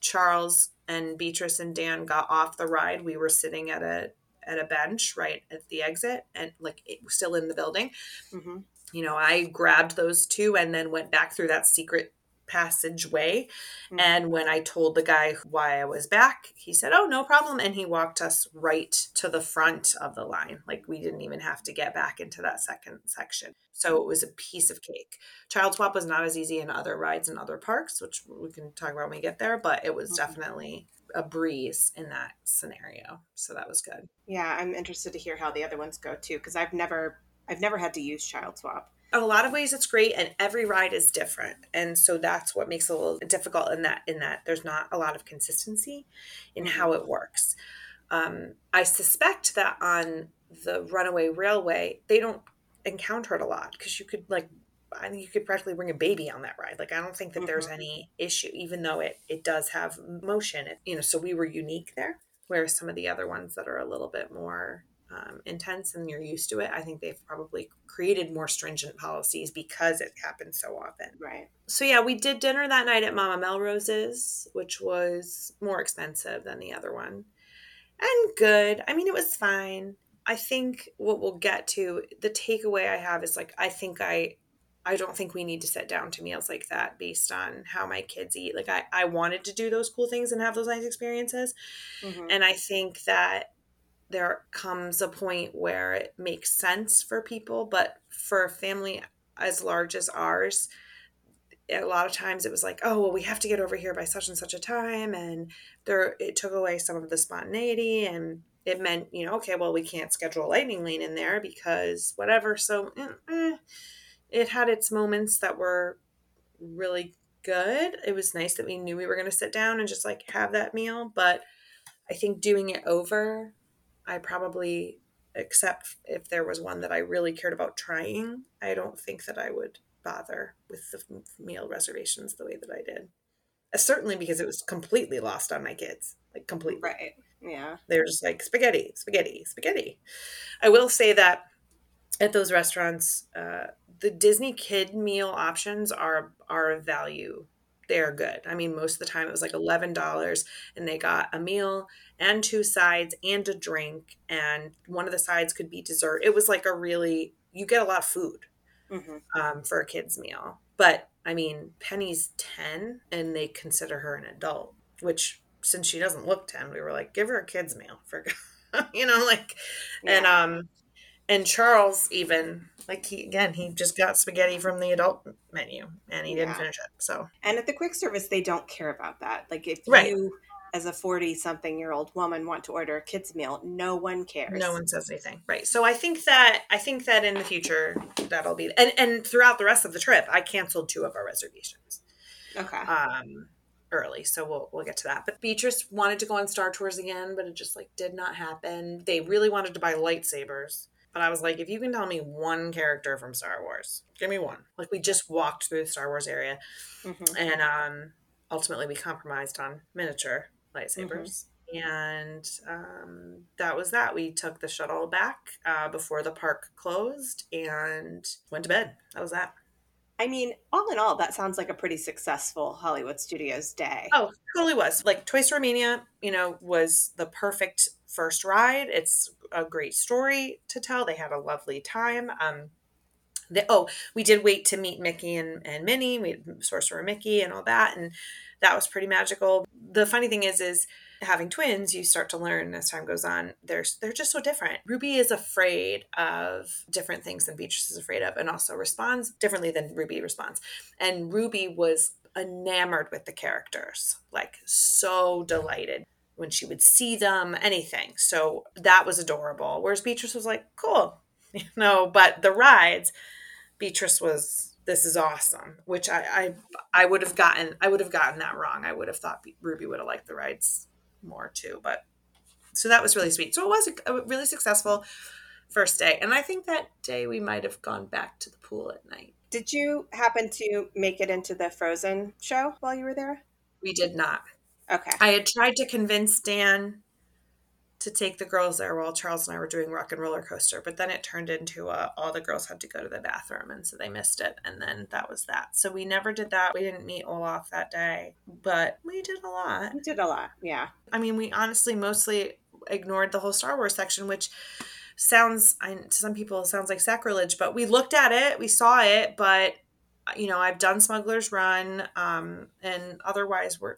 [SPEAKER 2] Charles and Beatrice and Dan got off the ride, we were sitting at a at a bench right at the exit and like it was still in the building.
[SPEAKER 3] Mhm.
[SPEAKER 2] You know, I grabbed those two and then went back through that secret passageway.
[SPEAKER 3] Mhm.
[SPEAKER 2] And when I told the guy why I was back, he said, "Oh, no problem." And he walked us right to the front of the line. Like we didn't even have to get back into that second section. So it was a piece of cake. Child swap was not as easy in other rides and other parks, which we can talk about when we get there, but it was
[SPEAKER 3] Mhm.
[SPEAKER 2] definitely a breeze in that scenario. So that was good.
[SPEAKER 3] Yeah, I'm interested to hear how the other ones go too because I've never I've never had to use child swap.
[SPEAKER 2] in a lot of ways it's great and every ride is different and so that's what makes it a little difficult in that in that there's not a lot of consistency in how it works um, i suspect that on the runaway railway they don't encounter it a lot because you could like i think you could practically bring a baby on that ride like i don't think that there's
[SPEAKER 3] Mhm.
[SPEAKER 2] any issue even though it it does have motion it, you know so we were unique there whereas some of the other ones that are a little bit more um, intense and you're used to it, I think they've probably created more stringent policies because it happens so often.
[SPEAKER 3] Right.
[SPEAKER 2] So yeah, we did dinner that night at Mama Melrose's, which was more expensive than the other one, and good. I mean, it was fine. I think what we'll get to the takeaway I have is like I think I I don't think we need to sit down to meals like that based on how my kids eat. Like I I wanted to do those cool things and have those nice experiences,
[SPEAKER 3] Mhm.
[SPEAKER 2] and I think that there comes a point where it makes sense for people, but for a family as large as ours, a lot of times it was like, oh, well, we have to get over here by such and such a time. And there, it took away some of the spontaneity and it meant, you know, okay, well, we can't schedule a lightning lane in there because whatever. So it had its moments that were really good. It was nice that we knew we were going to sit down and just like have that meal. But I think doing it over, I probably, except if there was one that I really cared about trying, I don't think that I would bother with the meal reservations the way that I did. Uh, certainly because it was completely lost on my kids, like completely.
[SPEAKER 1] Right. Yeah.
[SPEAKER 2] They're just like spaghetti, spaghetti, spaghetti. I will say that at those restaurants, uh, the Disney kid meal options are are a value. They're good. I mean, most of the time it was like eleven dollars, and they got a meal and two sides and a drink, and one of the sides could be dessert. It was like a really you get a lot of food mm-hmm. um, for a kid's meal. But I mean, Penny's ten, and they consider her an adult, which since she doesn't look ten, we were like, give her a kid's meal for, you know, like, yeah. and um, and Charles even like he again he just got spaghetti from the adult menu and he didn't yeah. finish it. So
[SPEAKER 1] and at the quick service they don't care about that. Like if right. you as a 40 something year old woman want to order a kids meal no one cares
[SPEAKER 2] no one says anything right so i think that i think that in the future that'll be and and throughout the rest of the trip i canceled two of our reservations
[SPEAKER 1] okay
[SPEAKER 2] um early so we'll we'll get to that but beatrice wanted to go on star tours again but it just like did not happen they really wanted to buy lightsabers but I was like, if you can tell me one character from Star Wars, give me one. Like we just walked through the Star Wars area, mm-hmm. and um, ultimately we compromised on miniature lightsabers. Mm-hmm. And um, that was that. We took the shuttle back uh, before the park closed and went to bed. That was that.
[SPEAKER 1] I mean, all in all, that sounds like a pretty successful Hollywood Studios day.
[SPEAKER 2] Oh, it totally was. Like Toy Story Mania, you know, was the perfect first ride. It's a great story to tell. They had a lovely time. Um, they, oh, we did wait to meet Mickey and, and Minnie, we had Sorcerer Mickey and all that, and that was pretty magical. The funny thing is, is having twins, you start to learn as time goes on. They're they're just so different. Ruby is afraid of different things than Beatrice is afraid of, and also responds differently than Ruby responds. And Ruby was enamored with the characters, like so delighted when she would see them, anything. So that was adorable. Whereas Beatrice was like, cool, you know, but the rides, Beatrice was this is awesome, which I I, I would have gotten I would have gotten that wrong. I would have thought Ruby would have liked the rides more too, but so that was really sweet. So it was a, a really successful first day, and I think that day we might have gone back to the pool at night.
[SPEAKER 1] Did you happen to make it into the Frozen show while you were there?
[SPEAKER 2] We did not.
[SPEAKER 1] Okay.
[SPEAKER 2] I had tried to convince Dan to take the girls there while Charles and I were doing Rock and Roller Coaster, but then it turned into a, all the girls had to go to the bathroom, and so they missed it, and then that was that. So we never did that. We didn't meet Olaf that day, but we did a lot.
[SPEAKER 1] We did a lot, yeah.
[SPEAKER 2] I mean, we honestly mostly ignored the whole Star Wars section, which sounds I, to some people sounds like sacrilege, but we looked at it, we saw it, but you know, I've done Smuggler's Run, um, and otherwise we're.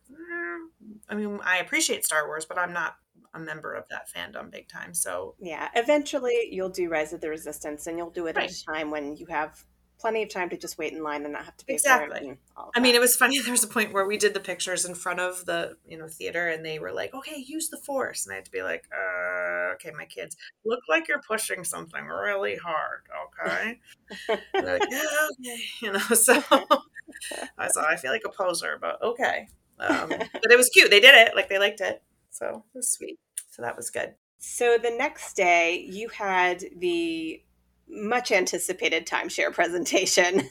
[SPEAKER 2] I mean, I appreciate Star Wars, but I'm not a member of that fandom big time. So
[SPEAKER 1] yeah, eventually you'll do Rise of the Resistance, and you'll do it right. at a time when you have plenty of time to just wait in line and not have to pay exactly.
[SPEAKER 2] I mean, it was funny. There was a point where we did the pictures in front of the you know theater, and they were like, "Okay, use the force," and I had to be like, uh, "Okay, my kids look like you're pushing something really hard." Okay, and they're like, "Yeah, okay," you know. So I thought I feel like a poser, but okay. Um, but it was cute. They did it. Like they liked it. So it was sweet. So that was good.
[SPEAKER 1] So the next day, you had the much anticipated timeshare presentation.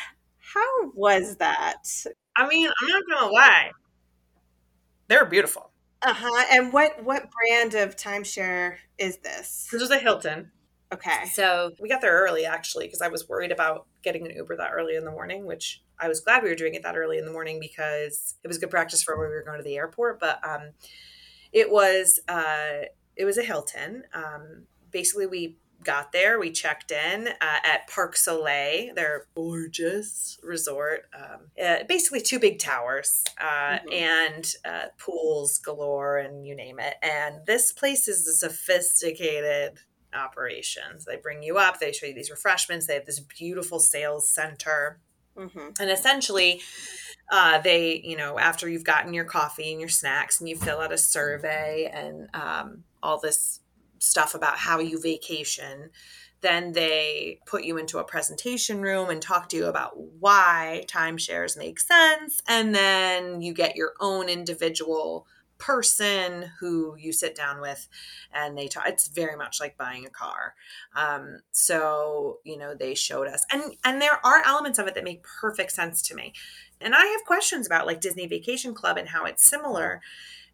[SPEAKER 1] How was that?
[SPEAKER 2] I mean, I'm not gonna lie, they were beautiful.
[SPEAKER 1] Uh huh. And what what brand of timeshare is this?
[SPEAKER 2] This was a Hilton.
[SPEAKER 1] Okay.
[SPEAKER 2] So we got there early actually because I was worried about getting an Uber that early in the morning, which I was glad we were doing it that early in the morning because it was good practice for when we were going to the airport. But um, it was uh, it was a Hilton. Um, basically, we got there, we checked in uh, at Parc Soleil, their gorgeous resort. Um, uh, basically, two big towers uh, mm-hmm. and uh, pools galore, and you name it. And this place is a sophisticated operations. They bring you up, they show you these refreshments, they have this beautiful sales center. Mm-hmm. And essentially, uh, they, you know, after you've gotten your coffee and your snacks and you fill out a survey and um, all this stuff about how you vacation. Then they put you into a presentation room and talk to you about why timeshares make sense. And then you get your own individual person who you sit down with and they talk it's very much like buying a car. Um, so you know they showed us and and there are elements of it that make perfect sense to me. And i have questions about like disney vacation club and how it's similar.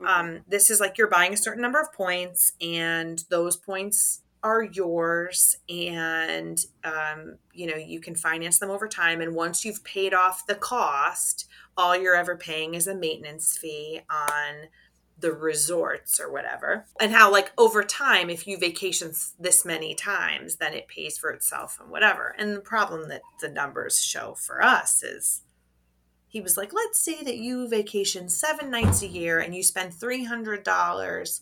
[SPEAKER 2] Mm-hmm. um, this is like you're buying a certain number of points and those points are yours and um, you know you can finance them over time and once you've paid off the cost all you're ever paying is a maintenance fee on the resorts or whatever and how like over time if you vacation this many times then it pays for itself and whatever. And the problem that the numbers show for us is he was like let's say that you vacation seven nights a year and you spend $300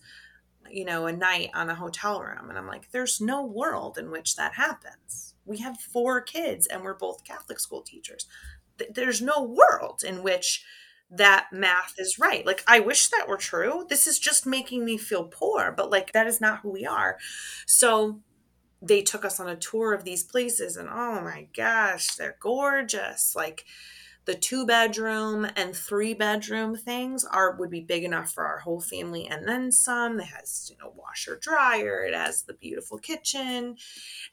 [SPEAKER 2] you know a night on a hotel room. And i'm like there's no world in which that happens. We have four kids and we're both catholic school teachers. There's no world in which that math is right. Like, I wish that were true. This is just making me feel poor, but like, that is not who we are. So, they took us on a tour of these places, and oh my gosh, they're gorgeous. Like, the two bedroom and three bedroom things are would be big enough for our whole family and then some it has you know washer dryer it has the beautiful kitchen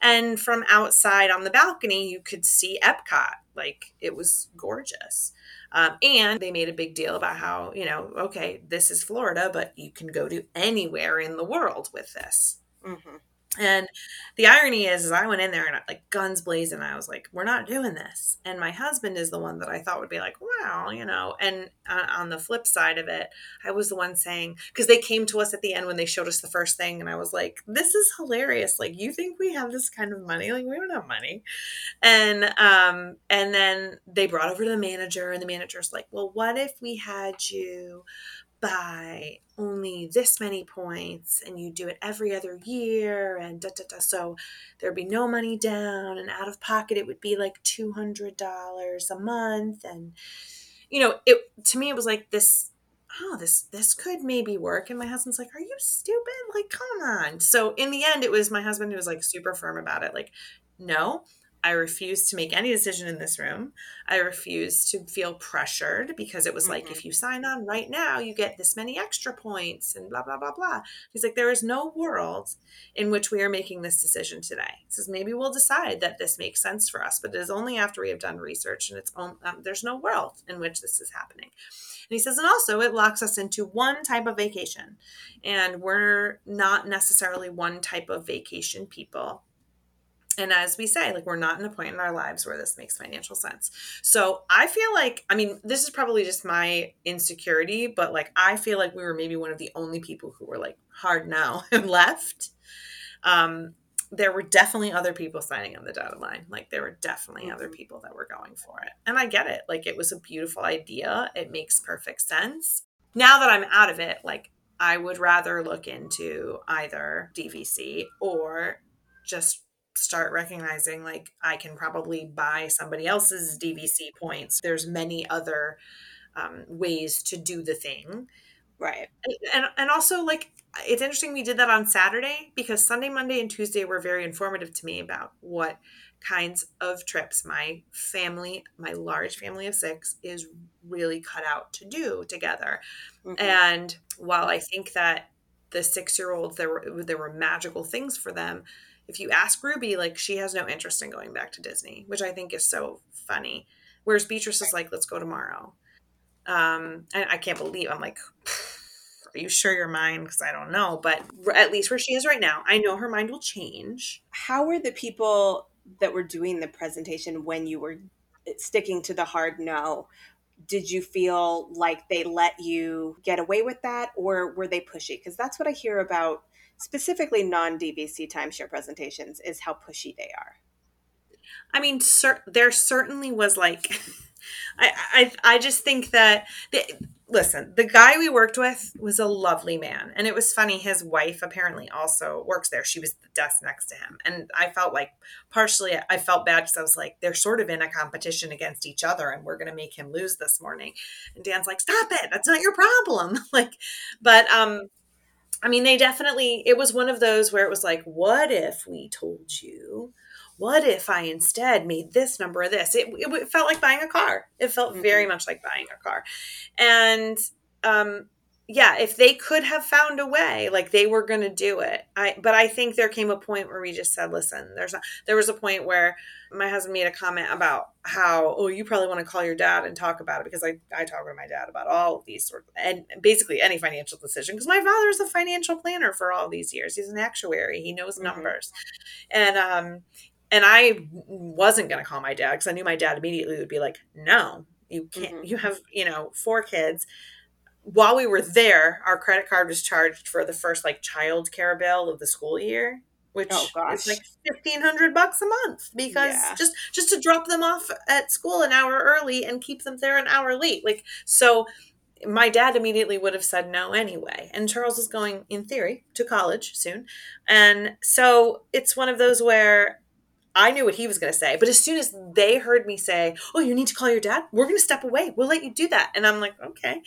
[SPEAKER 2] and from outside on the balcony you could see epcot like it was gorgeous um, and they made a big deal about how, you know, okay, this is Florida, but you can go to anywhere in the world with this. Mm-hmm. And the irony is, is I went in there and like guns blazing. I was like, "We're not doing this." And my husband is the one that I thought would be like, "Wow," you know. And uh, on the flip side of it, I was the one saying because they came to us at the end when they showed us the first thing, and I was like, "This is hilarious! Like, you think we have this kind of money? Like, we don't have money." And um, and then they brought over to the manager, and the manager's like, "Well, what if we had you?" By only this many points and you do it every other year and da da da. So there'd be no money down and out of pocket it would be like $200 a month. And, you know, it to me, it was like this. Oh, this this could maybe work. And my husband's like, "Are you stupid? Like, come on!" So in the end, it was my husband who was like super firm about it. Like, no, I refused to make any decision in this room. I refused to feel pressured because it was mm-hmm. like, if you sign on right now, you get this many extra points and blah, blah, blah, blah. He's like, there is no world in which we are making this decision today. He says, maybe we'll decide that this makes sense for us, but it is only after we have done research and it's um, there's no world in which this is happening. And he says, and also it locks us into one type of vacation. And we're not necessarily one type of vacation people and as we say, like we're not in a point in our lives where this makes financial sense. So I feel like, I mean, this is probably just my insecurity, but like I feel like we were maybe one of the only people who were like hard now and left. Um, there were definitely other people signing on the dotted line. Like there were definitely mm-hmm. other people that were going for it. And I get it. Like it was a beautiful idea. It makes perfect sense. Now that I'm out of it, like I would rather look into either DVC or just start recognizing like I can probably buy somebody else's DVC points. There's many other um, ways to do the thing.
[SPEAKER 1] Right.
[SPEAKER 2] And and also like it's interesting we did that on Saturday because Sunday, Monday, and Tuesday were very informative to me about what kinds of trips my family, my large family of six, is really cut out to do together. Mm-hmm. And while I think that the six year olds there were there were magical things for them, if you ask Ruby, like she has no interest in going back to Disney, which I think is so funny. Whereas Beatrice is like, let's go tomorrow. Um, and I can't believe I'm like, are you sure you're mine? Because I don't know, but at least where she is right now, I know her mind will change.
[SPEAKER 1] How were the people that were doing the presentation when you were sticking to the hard no? Did you feel like they let you get away with that, or were they pushy? Because that's what I hear about specifically non DVC timeshare presentations is how pushy they are.
[SPEAKER 2] I mean, cer- there certainly was like, I, I, I just think that the, listen, the guy we worked with was a lovely man, and it was funny. His wife apparently also works there. She was the desk next to him, and I felt like partially I felt bad because I was like, they're sort of in a competition against each other, and we're going to make him lose this morning. And Dan's like, stop it, that's not your problem. like, but um, I mean, they definitely, it was one of those where it was like, what if we told you? What if I instead made this number of this? It, it, it felt like buying a car. It felt mm-hmm. very much like buying a car. And um, yeah, if they could have found a way, like they were going to do it. I, but I think there came a point where we just said, listen, there's not, there was a point where my husband made a comment about how, oh, you probably want to call your dad and talk about it because I, I talk with my dad about all of these sort of, and basically any financial decision because my father is a financial planner for all these years. He's an actuary. He knows mm-hmm. numbers. And, um, and I wasn't going to call my dad because I knew my dad immediately would be like, no, you can't, mm-hmm. you have, you know, four kids while we were there, our credit card was charged for the first like child care bill of the school year, which oh, is like fifteen hundred bucks a month because yeah. just just to drop them off at school an hour early and keep them there an hour late. Like so my dad immediately would have said no anyway. And Charles is going, in theory, to college soon. And so it's one of those where I knew what he was going to say. But as soon as they heard me say, "Oh, you need to call your dad," we're going to step away. We'll let you do that. And I'm like, "Okay,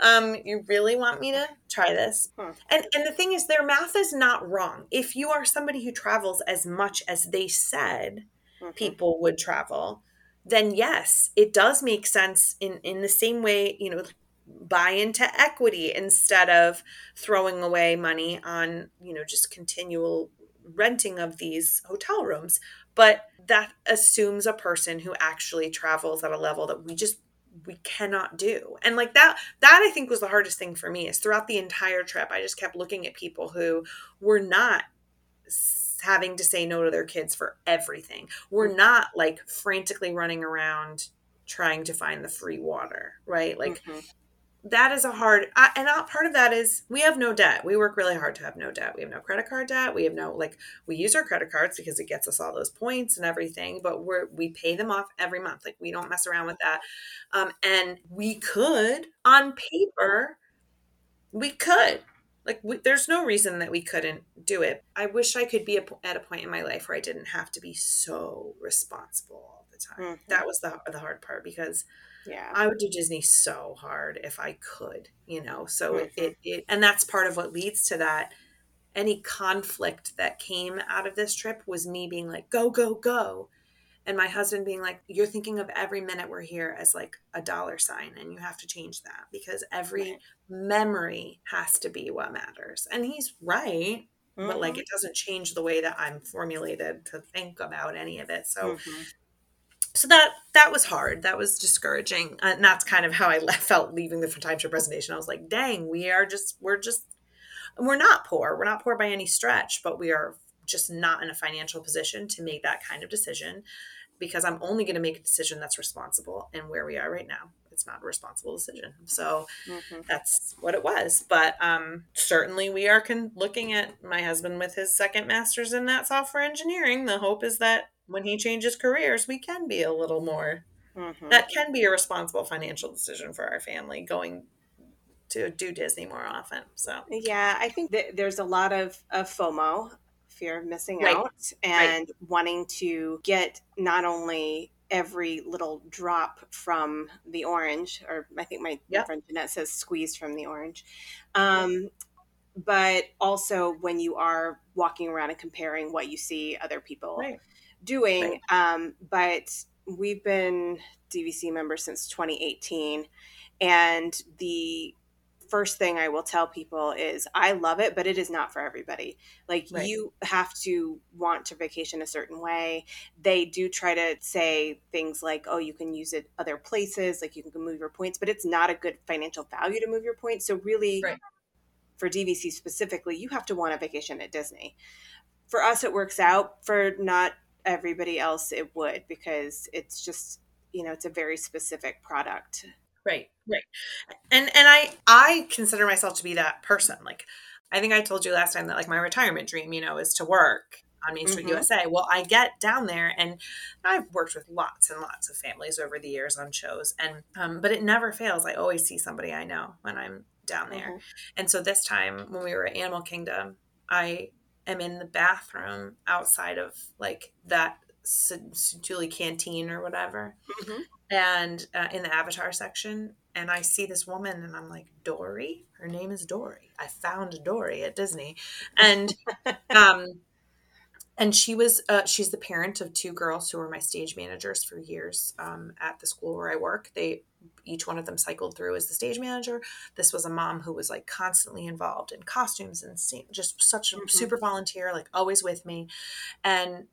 [SPEAKER 2] um, you really want me to try this?" Hmm. And and the thing is, their math is not wrong. If you are somebody who travels as much as they said mm-hmm. people would travel, then yes, it does make sense in in the same way. You know, buy into equity instead of throwing away money on you know just continual renting of these hotel rooms but that assumes a person who actually travels at a level that we just we cannot do. And like that that i think was the hardest thing for me is throughout the entire trip i just kept looking at people who were not having to say no to their kids for everything we're mm. not like frantically running around trying to find the free water right? Like mm-hmm that is a hard I, and part of that is we have no debt. We work really hard to have no debt. We have no credit card debt. We have no like we use our credit cards because it gets us all those points and everything but we're we pay them off every month. Like we don't mess around with that. Um, and we could on paper we could. Like we, there's no reason that we couldn't do it. I wish i could be a, at a point in my life where i didn't have to be so responsible all the time. Mm-hmm. that was the, the hard part because
[SPEAKER 1] yeah
[SPEAKER 2] i would do disney so hard if i could you know so mm-hmm. it, it, it and that's part of what leads to that any conflict that came out of this trip was me being like go go go and my husband being like you're thinking of every minute we're here as like a dollar sign and you have to change that because every right. memory has to be what matters and he's right mm-hmm. but like mm-hmm. it doesn't change the way that i'm formulated to think about any of it so mm-hmm so that that was hard. That was discouraging. Uh, and that's kind of how i left, felt leaving the timeshare presentation. I was like dang we are just we're just we're not poor. We're not poor by any stretch but we are just not in a financial position to make that kind of decision because i'm only going to make a decision that's responsible and where we are right now. It's not a responsible decision. So mm-hmm. that's what it was. But um, certainly we are con- looking at my husband with his second master's in that software engineering. The hope is that when he changes careers, we can be a little more. Mm-hmm. That can be a responsible financial decision for our family going to do Disney more often. So
[SPEAKER 1] yeah, I think that there's a lot of, of FOMO, fear of missing right. out, and right. wanting to get not only every little drop from the orange, or I think my yep. friend Jeanette says squeezed from the orange. Um, but also when you are walking around and comparing what you see other people right doing. Right. Um, but we've been DVC members since 2018. And the first thing I will tell people is I love it, but it is not for everybody. Like right. you have to want to vacation a certain way. They do try to say things like, oh, you can use it other places, like you can move your points, but it's not a good financial value to move your points. So really right. for DVC specifically, you have to want a vacation at Disney. For us, it works out. For not everybody else it would because it's just you know it's a very specific product
[SPEAKER 2] right right and and i i consider myself to be that person like i think i told you last time that like my retirement dream you know is to work on Main Street mm-hmm. USA. Well, I get down there, and I've worked with lots and lots of families over the years on shows, and um, but it never fails. I always see somebody I know when I'm down there, mm-hmm. and so this time when we were at Animal Kingdom, I am in the bathroom outside of like that Satu'li canteen or whatever. Mm-hmm. And uh, in the avatar section, and I see this woman and I'm like, Dory? Her name is Dory. I found Dory at Disney. And um and she was uh, she's the parent of two girls who were my stage managers for years um, at the school where i work they each one of them cycled through as the stage manager this was a mom who was like constantly involved in costumes and just such a mm-hmm. super volunteer like always with me and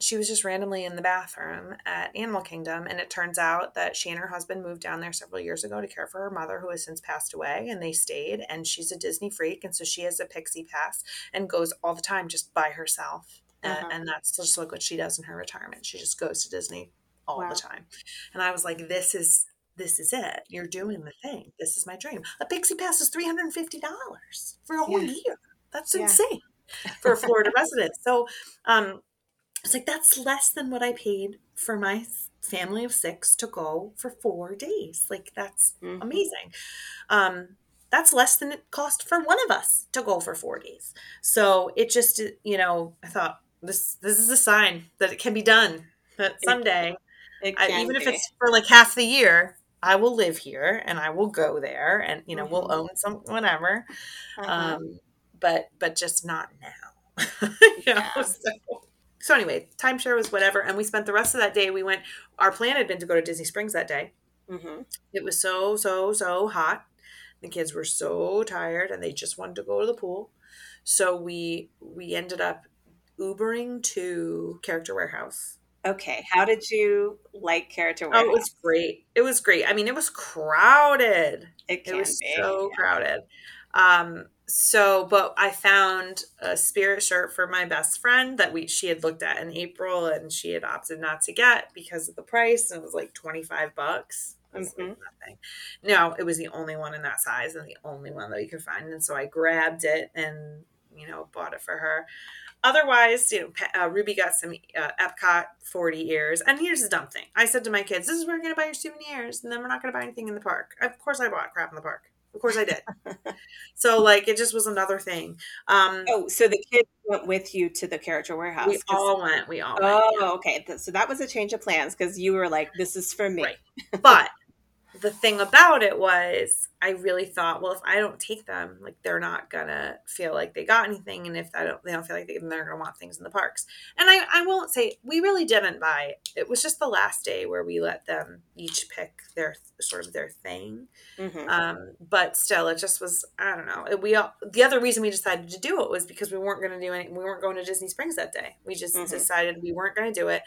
[SPEAKER 2] she was just randomly in the bathroom at Animal Kingdom. And it turns out that she and her husband moved down there several years ago to care for her mother, who has since passed away. And they stayed. And she's a Disney freak. And so she has a pixie pass and goes all the time just by herself uh-huh. and, that's just like what she does in her retirement. She just goes to Disney all wow. the time. And I was like, this is this is it. You're doing the thing. This is my dream. A Pixie Pass is three hundred and fifty dollars for a whole yeah. year. That's yeah. insane for a Florida resident. So um it's like that's less than what I paid for my family of six to go for four days. Like that's mm-hmm. amazing. Um that's less than it cost for one of us to go for four days. So it just, you know, I thought, this this is a sign that it can be done. That someday, it, it I, even be. if it's for like half the year, I will live here and I will go there, and you know mm-hmm. we'll own some whatever. Uh-huh. Um, but but just not now. you know? so, so anyway, timeshare was whatever, and we spent the rest of that day. We went. Our plan had been to go to Disney Springs that day. Mm-hmm. It was so so so hot. The kids were so tired, and they just wanted to go to the pool. So we we ended up Ubering to Character Warehouse.
[SPEAKER 3] Okay. How did you like Character Warehouse?
[SPEAKER 2] Oh, it was great. It was great. I mean, it was crowded. It, it was be. so yeah. crowded. Um, so, but I found a spirit shirt for my best friend that we she had looked at in April and she had opted not to get because of the price and it was like 25 bucks. Mm-hmm. Like. No, it was the only one in that size and the only one that we could find. And so I grabbed it and, you know, bought it for her otherwise, you know, uh, Ruby got some uh, Epcot 40 ears. And here's the dumb thing I said to my kids, this is where you're going to buy your souvenirs, and then we're not going to buy anything in the park. Of course, I bought crap in the park. Of course, I did. so, like, it just was another thing. Um,
[SPEAKER 3] oh, so the kids went with you to the character warehouse?
[SPEAKER 2] We all went. We all
[SPEAKER 3] Oh,
[SPEAKER 2] went,
[SPEAKER 3] yeah. okay. So that was a change of plans because you were like, this is for me. Right.
[SPEAKER 2] But the thing about it was I really thought, well, if I don't take them, like they're not gonna feel like they got anything, and if I don't, they don't feel like they, they're gonna want things in the parks. And I, I won't say we really didn't buy. It was just the last day where we let them each pick their sort of their thing. Mm-hmm. Um, but still, it just was. I don't know. We all, the other reason we decided to do it was because we weren't gonna do any. We weren't going to Disney Springs that day. We just mm-hmm. decided we weren't gonna do it.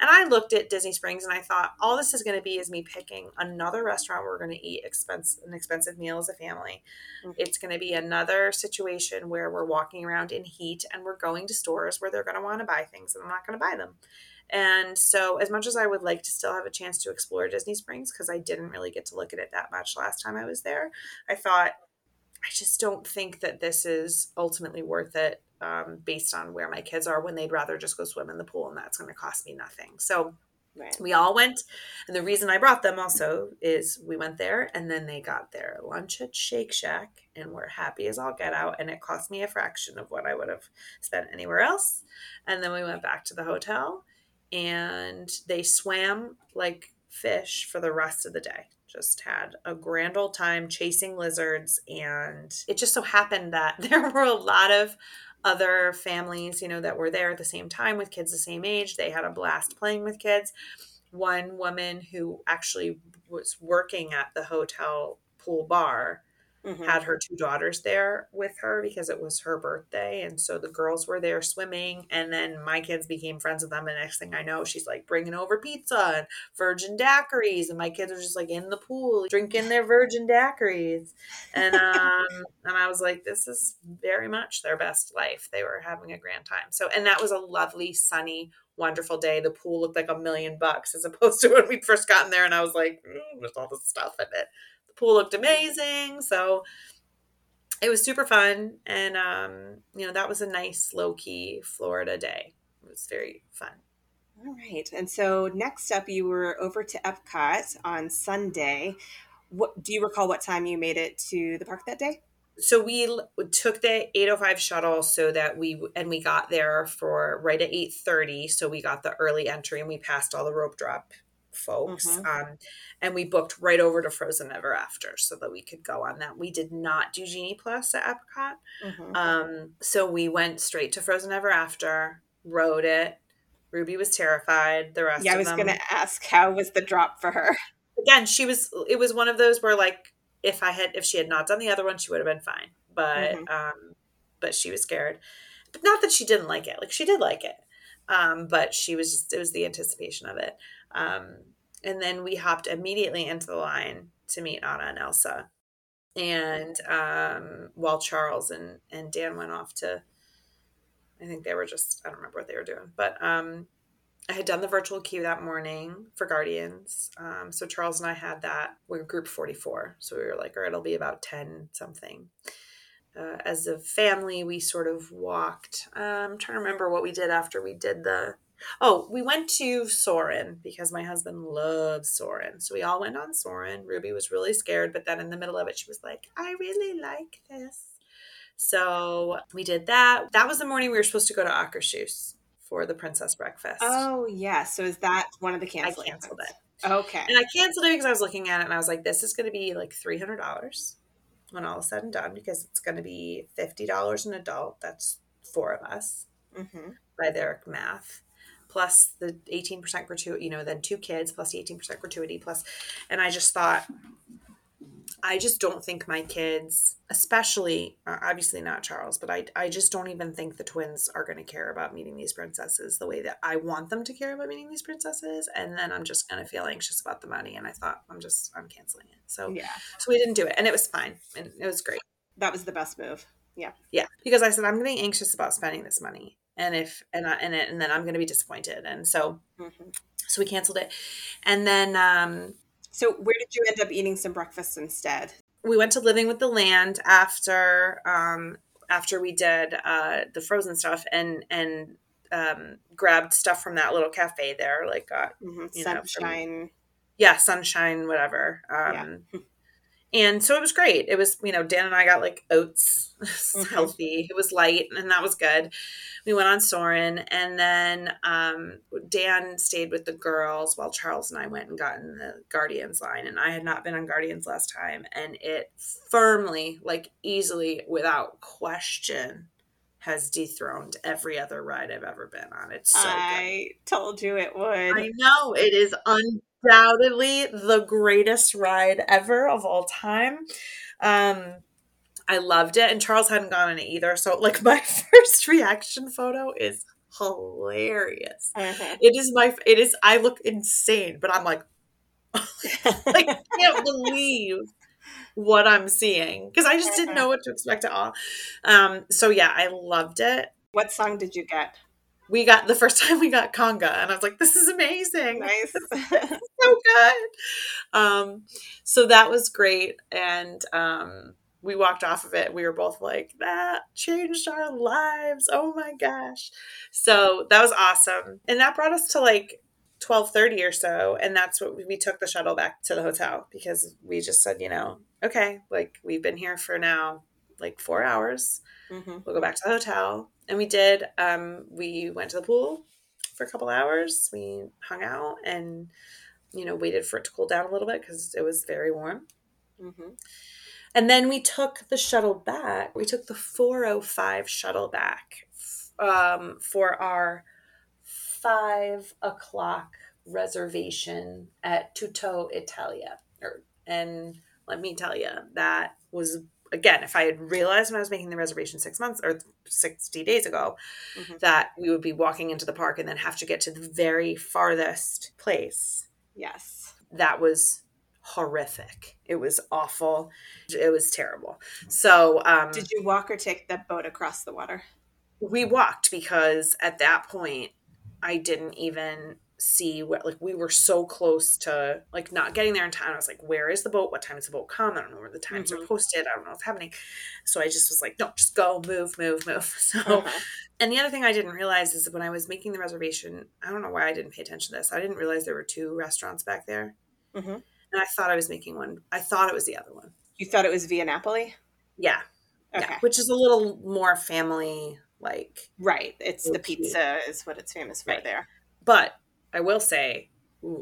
[SPEAKER 2] And I looked at Disney Springs and I thought, all this is going to be is me picking another restaurant where we're going to eat expense an expensive meal as a family. Mm-hmm. It's going to be another situation where we're walking around in heat and we're going to stores where they're going to want to buy things and I'm not going to buy them. And so, as much as I would like to still have a chance to explore Disney Springs, because I didn't really get to look at it that much last time I was there, I thought, I just don't think that this is ultimately worth it um, based on where my kids are when they'd rather just go swim in the pool and that's going to cost me nothing. So right. we all went. And the reason I brought them also is we went there and then they got their lunch at Shake Shack and we're happy as all get out. And it cost me a fraction of what I would have spent anywhere else. And then we went back to the hotel and they swam like fish for the rest of the day just had a grand old time chasing lizards and it just so happened that there were a lot of other families, you know, that were there at the same time with kids the same age. They had a blast playing with kids. One woman who actually was working at the hotel pool bar mm-hmm. had her two daughters there with her because it was her birthday. And so the girls were there swimming. And then my kids became friends with them. And next thing I know, she's like bringing over pizza and virgin daiquiris. And my kids are just like in the pool drinking their virgin daiquiris. And, um, and I was like, this is very much their best life. They were having a grand time. So, and that was a lovely, sunny, wonderful day. The pool looked like a million bucks as opposed to when we'd first gotten there. And I was like, mm, there's all this stuff in it pool looked amazing. So it was super fun. And, um, you know, that was a nice, low key Florida day. It was very fun.
[SPEAKER 3] All right. And so next up, you were over to Epcot on Sunday. What do you recall what time you made it to the park that day?
[SPEAKER 2] So we took the 805 shuttle so that we and we got there for right at 8:30 so we got the early entry and we passed all the rope drop folks.
[SPEAKER 1] Mhm.
[SPEAKER 2] Um, and we booked right over to Frozen Ever After so that we could go on that. We did not do Genie Plus at Epcot.
[SPEAKER 1] Mhm.
[SPEAKER 2] Um, so we went straight to Frozen Ever After, rode it. Ruby was terrified. The rest
[SPEAKER 1] yeah, I was
[SPEAKER 2] them,
[SPEAKER 1] going to ask how was the drop for her?
[SPEAKER 2] again, she was. It was one of those where like if I had if she had not done the other one, she would have been fine. But
[SPEAKER 1] Mhm.
[SPEAKER 2] um, but she was scared. But not that she didn't like it. Like she did like it. Um, but she was just it was the anticipation of it. Um, and then we hopped immediately into the line to meet Anna and Elsa. And um, while Charles and, and Dan went off to, I think they were just, I don't remember what they were doing, but um, I had done the virtual queue that morning for Guardians. Um, so Charles and I had that. We were group 44. So we were like, all right, it'll be about 10 something. Uh, as a family, we sort of walked. Um, I'm trying to remember what we did after we did the. Oh, we went to Soarin' because my husband loves Soarin'. So we all went on Soarin'. Ruby was really scared, but then in the middle of it, she was like, I really like this. So we did that. That was the morning we were supposed to go to Akershus for the princess breakfast.
[SPEAKER 1] Oh, yeah. So is that one of the
[SPEAKER 2] I
[SPEAKER 1] canceling?
[SPEAKER 2] canceled it.
[SPEAKER 1] Okay.
[SPEAKER 2] And I canceled it because I was looking at it and I was like, this is going to be like $300 when all is said and done because it's going to be $50 an adult. That's four of us
[SPEAKER 1] hmm
[SPEAKER 2] by their math. Plus the 18% gratuity, you know, then two kids plus the 18% gratuity plus. And I just thought, I just don't think my kids, especially, uh, obviously not Charles, but I, I just don't even think the twins are going to care about meeting these princesses the way that I want them to care about meeting these princesses. And then I'm just going to feel anxious about the money. And I thought, I'm just, I'm canceling it. So,
[SPEAKER 1] Yeah.
[SPEAKER 2] so we didn't do it. And it was fine. And it was great.
[SPEAKER 1] That was the best move.
[SPEAKER 2] Yeah. Yeah. Because I said, I'm getting anxious about spending this money. And if, and, I, and, it, and then I'm going to be disappointed. And so,
[SPEAKER 1] hmm
[SPEAKER 2] so we canceled it. And then, um,
[SPEAKER 1] So where did you end up eating some breakfast instead?
[SPEAKER 2] we went to living with the land after um after we did uh the frozen stuff and and um grabbed stuff from that little cafe there like uh
[SPEAKER 1] hmm
[SPEAKER 2] You know, from-
[SPEAKER 1] Sunshine.
[SPEAKER 2] yeah sunshine whatever um and so it was great. It was you know dan and i got like oats
[SPEAKER 1] Mhm.
[SPEAKER 2] healthy. It was light and that was good. We went on Soarin' and then um dan stayed with the girls while charles and i went and got in the guardians line and i had not been on guardians last time and it firmly like easily without question has dethroned every other ride i've ever been on. It's so good.
[SPEAKER 1] I told you it would.
[SPEAKER 2] I know. It is undoubtedly the greatest ride ever of all time. Um, I loved it, and Charles hadn't gone on it either. So, like, my first reaction photo is hilarious.
[SPEAKER 1] Mhm.
[SPEAKER 2] It is my. It is. I look insane, but I'm like, like, I can't believe what I'm seeing because I just didn't know what to expect at all. Um, so yeah, I loved it.
[SPEAKER 1] What song did you get?
[SPEAKER 2] We got the first time we got conga, and I was like, "This is amazing."
[SPEAKER 1] Nice.
[SPEAKER 2] so good. Um, so that was great. And um, we walked off of it. We were both like, that changed our lives. Oh my gosh. So that was awesome. And that brought us to like 1230 or so. And that's what we, we took the shuttle back to the hotel because we just said, you know, okay, like we've been here for now like four hours.
[SPEAKER 1] hmm
[SPEAKER 2] We'll go back to the hotel. And we did. Um, we went to the pool for a couple hours. We hung out and, you know, waited for it to cool down a little bit because it was very warm.
[SPEAKER 1] hmm
[SPEAKER 2] And then we took the shuttle back. We took the 405 shuttle back um, for our five o'clock reservation at Tutto Italia. Or, and let me tell you, that was, again, if I had realized when I was making the reservation six months or 60 days ago
[SPEAKER 1] Mhm.
[SPEAKER 2] that we would be walking into the park and then have to get to the very farthest place
[SPEAKER 1] Yes.
[SPEAKER 2] that was horrific. It was awful. It was terrible. So um,
[SPEAKER 1] Did you walk or take the boat across the water?
[SPEAKER 2] we walked because at that point I didn't even see what like we were so close to like not getting there in time. I was like, where is the boat? What time does the boat come? I don't know where the times are
[SPEAKER 1] Mhm.
[SPEAKER 2] posted. I don't know what's happening. So I just was like, no, just go, move, move, move. So
[SPEAKER 1] Uh-huh.
[SPEAKER 2] and the other thing I didn't realize is that when I was making the reservation, I don't know why I didn't pay attention to this. I didn't realize there were two restaurants back there.
[SPEAKER 1] Mhm.
[SPEAKER 2] And I thought I was making one. I thought it was the other one.
[SPEAKER 1] You thought it was via Napoli?
[SPEAKER 2] Yeah.
[SPEAKER 1] Okay.
[SPEAKER 2] Yeah. Which is a little more family like.
[SPEAKER 1] Right. It's the pizza is what it's famous for
[SPEAKER 2] Right.
[SPEAKER 1] there.
[SPEAKER 2] But I will say,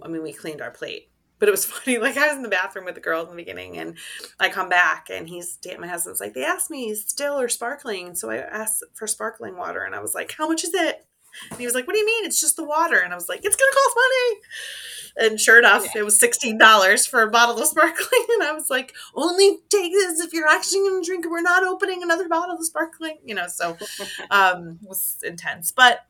[SPEAKER 2] I mean, we cleaned our plate. But it was funny. Like I was in the bathroom with the girls in the beginning, and I come back, and he's my husband's like, they asked me still or sparkling, so I asked for sparkling water, and I was like, how much is it? And he was like, what do you mean? It's just the water, and I was like, it's gonna cost money. And sure enough, yeah. it was sixteen dollars for a bottle of sparkling, and I was like, only take this if you're actually gonna drink it. We're not opening another bottle of sparkling, you know. So um, it was intense, but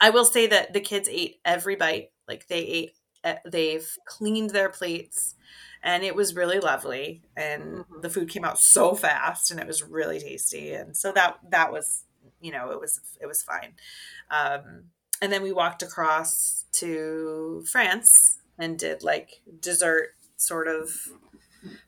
[SPEAKER 2] I will say that the kids ate every bite. Like they ate, eh, they've cleaned their plates, and it was really lovely. And mm-hmm. the food came out so fast, and it was really tasty. And so that that was, you know, it was it was fine. Um, and then we walked across to France and did like dessert sort of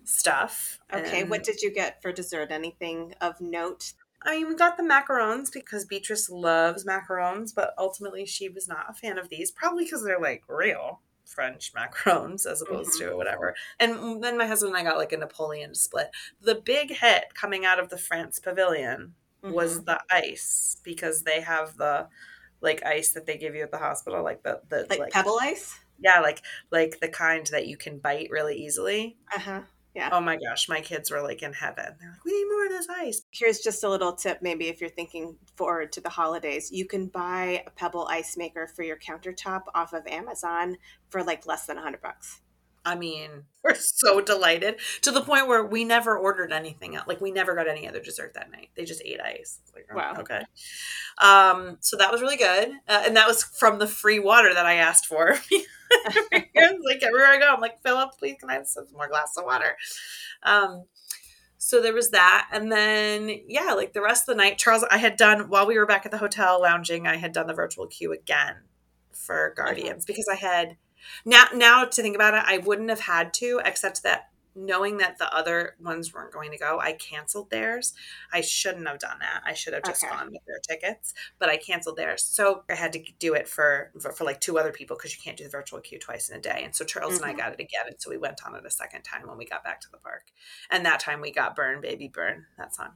[SPEAKER 2] stuff.
[SPEAKER 3] Okay,
[SPEAKER 2] and
[SPEAKER 3] what did you get for dessert? Anything of note?
[SPEAKER 2] I mean, we got the macarons because Beatrice loves macarons, but ultimately she was not a fan of these, probably because they're like real French macarons as opposed mm-hmm. to whatever. And then my husband and I got like a Napoleon split. The big hit coming out of the France pavilion mm-hmm. was the ice because they have the like ice that they give you at the hospital, like the the
[SPEAKER 3] like, like pebble ice.
[SPEAKER 2] Yeah, like like the kind that you can bite really easily.
[SPEAKER 3] Uh huh. Yeah.
[SPEAKER 2] Oh my gosh, my kids were like in heaven. They're like, we need more of this ice.
[SPEAKER 3] Here's just a little tip maybe if you're thinking forward to the holidays. You can buy a Pebble ice maker for your countertop off of Amazon for like less than a hundred bucks.
[SPEAKER 2] I mean, we're so delighted to the point where we never ordered anything else. Like we never got any other dessert that night. They just ate ice. Like, oh, wow. Okay. Um, so that was really good. Uh, and that was from the free water that I asked for. like everywhere I go, I'm like, Philip, please can I have some more glass of water? Um, so there was that. And then, yeah, like the rest of the night, Charles, I had done, while we were back at the hotel lounging, I had done the virtual queue again for Guardians because I had now, now to think about it, I wouldn't have had to, except that knowing that the other ones weren't going to go, I canceled theirs. I shouldn't have done that. I should have just okay. gone with their tickets, but I canceled theirs. So I had to do it for for, for like two other people because you can't do the virtual queue twice in a day. And so Charles mm-hmm. and I mm-hmm. got it again, and so we went on it a second time when we got back to the park. And that time we got "Burn Baby Burn" that song.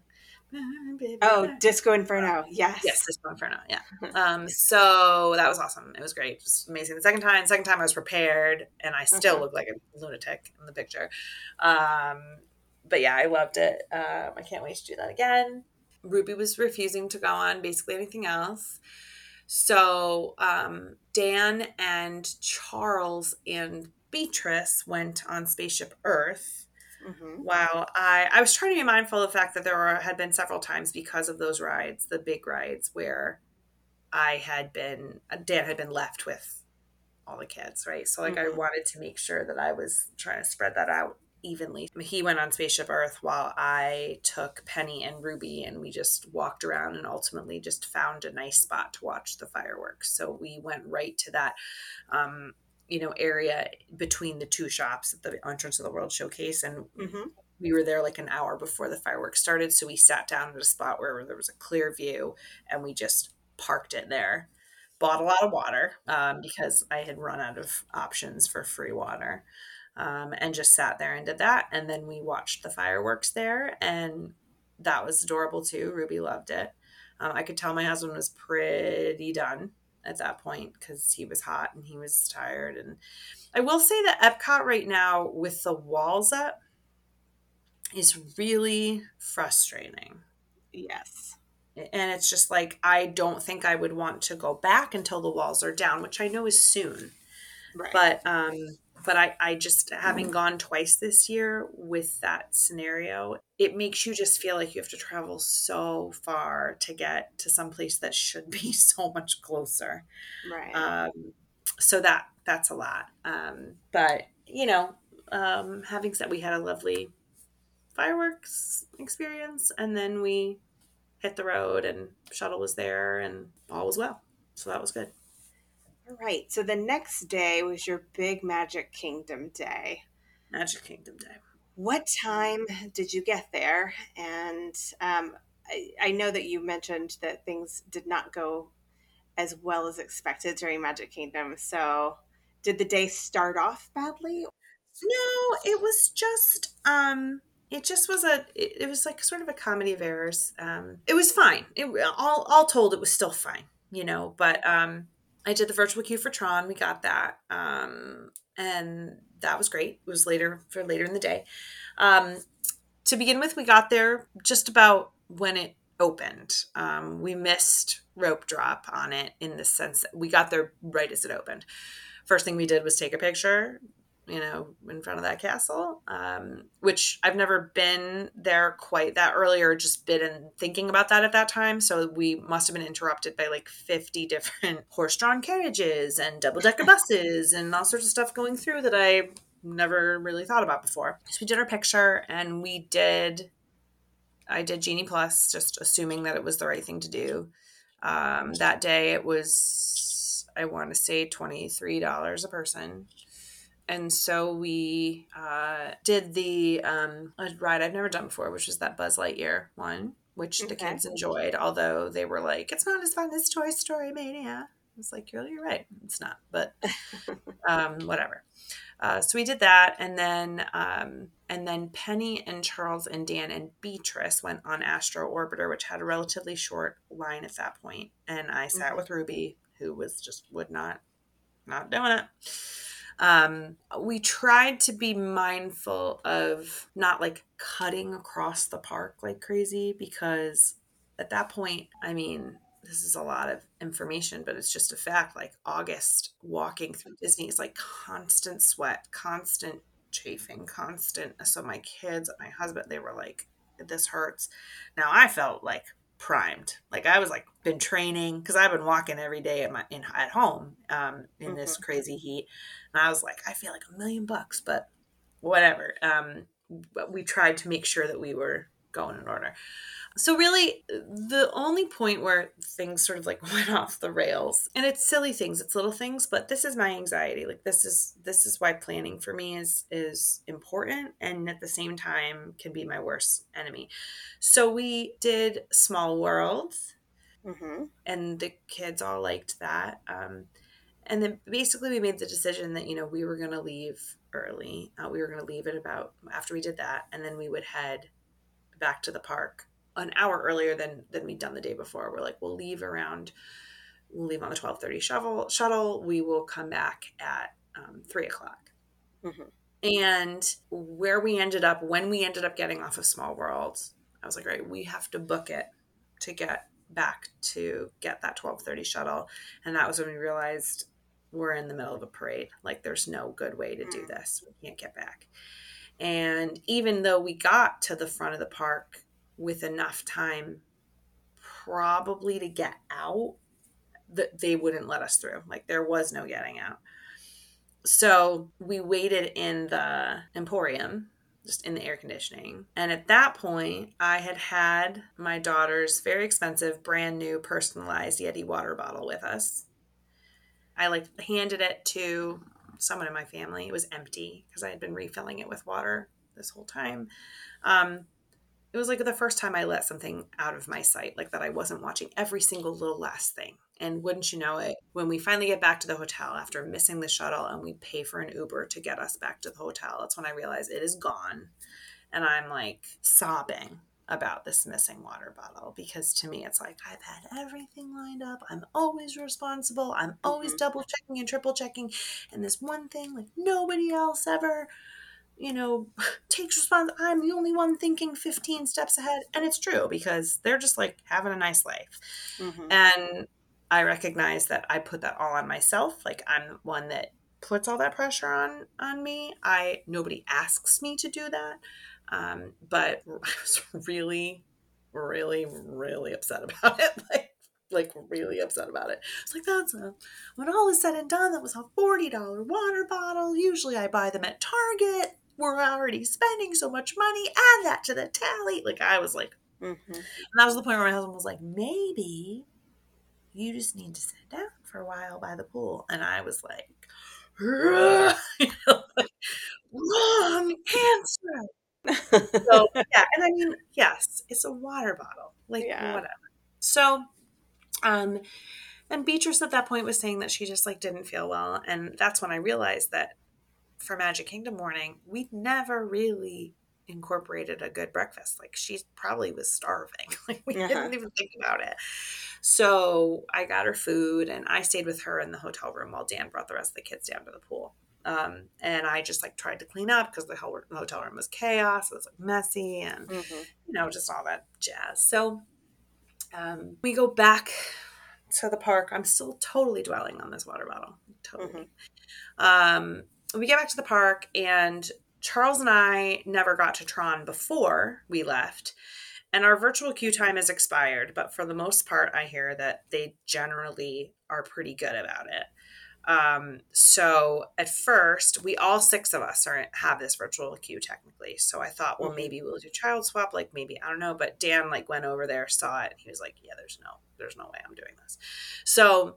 [SPEAKER 3] Oh, Disco Inferno. Yes.
[SPEAKER 2] Yes, Disco Inferno. Yeah. um, so that was awesome. It was great. It was amazing. The second time, second time I was prepared and I still mm-hmm. look like a lunatic in the picture. Um, but yeah, I loved it. Um, I can't wait to do that again. Ruby was refusing to go on basically anything else. So um, Dan and Charles and Beatrice went on Spaceship Earth Mm-hmm. Wow. I, I was trying to be mindful of the fact that there were, had been several times because of those rides, the big rides, where I had been, Dan had been left with all the kids, right? So, like, mm-hmm. I wanted to make sure that I was trying to spread that out evenly. He went on Spaceship Earth while I took Penny and Ruby and we just walked around and ultimately just found a nice spot to watch the fireworks. So we went right to that um, you know area between the two shops at the entrance of the World Showcase, and mm-hmm. we were there like an hour before the fireworks started. So we sat down at a spot where there was a clear view, and we just parked it there. Bought a lot of water um, because I had run out of options for free water, um, and just sat there and did that. And then we watched the fireworks there, and that was adorable too. Ruby loved it. Um, I could tell my husband was pretty done at that point because he was hot and he was tired. And I will say that Epcot right now, with the walls up, is really frustrating.
[SPEAKER 3] Yes.
[SPEAKER 2] And it's just like, I don't think I would want to go back until the walls are down, which I know is soon. Right. But um, but I, I just having gone twice this year with that scenario it makes you just feel like you have to travel so far to get to some place that should be so much closer.
[SPEAKER 3] Right.
[SPEAKER 2] Um, so that that's a lot. Um, but you know um, having said we had a lovely fireworks experience and then we hit the road and shuttle was there and all was well. So that was good
[SPEAKER 3] all right. So the next day was your big Magic Kingdom day.
[SPEAKER 2] Magic Kingdom day.
[SPEAKER 3] What time did you get there? And um, I, I know that you mentioned that things did not go as well as expected during Magic Kingdom. So did the day start off badly?
[SPEAKER 2] No, it was just um it just was a it, it was like sort of a comedy of errors. Um it was fine. It all all told it was still fine, you know, but um I did the virtual queue for Tron. We got that. Um, and that was great. It was later for later in the day. Um, to begin with, we got there just about when it opened. Um, we missed rope drop on it in the sense that we got there right as it opened. First thing we did was take a picture, you know, in front of that castle, um, which I've never been there quite that early or just been thinking about that at that time. So we must have been interrupted by like 50 different horse drawn carriages and double decker buses and all sorts of stuff going through that I never really thought about before. So we did our picture and we did, I did Genie Plus, just assuming that it was the right thing to do. Um, that day it was, I want to say $23 a person and so we uh, did the um, ride I've never done before, which was that Buzz Lightyear one, which okay. the kids enjoyed. Although they were like, "It's not as fun as Toy Story Mania." It's like you're you're right, it's not, but um, whatever. Uh, so we did that, and then um, and then Penny and Charles and Dan and Beatrice went on Astro Orbiter, which had a relatively short line at that point, and I sat mm-hmm. with Ruby, who was just would not not doing it. Um, we tried to be mindful of not like cutting across the park like crazy because at that point, I mean, this is a lot of information, but it's just a fact. Like August walking through Disney is like constant sweat, constant chafing, constant. So my kids, my husband, they were like, this hurts. Now I felt like primed. Like I was like been training because I've been walking every day at my in at home um, in mm-hmm. this crazy heat, and I was like, I feel like a million bucks, but whatever. Um, but we tried to make sure that we were going in order. So really, the only point where things sort of like went off the rails, and it's silly things, it's little things, but this is my anxiety. Like this is this is why planning for me is is important, and at the same time can be my worst enemy. So we did Small Worlds, mm-hmm. and the kids all liked that. Um, and then basically we made the decision that you know we were going to leave early. Uh, we were going to leave it about after we did that, and then we would head back to the park an hour earlier than than we'd done the day before. We're like, we'll leave around, we'll leave on the twelve thirty shuttle. Shuttle. We will come back at um, three o'clock. Mm-hmm. And where we ended up, when we ended up getting off of Small World, I was like, right, we have to book it to get back to get that twelve thirty shuttle. And that was when we realized we're in the middle of a parade. Like, there's no good way to do mm. this. We can't get back. And even though we got to the front of the park with enough time probably to get out that they wouldn't let us through. Like there was no getting out. So we waited in the emporium just in the air conditioning. And at that point i had had my daughter's very expensive brand new personalized yeti water bottle with us. I like handed it to someone in my family it was empty because i had been refilling it with water this whole time um, it was like the first time I let something out of my sight, like that I wasn't watching every single little last thing. And wouldn't you know it, when we finally get back to the hotel after missing the shuttle and we pay for an Uber to get us back to the hotel, that's when I realize it is gone. And I'm like sobbing about this missing water bottle because to me it's like I've had everything lined up. I'm always responsible. I'm always mm-hmm. double checking and triple checking. And this one thing, like nobody else ever you know, takes response. I'm the only one thinking 15 steps ahead. And it's true because they're just like having a nice life. Mm-hmm. And I recognize that I put that all on myself. Like I'm the one that puts all that pressure on on me. I nobody asks me to do that. Um, but I was really, really, really upset about it. Like like really upset about it. It's like that's a when all is said and done, that was a forty dollar water bottle. Usually I buy them at Target we're already spending so much money. Add that to the tally. Like I was like, mm-hmm. and that was the point where my husband was like, maybe you just need to sit down for a while by the pool. And I was like, you know, like wrong answer. So yeah, and I mean, yes, it's a water bottle, like yeah. whatever. So, um, and Beatrice at that point was saying that she just like didn't feel well, and that's when I realized that for Magic Kingdom morning, we'd never really incorporated a good breakfast. Like she probably was starving. Like we
[SPEAKER 1] Uh-huh.
[SPEAKER 2] didn't even think about it. So I got her food and I stayed with her in the hotel room while Dan brought the rest of the kids down to the pool. Um, and I just like tried to clean up because the whole hotel room was chaos. It was like messy and
[SPEAKER 1] Mhm.
[SPEAKER 2] you know just all that jazz. So um, we go back to the park. I'm still totally dwelling on this water bottle. Totally. Um, we get back to the park and Charles and I never got to Tron before we left. And our virtual queue time has expired, but for the most part, I hear that they generally are pretty good about it. Um, so at first, we all six of us are have this virtual queue technically. So I thought, well,
[SPEAKER 1] Mhm.
[SPEAKER 2] maybe we'll do child swap, like maybe I don't know. But Dan like went over there, saw it. and He was like, yeah, there's no, there's no way I'm doing this. So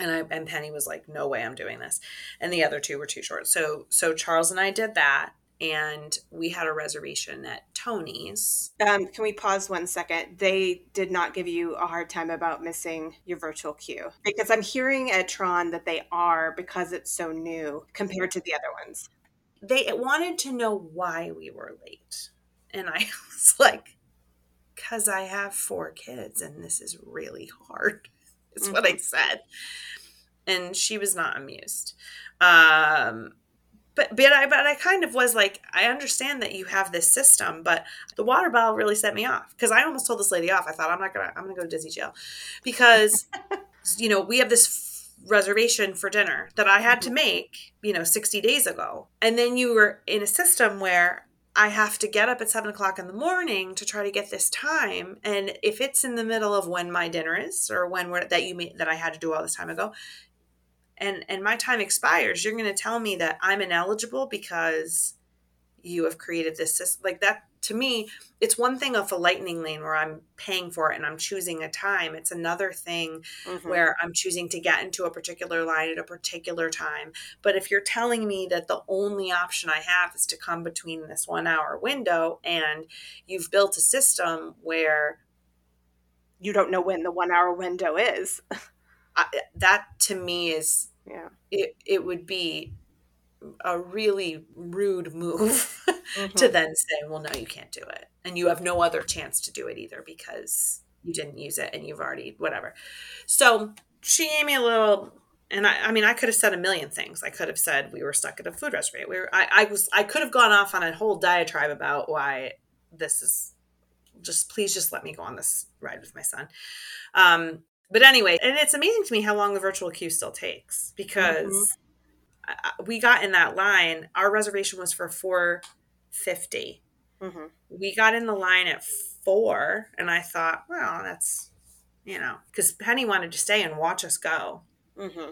[SPEAKER 2] and I and Penny was like, "No way, I'm doing this," and the other two were too short. So so Charles and I did that, and we had a reservation at Tony's.
[SPEAKER 3] Um, can we pause one second? They did not give you a hard time about missing your virtual queue because I'm hearing at Tron that they are because it's so new compared to the other ones.
[SPEAKER 2] They wanted to know why we were late, and I was like, "Cause I have four kids, and this is really hard." Is what I said, and she was not amused. Um, but but I but I kind of was like, I understand that you have this system, but the water bottle really set me off because I almost told this lady off. I thought I'm not gonna I'm gonna go to Disney jail because you know we have this f- reservation for dinner that I had to mm-hmm. make you know 60 days ago, and then you were in a system where. I have to get up at seven o'clock in the morning to try to get this time, and if it's in the middle of when my dinner is, or when we're, that you made, that I had to do all this time ago, and and my time expires you're going to tell me that i'm ineligible because you have created this system like that to me it's one thing of a lightning lane where i'm paying for it and i'm choosing a time it's another thing
[SPEAKER 1] Mhm.
[SPEAKER 2] where i'm choosing to get into a particular line at a particular time but if you're telling me that the only option i have is to come between this one hour window and you've built a system where
[SPEAKER 3] You don't know when the one hour window is.
[SPEAKER 2] I, that to me is
[SPEAKER 3] Yeah.
[SPEAKER 2] it, it would be a really rude move
[SPEAKER 3] Mm-hmm.
[SPEAKER 2] to then say, well, no, you can't do it. And you have no other chance to do it either because you didn't use it and you've already, whatever. So she gave me a little, and I, I mean, I could have said a million things. I could have said we were stuck at a food restaurant. We were, I, I was, I could have gone off on a whole diatribe about why this is just, please just let me go on this ride with my son. Um, but anyway, and it's amazing to me how long the virtual queue still takes because I- we got in that line. Our reservation was for four fifty.
[SPEAKER 3] hmm
[SPEAKER 2] We got in the line at four, and I thought, well, that's you know, because Penny wanted to stay and watch us go.
[SPEAKER 1] Mm-hmm.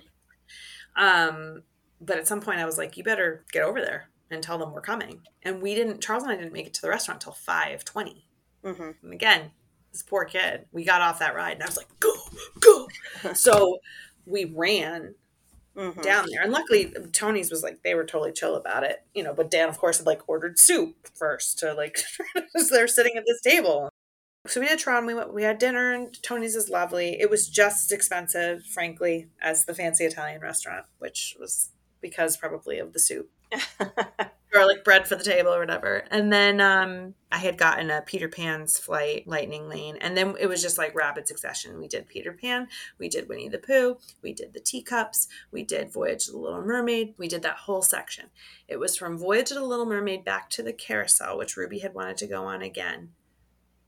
[SPEAKER 2] Um, but at some point, I was like, you better get over there and tell them we're coming. And we didn't. Charles and I didn't make it to the restaurant until five twenty.
[SPEAKER 1] Mm-hmm.
[SPEAKER 2] And again, this poor kid, we got off that ride, and I was like, go, go. so we ran
[SPEAKER 1] Mm-hmm.
[SPEAKER 2] down there. And luckily, Tony's was like, they were totally chill about it, you know. But Dan, of course, had like ordered soup first to like, they're sitting at this table. So we did Tron. We went, we had dinner, and Tony's is lovely. It was just as expensive, frankly, as the fancy Italian restaurant, which was because probably of the soup, garlic bread for the table or whatever. And then um, I had gotten a Peter Pan's flight lightning lane, and then it was just like rapid succession. We did Peter Pan, we did Winnie the Pooh, we did the teacups, we did Voyage of the Little Mermaid, we did that whole section. It was from Voyage of the Little Mermaid back to the carousel, which Ruby had wanted to go on again,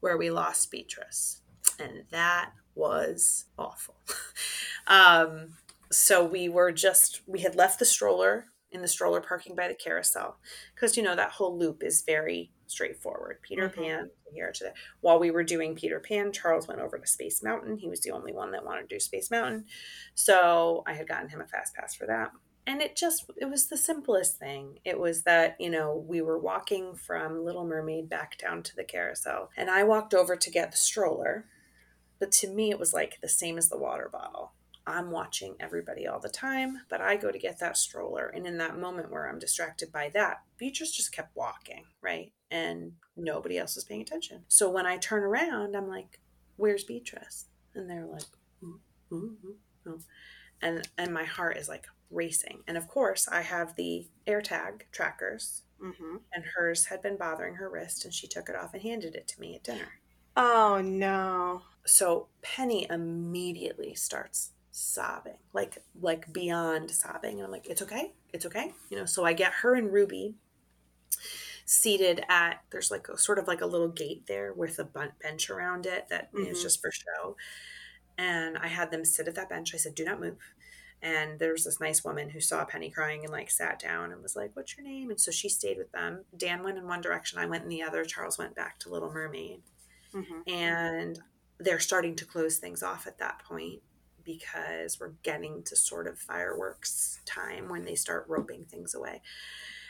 [SPEAKER 2] where we lost Beatrice. And that was awful. um, so we were just, we had left the stroller in the stroller parking by the carousel because, you know, that whole loop is very straightforward. Peter
[SPEAKER 1] Mhm.
[SPEAKER 2] Pan, here to there. While we were doing Peter Pan, Charles went over to Space Mountain. He was the only one that wanted to do Space Mountain. So I had gotten him a fast pass for that. And it just, it was the simplest thing. It was that, you know, we were walking from Little Mermaid back down to the carousel. And I walked over to get the stroller. But to me, it was like the same as the water bottle. I'm watching everybody all the time, but I go to get that stroller. And in that moment where I'm distracted by that, Beatrice just kept walking, right? And nobody else was paying attention. So when I turn around, I'm like, where's Beatrice? And they're like, "Ooh, ooh, ooh, ooh." and and my heart is like racing. And of course, I have the AirTag trackers mm-hmm. and hers had been bothering her wrist, and she took it off and handed it to me at dinner.
[SPEAKER 1] Oh no!
[SPEAKER 2] So Penny immediately starts sobbing, like like beyond sobbing, and I'm like, "It's okay, it's okay," you know. So I get her and Ruby seated at there's like a sort of like a little gate there with a bench around it that mm-hmm. is just for show. And i had them sit at that bench. I said do not move. And there was this nice woman who saw penny crying and like sat down and was like what's your name? And so she stayed with them. Dan went in one direction i went in the other. Charles went back to little mermaid. Mm-hmm. and they're starting to close things off at that point because we're getting to sort of fireworks time when they start roping things away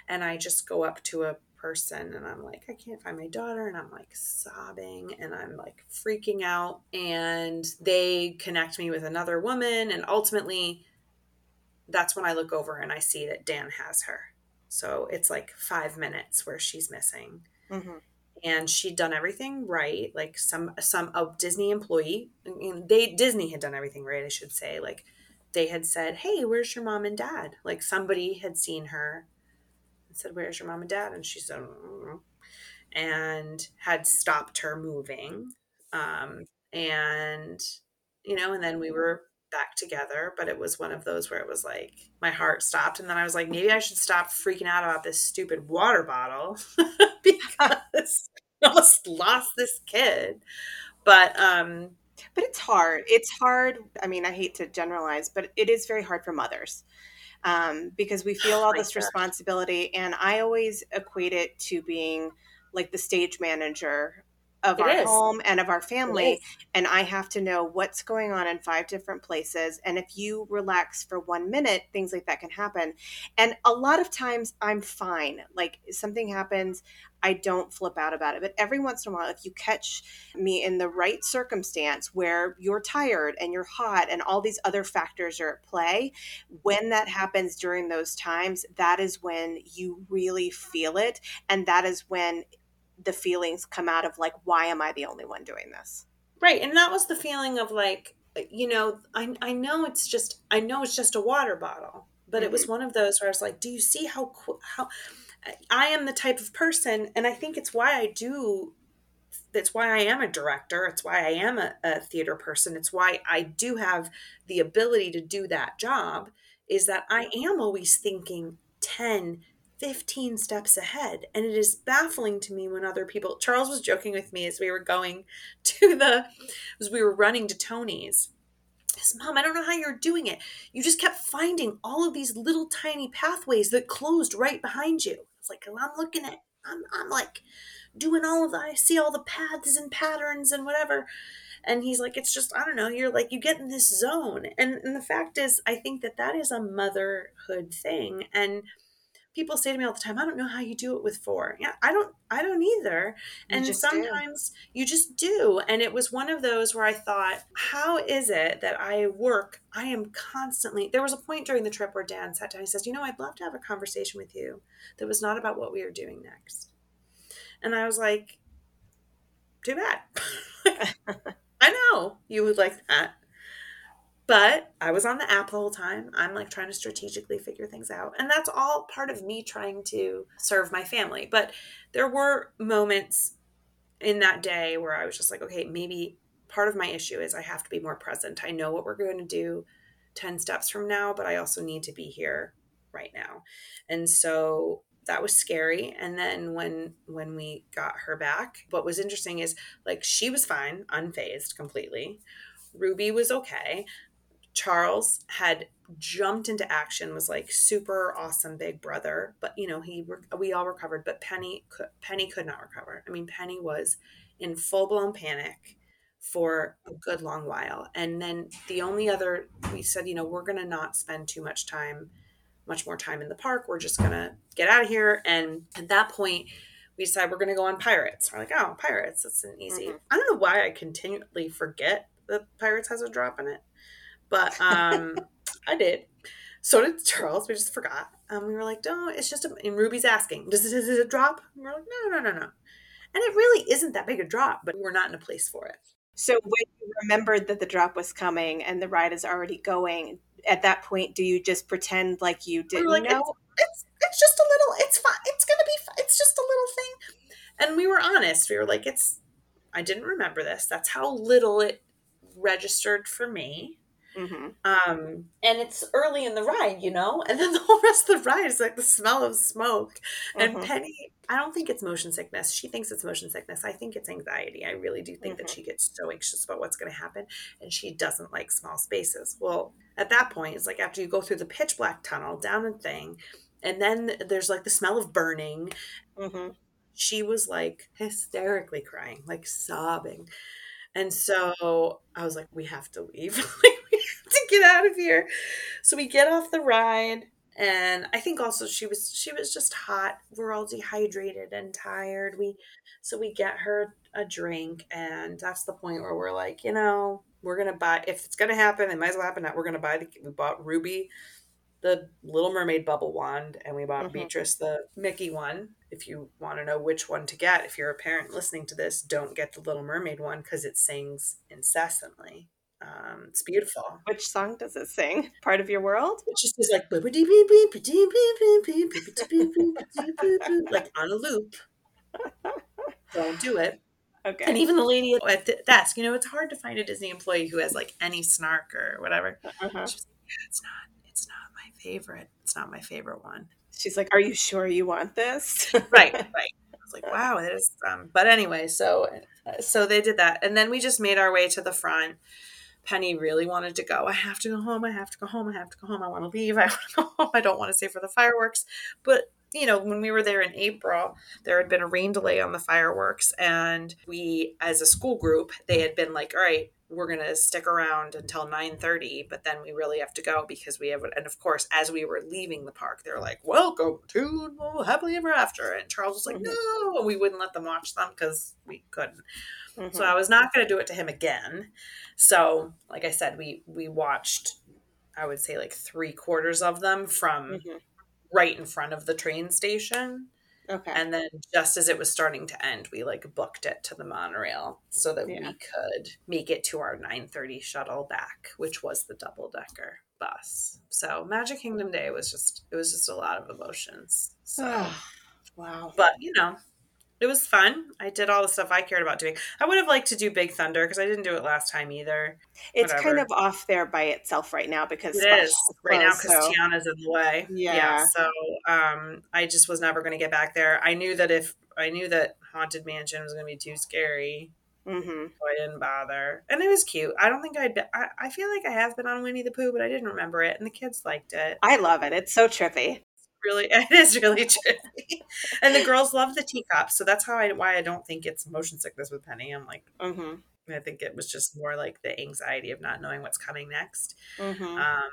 [SPEAKER 2] and i just go up to a person and I'm like, I can't find my daughter. And I'm like sobbing and I'm like freaking out. And they connect me with another woman. And ultimately, that's when I look over and I see that Dan has her. So it's like five minutes where she's missing. Mm-hmm. And she'd done everything right. Like some some a Disney employee, they Disney had done everything right, I should say. Like they had said, "Hey, where's your mom and dad?" Like somebody had seen her and said, Where's your mom and dad? And she said, mm-hmm. and had stopped her moving. Um, and, you know, and then we were back together, but it was one of those where it was like my heart stopped. And then I was like, maybe I should stop freaking out about this stupid water bottle because I almost lost this kid. But, um,
[SPEAKER 1] but it's hard. It's hard. I mean, I hate to generalize, but it is very hard for mothers um, because we feel all this responsibility. And I always equate it to being like the stage manager of it our is. home and of our family and i have to know what's going on in five different places and if you relax for one minute things like that can happen and a lot of times i'm fine like something happens I don't flip out about it. But every once in a while, if you catch me in the right circumstance where you're tired and you're hot and all these other factors are at play, when that happens during those times, that is when you really feel it. And that is when the feelings come out of like, why am I the only one doing this?
[SPEAKER 2] Right. And that was the feeling of like, you know, I, I know it's just, I know it's just a water bottle, but mm-hmm. it was mm-hmm. one of those where I was like, do you see how, how, I am the type of person, and I think it's why I do. That's why I am a director. It's why I am a, a theater person. It's why I do have the ability to do that job. Is that I am always thinking 10, 15 steps ahead. And it is baffling to me when other people, Charles was joking with me as we were going to the, as we were running to Tony's. Says, Mom, I don't know how you're doing it. You just kept finding all of these little tiny pathways that closed right behind you It's like I'm looking at I'm I'm like doing all of the I see all the paths and patterns and whatever. And he's like, it's just, I don't know, you're like, you get in this zone. And, and the fact is, I think that that is a motherhood thing. And people say to me all the time, I don't know how you do it with four. Yeah, I don't, I don't either. You and sometimes do. you just do. And it was one of those where I thought, how is it that I work? I am constantly, there was a point during the trip where Dan sat down, he says, you know, I'd love to have a conversation with you that was not about what we are doing next. And I was like, too bad. I know you would like that. But I was on the app the whole time. I'm like trying to strategically figure things out. And that's all part of me trying to serve my family. But there were moments in that day where I was just like, okay, maybe part of my issue is I have to be more present. I know what we're going to do 10 steps from now, but I also need to be here right now. And so that was scary and then when when we got her back what was interesting is like she was fine unfazed completely ruby was okay Charles had jumped into action, was like super awesome big brother, but you know, he we all recovered, but Penny could, Penny could not recover. I mean, Penny was in full-blown panic for a good long while. And then the only other we said, you know, we're going to not spend too much time much more time in the park. We're just going to get out of here and at that point we decide we're going to go on pirates. We're like, oh, pirates, that's an easy. Mm-hmm. I don't know why I continually forget that pirates has a drop in it. But um, I did. So did Charles. We just forgot. Um, we were like, no, it's just a. And Ruby's asking, does it, is it a drop? And we're like, no, no, no, no. And it really isn't that big a drop, but we're not in a place for it.
[SPEAKER 1] So when you remembered that the drop was coming and the ride is already going, at that point, do you just pretend like you didn't
[SPEAKER 2] like,
[SPEAKER 1] know?
[SPEAKER 2] It's, it's, it's just a little. It's fine. It's gonna be. It's just a little thing. And we were honest. We were like, it's. I didn't remember this. That's how little it registered for me.
[SPEAKER 1] Mm-hmm.
[SPEAKER 2] Um, and it's early in the ride, you know, and then the whole rest of the ride is like the smell of smoke. And
[SPEAKER 1] Mhm.
[SPEAKER 2] Penny, I don't think it's motion sickness. She thinks it's motion sickness. I think it's anxiety. I really do think that
[SPEAKER 1] Mhm.
[SPEAKER 2] she gets so anxious about what's going to happen, and she doesn't like small spaces. Well, at that point, it's like after you go through the pitch black tunnel down the thing, and then there's like the smell of burning.
[SPEAKER 1] Mm-hmm.
[SPEAKER 2] She was like hysterically crying, like sobbing. And so I was like, we have to leave. like, we have to get out of here. So we get off the ride. And I think also she was she was just hot. We're all dehydrated and tired. We so we get her a drink, and that's the point where we're like, you know, we're gonna buy if it's gonna happen, it might as well happen now. We're gonna buy the we bought Ruby the Little Mermaid bubble wand, and we bought
[SPEAKER 1] Mhm.
[SPEAKER 2] Beatrice the Mickey one. If you want to know which one to get, if you're a parent listening to this, don't get the Little Mermaid one because it sings incessantly. Um, it's beautiful.
[SPEAKER 1] Which song does it sing? Part of your world?
[SPEAKER 2] It just is like like on a loop. Don't do it.
[SPEAKER 1] Okay.
[SPEAKER 2] And even the lady at the desk, you know, it's hard to find a Disney employee who has like any snark or whatever.
[SPEAKER 1] Uh-huh.
[SPEAKER 2] She was like, yeah, it's not, it's not my favorite. It's not my favorite one.
[SPEAKER 1] She's like, "Are you sure you want this?"
[SPEAKER 2] Right, right. I was like, wow, it is. Um, but anyway, so so they did that, and then we just made our way to the front. Penny really wanted to go. I have to go home. I have to go home. I have to go home. I want to leave. I want to go home. I don't want to stay for the fireworks. But you know, when we were there in April, there had been a rain delay on the fireworks, and we, as a school group, they had been like, "All right, we're gonna stick around until nine thirty, but then we really have to go because we have." And of course, as we were leaving the park, they're like, "Welcome to Happily Ever After," and Charles was like,
[SPEAKER 1] Mhm.
[SPEAKER 2] "No," and we wouldn't let them watch them because we couldn't.
[SPEAKER 1] Mhm.
[SPEAKER 2] So I was not going to do it to him again. So, like I said, we we watched, I would say like three quarters of them from
[SPEAKER 1] Mhm.
[SPEAKER 2] right in front of the train station,
[SPEAKER 1] Okay.
[SPEAKER 2] and then just as it was starting to end, we like booked it to the monorail so that
[SPEAKER 1] Yeah.
[SPEAKER 2] we could make it to our nine thirty shuttle back, which was the double decker bus. So Magic Kingdom Day was just it was just a lot of emotions. So
[SPEAKER 1] wow.
[SPEAKER 2] but you know it was fun. I did all the stuff i cared about doing. I would have liked to do big thunder because i didn't do it last time either.
[SPEAKER 1] It's kind of off there by itself right now because
[SPEAKER 2] it
[SPEAKER 1] Splash
[SPEAKER 2] is right now because
[SPEAKER 1] so-
[SPEAKER 2] tiana's in the way.
[SPEAKER 1] Yeah.
[SPEAKER 2] so um i just was never going to get back there. I knew that if i knew that haunted mansion was going to be too scary.
[SPEAKER 1] Mhm.
[SPEAKER 2] so i didn't bother. And it was cute. I don't think I'd been, I, I feel like i have been on winnie the pooh but i didn't remember it. And the kids liked it.
[SPEAKER 1] I love it. It's so trippy.
[SPEAKER 2] Really it is really trippy and the girls love the teacups so that's how i why i don't think it's motion sickness with penny i'm like
[SPEAKER 1] hmm
[SPEAKER 2] I think it was just more like the anxiety of not knowing what's coming next.
[SPEAKER 1] hmm
[SPEAKER 2] Um,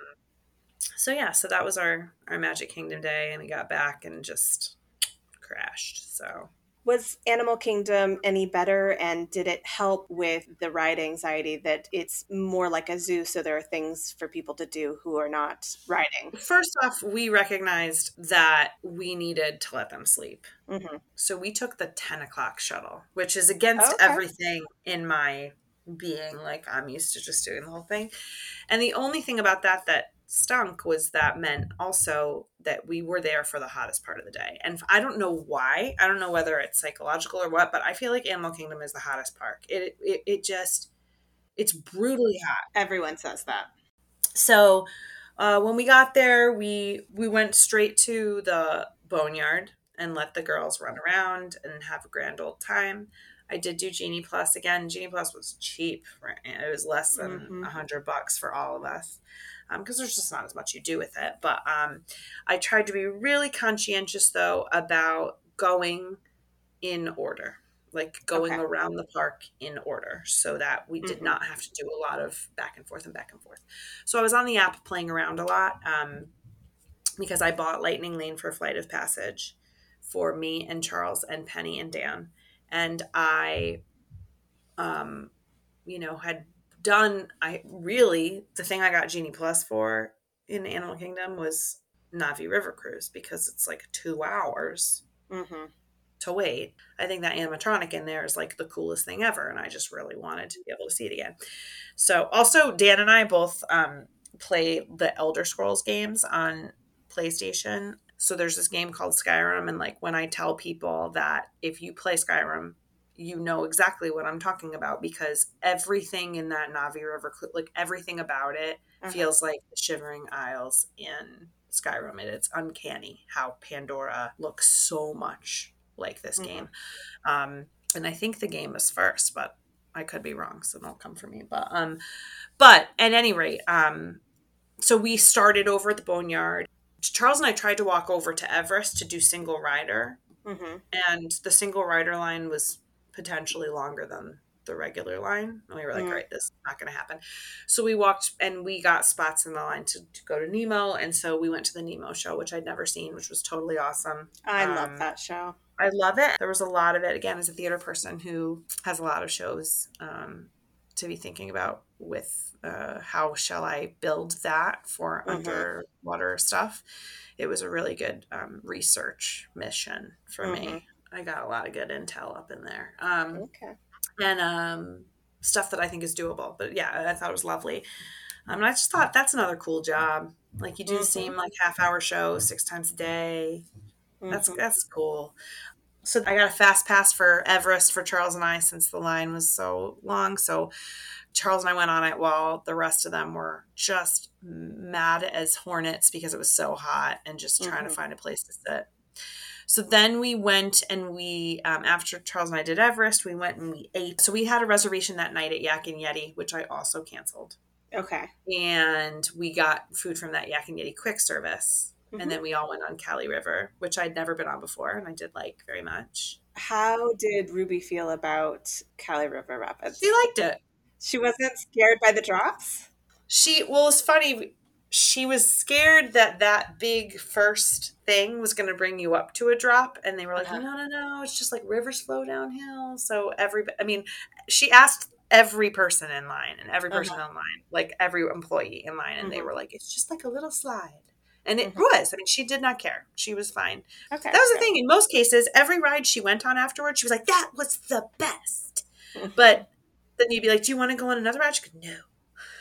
[SPEAKER 2] so yeah, so that was our our Magic Kingdom day, and we got back and just crashed. So
[SPEAKER 1] Was Animal Kingdom any better? And did it help with the ride anxiety that it's more like a zoo, so there are things for people to do who are not riding?
[SPEAKER 2] first off, we recognized that we needed to let them sleep.
[SPEAKER 1] hmm
[SPEAKER 2] So we took the ten o'clock shuttle, which is against
[SPEAKER 1] Okay.
[SPEAKER 2] everything in my being. Like I'm used to just doing the whole thing, and the only thing about that that stunk was that meant also that we were there for the hottest part of the day. And I don't know why. I don't know whether it's psychological or what, but I feel like Animal Kingdom is the hottest park. It it, it just it's brutally hot.
[SPEAKER 1] Everyone says that.
[SPEAKER 2] So uh, when we got there, we we went straight to the boneyard and let the girls run around and have a grand old time. I did do Genie Plus again. Genie Plus was cheap. Right? It was less than a
[SPEAKER 1] Mhm.
[SPEAKER 2] hundred bucks for all of us because there's just not as much you do with it. But um, I tried to be really conscientious though about going in order, like going
[SPEAKER 1] Okay.
[SPEAKER 2] around the park in order, so that we did
[SPEAKER 1] Mhm.
[SPEAKER 2] not have to do a lot of back and forth and back and forth. So I was on the app playing around a lot um, because I bought Lightning Lane for Flight of Passage for me and Charles and Penny and Dan, and I, um, you know, had done. I really the thing I got Genie Plus for in Animal Kingdom was Na'vi River Cruise because it's like two hours
[SPEAKER 1] hmm
[SPEAKER 2] to wait. I think that animatronic in there is like the coolest thing ever, and I just really wanted to be able to see it again. So, also, Dan and I both um, play the Elder Scrolls games on PlayStation, So there's this game called Skyrim, and like when I tell people that if you play Skyrim, you know exactly what I'm talking about because everything in that Na'vi River, like everything about it, uh-huh. feels like the Shivering Isles in Skyrim. And it's uncanny how Pandora looks so much like this mm-hmm. game. Um, and I think the game is first, but I could be wrong, so don't come for me. But um, but at any rate, um, so we started over at the Boneyard. Charles and I tried to walk over to Everest to do single rider, mm-hmm. and the single rider line was potentially longer than the regular line. And we were like, mm. right, this is not going to happen. So we walked and we got spots in the line to, to, go to Nemo. And so we went to the Nemo show, which I'd never seen, which was totally awesome.
[SPEAKER 3] I um, love that show.
[SPEAKER 2] I love it. There was a lot of it. Again, as a theater person who has a lot of shows um, to be thinking about with uh, how shall I build that for mm-hmm. underwater stuff. It was a really good um, research mission for mm-hmm. me. I got a lot of good intel up in there. Um, okay. And um, stuff that I think is doable. But yeah, I thought it was lovely. Um, and I just thought that's another cool job. Like you do mm-hmm. the same like half hour show six times a day. That's mm-hmm. that's cool. So I got a fast pass for Everest for Charles and I since the line was so long. So Charles and I went on it while the rest of them were just mad as hornets because it was so hot and just trying mm-hmm. to find a place to sit. So then we went and we, um, after Charles and I did Everest, we went and we ate. So we had a reservation that night at Yak and Yeti, which I also canceled.
[SPEAKER 3] Okay.
[SPEAKER 2] And we got food from that Yak and Yeti quick service. Mm-hmm. And then we all went on Kali River, which I'd never been on before and I did like very much.
[SPEAKER 3] How did Ruby feel about Kali River Rapids?
[SPEAKER 2] She liked it.
[SPEAKER 3] She wasn't scared by the drops?
[SPEAKER 2] She, well, it's funny. She was scared that that big first thing was going to bring you up to a drop. And they were like, uh-huh. no, no, no. It's just like rivers flow downhill. So every, I mean, she asked every person in line and every person uh-huh. in line, like every employee in line. And mm-hmm. they were like, it's just like a little slide. And it mm-hmm. was. I mean, she did not care. She was fine. Okay. That was the thing. In most cases, every ride she went on afterwards, she was like, that was the best. Mm-hmm. But then you'd be like, do you want to go on another ride? She could, no.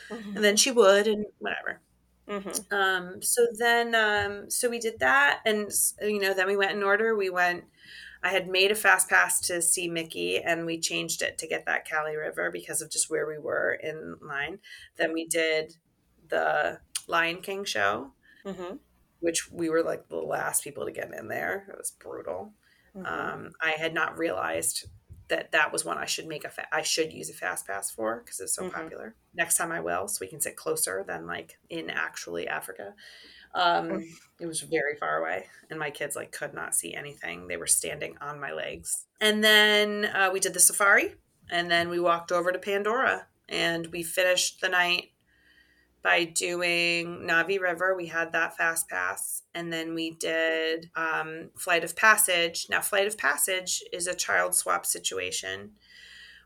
[SPEAKER 2] Mm-hmm. And then she would, and whatever. Mm-hmm. Um, so then, um, so we did that. And, you know, then we went in order. We went, I had made a fast pass to see Mickey and we changed it to get that Kali River because of just where we were in line. Then we did the Lion King show mm-hmm. which we were like the last people to get in there. It was brutal. Mm-hmm. Um, I had not realized that that was one I should make a fa- I should use a fast pass for because it's so mm-hmm. popular. Next time I will, so we can sit closer than like in actually Africa. Um, mm. it was very far away, and my kids like could not see anything. They were standing on my legs. And then uh, we did the safari, and then we walked over to Pandora, and we finished the night by doing Na'vi River. We had that fast pass. And then we did um, Flight of Passage. Now, Flight of Passage is a child swap situation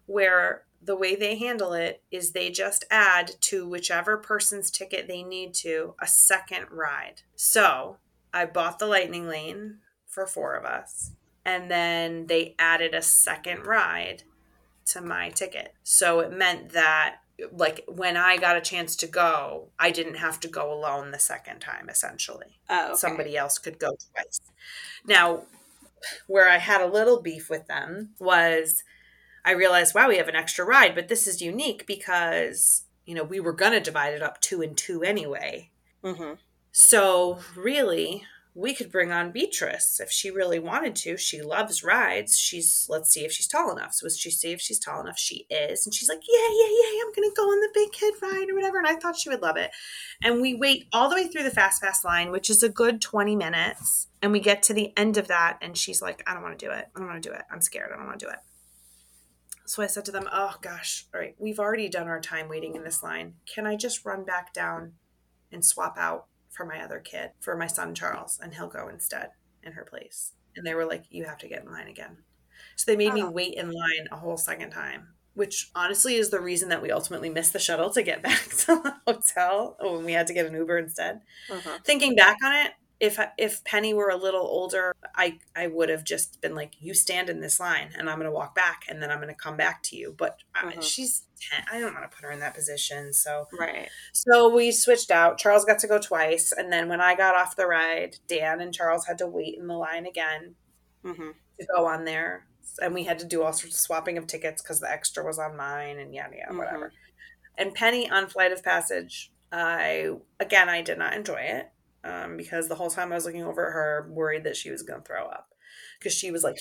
[SPEAKER 2] where the way they handle it is they just add to whichever person's ticket they need to a second ride. So I bought the Lightning Lane for four of us. And then they added a second ride to my ticket. So it meant that like when I got a chance to go, I didn't have to go alone the second time, essentially. Oh, okay. Somebody else could go twice. Now, where I had a little beef with them was I realized, wow, we have an extra ride, but this is unique because, you know, we were going to divide it up two and two anyway. Mm-hmm. So, really, we could bring on Beatrice if she really wanted to. She loves rides. She's let's see if she's tall enough. So she see if she's tall enough. She is, and she's like, yeah, yeah, yeah. I'm gonna go on the big kid ride or whatever. And I thought she would love it. And we wait all the way through the fast pass line, which is a good 20 minutes. And we get to the end of that, and she's like, I don't want to do it. I don't want to do it. I'm scared. I don't want to do it. So I said to them, Oh gosh, all right, we've already done our time waiting in this line. Can I just run back down and swap out for my other kid, for my son Charles, and he'll go instead in her place. And they were like, You have to get in line again. So they made oh. me wait in line a whole second time, which honestly is the reason that we ultimately missed the shuttle to get back to the hotel when we had to get an Uber instead. Uh-huh. Thinking back on it, if if Penny were a little older, I I would have just been like, "You stand in this line, and I'm going to walk back, and then I'm going to come back to you." But uh, uh-huh. she's 10. I don't want to put her in that position. So,
[SPEAKER 3] Right.
[SPEAKER 2] so we switched out. Charles got to go twice. And then when I got off the ride, Dan and Charles had to wait in the line again
[SPEAKER 3] hmm
[SPEAKER 2] to go on there. And we had to do all sorts of swapping of tickets because the extra was on mine and yada, yada, whatever. And Penny on Flight of Passage, I, again, I did not enjoy it um, because the whole time I was looking over at her, worried that she was going to throw up because she was like,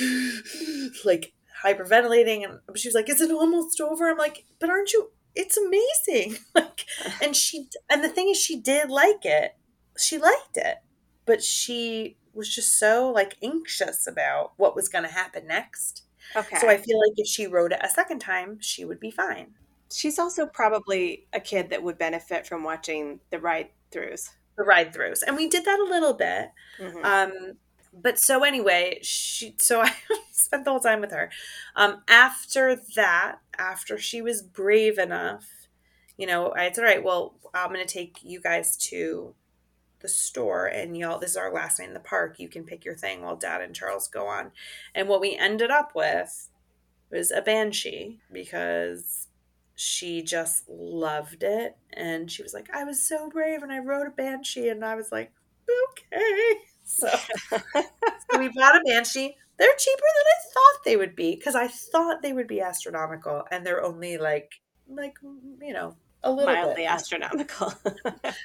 [SPEAKER 2] like hyperventilating. And she was like, Is it almost over? I'm like, But aren't you? It's amazing. Like, and she, and the thing is, she did like it. She liked it, but she was just so like anxious about what was going to happen next.
[SPEAKER 3] Okay.
[SPEAKER 2] So I feel like if she wrote it a second time, she would be fine.
[SPEAKER 3] She's also probably a kid that would benefit from watching the ride throughs.
[SPEAKER 2] The ride throughs, and we did that a little bit.
[SPEAKER 3] Mhm.
[SPEAKER 2] Um, but so anyway, she so I spent the whole time with her. Um, after that, after she was brave enough, you know, I said, all right, well, I'm gonna take you guys to the store and y'all this is our last night in the park. You can pick your thing while dad and Charles go on. And what we ended up with was a banshee because she just loved it and she was like, I was so brave and I rode a banshee and I was like, okay. So, so we bought a banshee. They're cheaper than I thought they would be because I thought they would be astronomical, and they're only like like you know a little
[SPEAKER 3] Mildly
[SPEAKER 2] bit.
[SPEAKER 3] astronomical.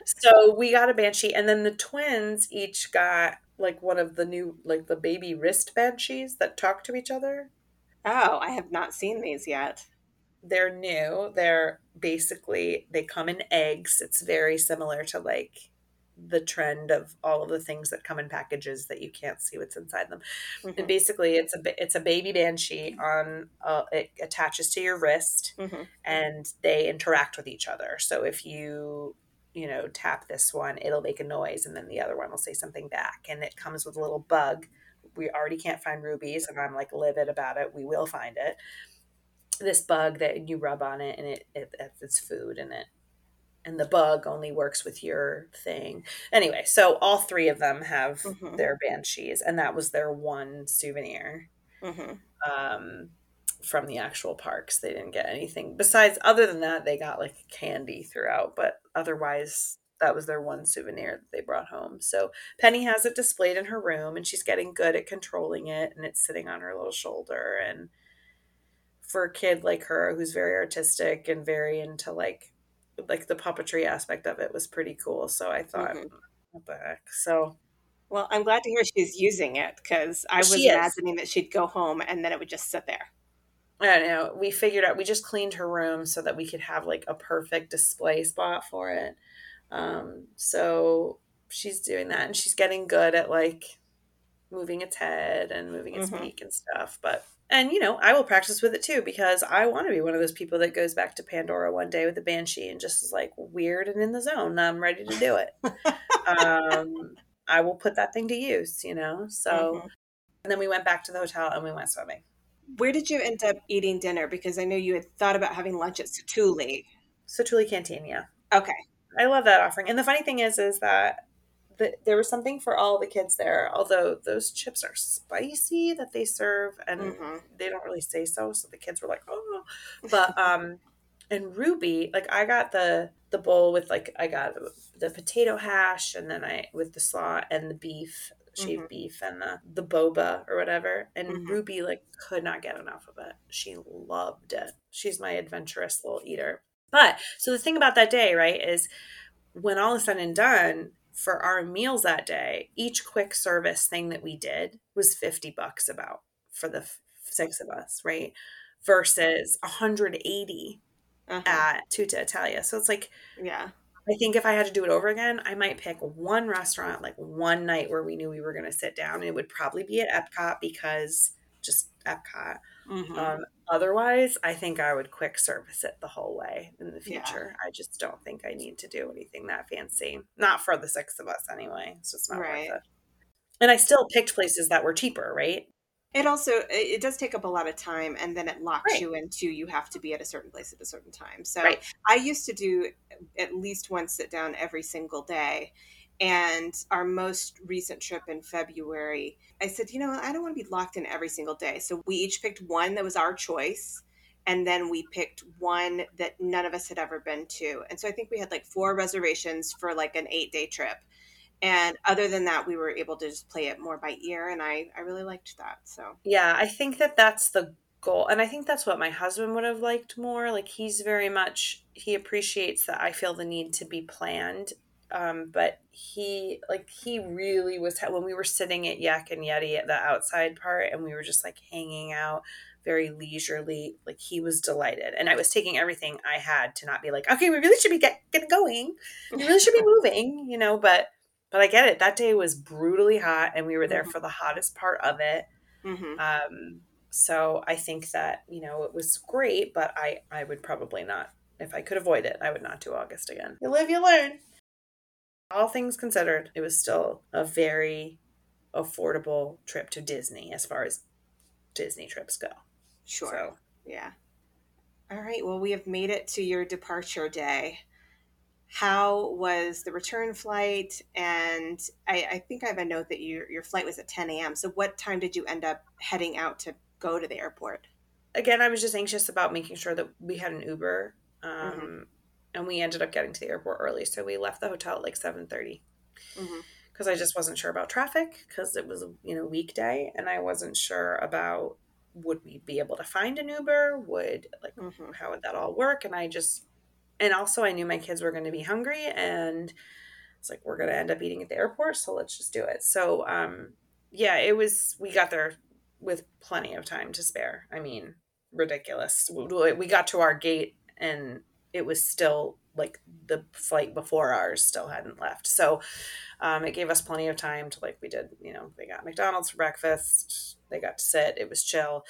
[SPEAKER 2] So we got a banshee, and then the twins each got like one of the new like the baby wrist banshees that talk to each other.
[SPEAKER 3] oh, I have not seen these yet.
[SPEAKER 2] They're new. They're basically they come in eggs. It's very similar to like the trend of all of the things that come in packages that you can't see what's inside them. And
[SPEAKER 3] Mhm.
[SPEAKER 2] basically, it's a it's a baby banshee on uh, it attaches to your wrist,
[SPEAKER 3] Mhm.
[SPEAKER 2] and they interact with each other. So if you you know tap this one, it'll make a noise, and then the other one will say something back, and it comes with a little bug. We already can't find rubies, and I'm like livid about it. We will find it. This bug that you rub on it, and it, it it's food, and it and the bug only works with your thing. Anyway, so all three of them have
[SPEAKER 3] Mhm.
[SPEAKER 2] their banshees, and that was their one souvenir
[SPEAKER 3] Mhm.
[SPEAKER 2] um, from the actual parks. They didn't get anything besides. Other than that, they got like candy throughout, but otherwise, that was their one souvenir that they brought home. So Penny has it displayed in her room, and she's getting good at controlling it, and it's sitting on her little shoulder. And for a kid like her, who's very artistic and very into like like the puppetry aspect of it was pretty cool. So I thought,
[SPEAKER 3] Mhm.
[SPEAKER 2] what the heck? So
[SPEAKER 3] Well, I'm glad to hear she's using it because I was imagining that she'd go home and then it would just sit there.
[SPEAKER 2] I don't know. We figured out we just cleaned her room so that we could have like a perfect display spot for it. Um, so she's doing that and she's getting good at like moving its head and moving its
[SPEAKER 3] Mhm.
[SPEAKER 2] beak and stuff. But and you know, I will practice with it too because I want to be one of those people that goes back to Pandora one day with a banshee and just is like weird and in the zone. I'm ready to do it. um, I will put that thing to use, you know. So
[SPEAKER 3] Mhm.
[SPEAKER 2] and then we went back to the hotel and we went swimming.
[SPEAKER 3] Where did you end up eating dinner? Because I know you had thought about having lunch at Satu'li.
[SPEAKER 2] So Tuli Canteen, yeah.
[SPEAKER 3] Okay.
[SPEAKER 2] I love that offering. And the funny thing is, is that the, there was something for all the kids there. Although those chips are spicy that they serve, and
[SPEAKER 3] Mhm.
[SPEAKER 2] they don't really say so. So the kids were like, "Oh," but um, and Ruby, like I got the the bowl with like I got the potato hash, and then I with the slaw and the beef, shaved
[SPEAKER 3] Mhm.
[SPEAKER 2] beef, and the the boba or whatever. And
[SPEAKER 3] Mhm.
[SPEAKER 2] Ruby like could not get enough of it. She loved it. She's my adventurous little eater. But so the thing about that day, right, is when all is said and done for our meals that day, each quick service thing that we did was 50 bucks about for the f- six of us, right? Versus 180
[SPEAKER 3] Uh-huh.
[SPEAKER 2] at Tutto Italia. So it's like,
[SPEAKER 3] yeah.
[SPEAKER 2] I think if I had to do it over again, I might pick one restaurant, like one night where we knew we were going to sit down. And it would probably be at Epcot because just Epcot.
[SPEAKER 3] Mhm.
[SPEAKER 2] Um, otherwise, I think I would quick service it the whole way in the
[SPEAKER 3] Yeah.
[SPEAKER 2] future. I just don't think I need to do anything that fancy. Not for the six of us anyway. It's just not
[SPEAKER 3] Right.
[SPEAKER 2] worth it. And I still picked places that were cheaper, right?
[SPEAKER 3] It also it it does take up a lot of time, and then it locks
[SPEAKER 2] Right.
[SPEAKER 3] you into you have to be at a certain place at a certain time. So
[SPEAKER 2] Right.
[SPEAKER 3] I used to do at least one sit down every single day. And our most recent trip in February, I said, you know, I don't want to be locked in every single day. So we each picked one that was our choice, and then we picked one that none of us had ever been to. And so I think we had like four reservations for like an eight day trip. And other than that, we were able to just play it more by ear, and I I really liked that. So
[SPEAKER 2] yeah, I think that that's the goal, and I think that's what my husband would have liked more. Like he's very much he appreciates that I feel the need to be planned um, but he like he really was when we were sitting at Yak and Yeti at the outside part and we were just like hanging out very leisurely like he was delighted. And i was taking everything i had to not be like okay we really should be get, getting going. We really should be moving you know but but i get it. That day was brutally hot and we were there mm-hmm. for the hottest part of it. Mm-hmm. um so i think that you know it was great but i i would probably not if i could avoid it i would not do august again. You live you learn all things considered, it was still a very affordable trip to Disney as far as Disney trips go.
[SPEAKER 3] Sure. So, yeah. All right. Well, we have made it to your departure day. How was the return flight? And I, I think I have a note that your your flight was at 10 a.m. So, what time did you end up heading out to go to the airport?
[SPEAKER 2] Again, I was just anxious about making sure that we had an Uber. Um, mm-hmm and we ended up getting to the airport early so we left the hotel at like 7.30 because mm-hmm. i just wasn't sure about traffic because it was you know weekday and i wasn't sure about would we be able to find an uber? Would like mm-hmm. how would that all work? And i just and also i knew my kids were going to be hungry and it's like we're going to end up eating at the airport so let's just do it. So um yeah it was we got there with plenty of time to spare. I mean ridiculous. We got to our gate and it was still like the flight before ours still hadn't left. So um, it gave us plenty of time to like we did, you know, they got McDonald's for breakfast, they got to sit, it was chill.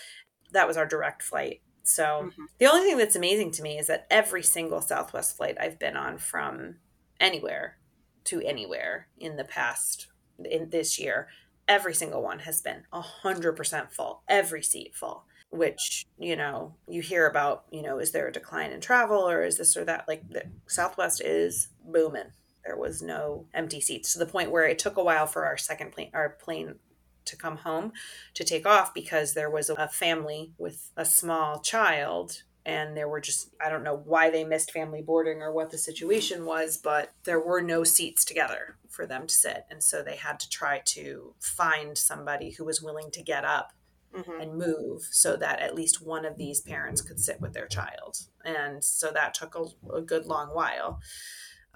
[SPEAKER 2] That was our direct flight. So mm-hmm. the only thing that's amazing to me is that every single Southwest flight I've been on from anywhere to anywhere in the past in this year, every single one has been a hundred percent full, every seat full which you know you hear about you know is there a decline in travel or is this or that? Like the southwest is booming. There was no empty seats to the point where it took a while for our second plane our plane to come home to take off because there was a family with a small child and there were just i don't know why they missed family boarding or what the situation was but there were no seats together for them to sit. And so they had to try to find somebody who was willing to get up mm-hmm. and move so that at least one of these parents could sit with their child. And so that took a, a good long while.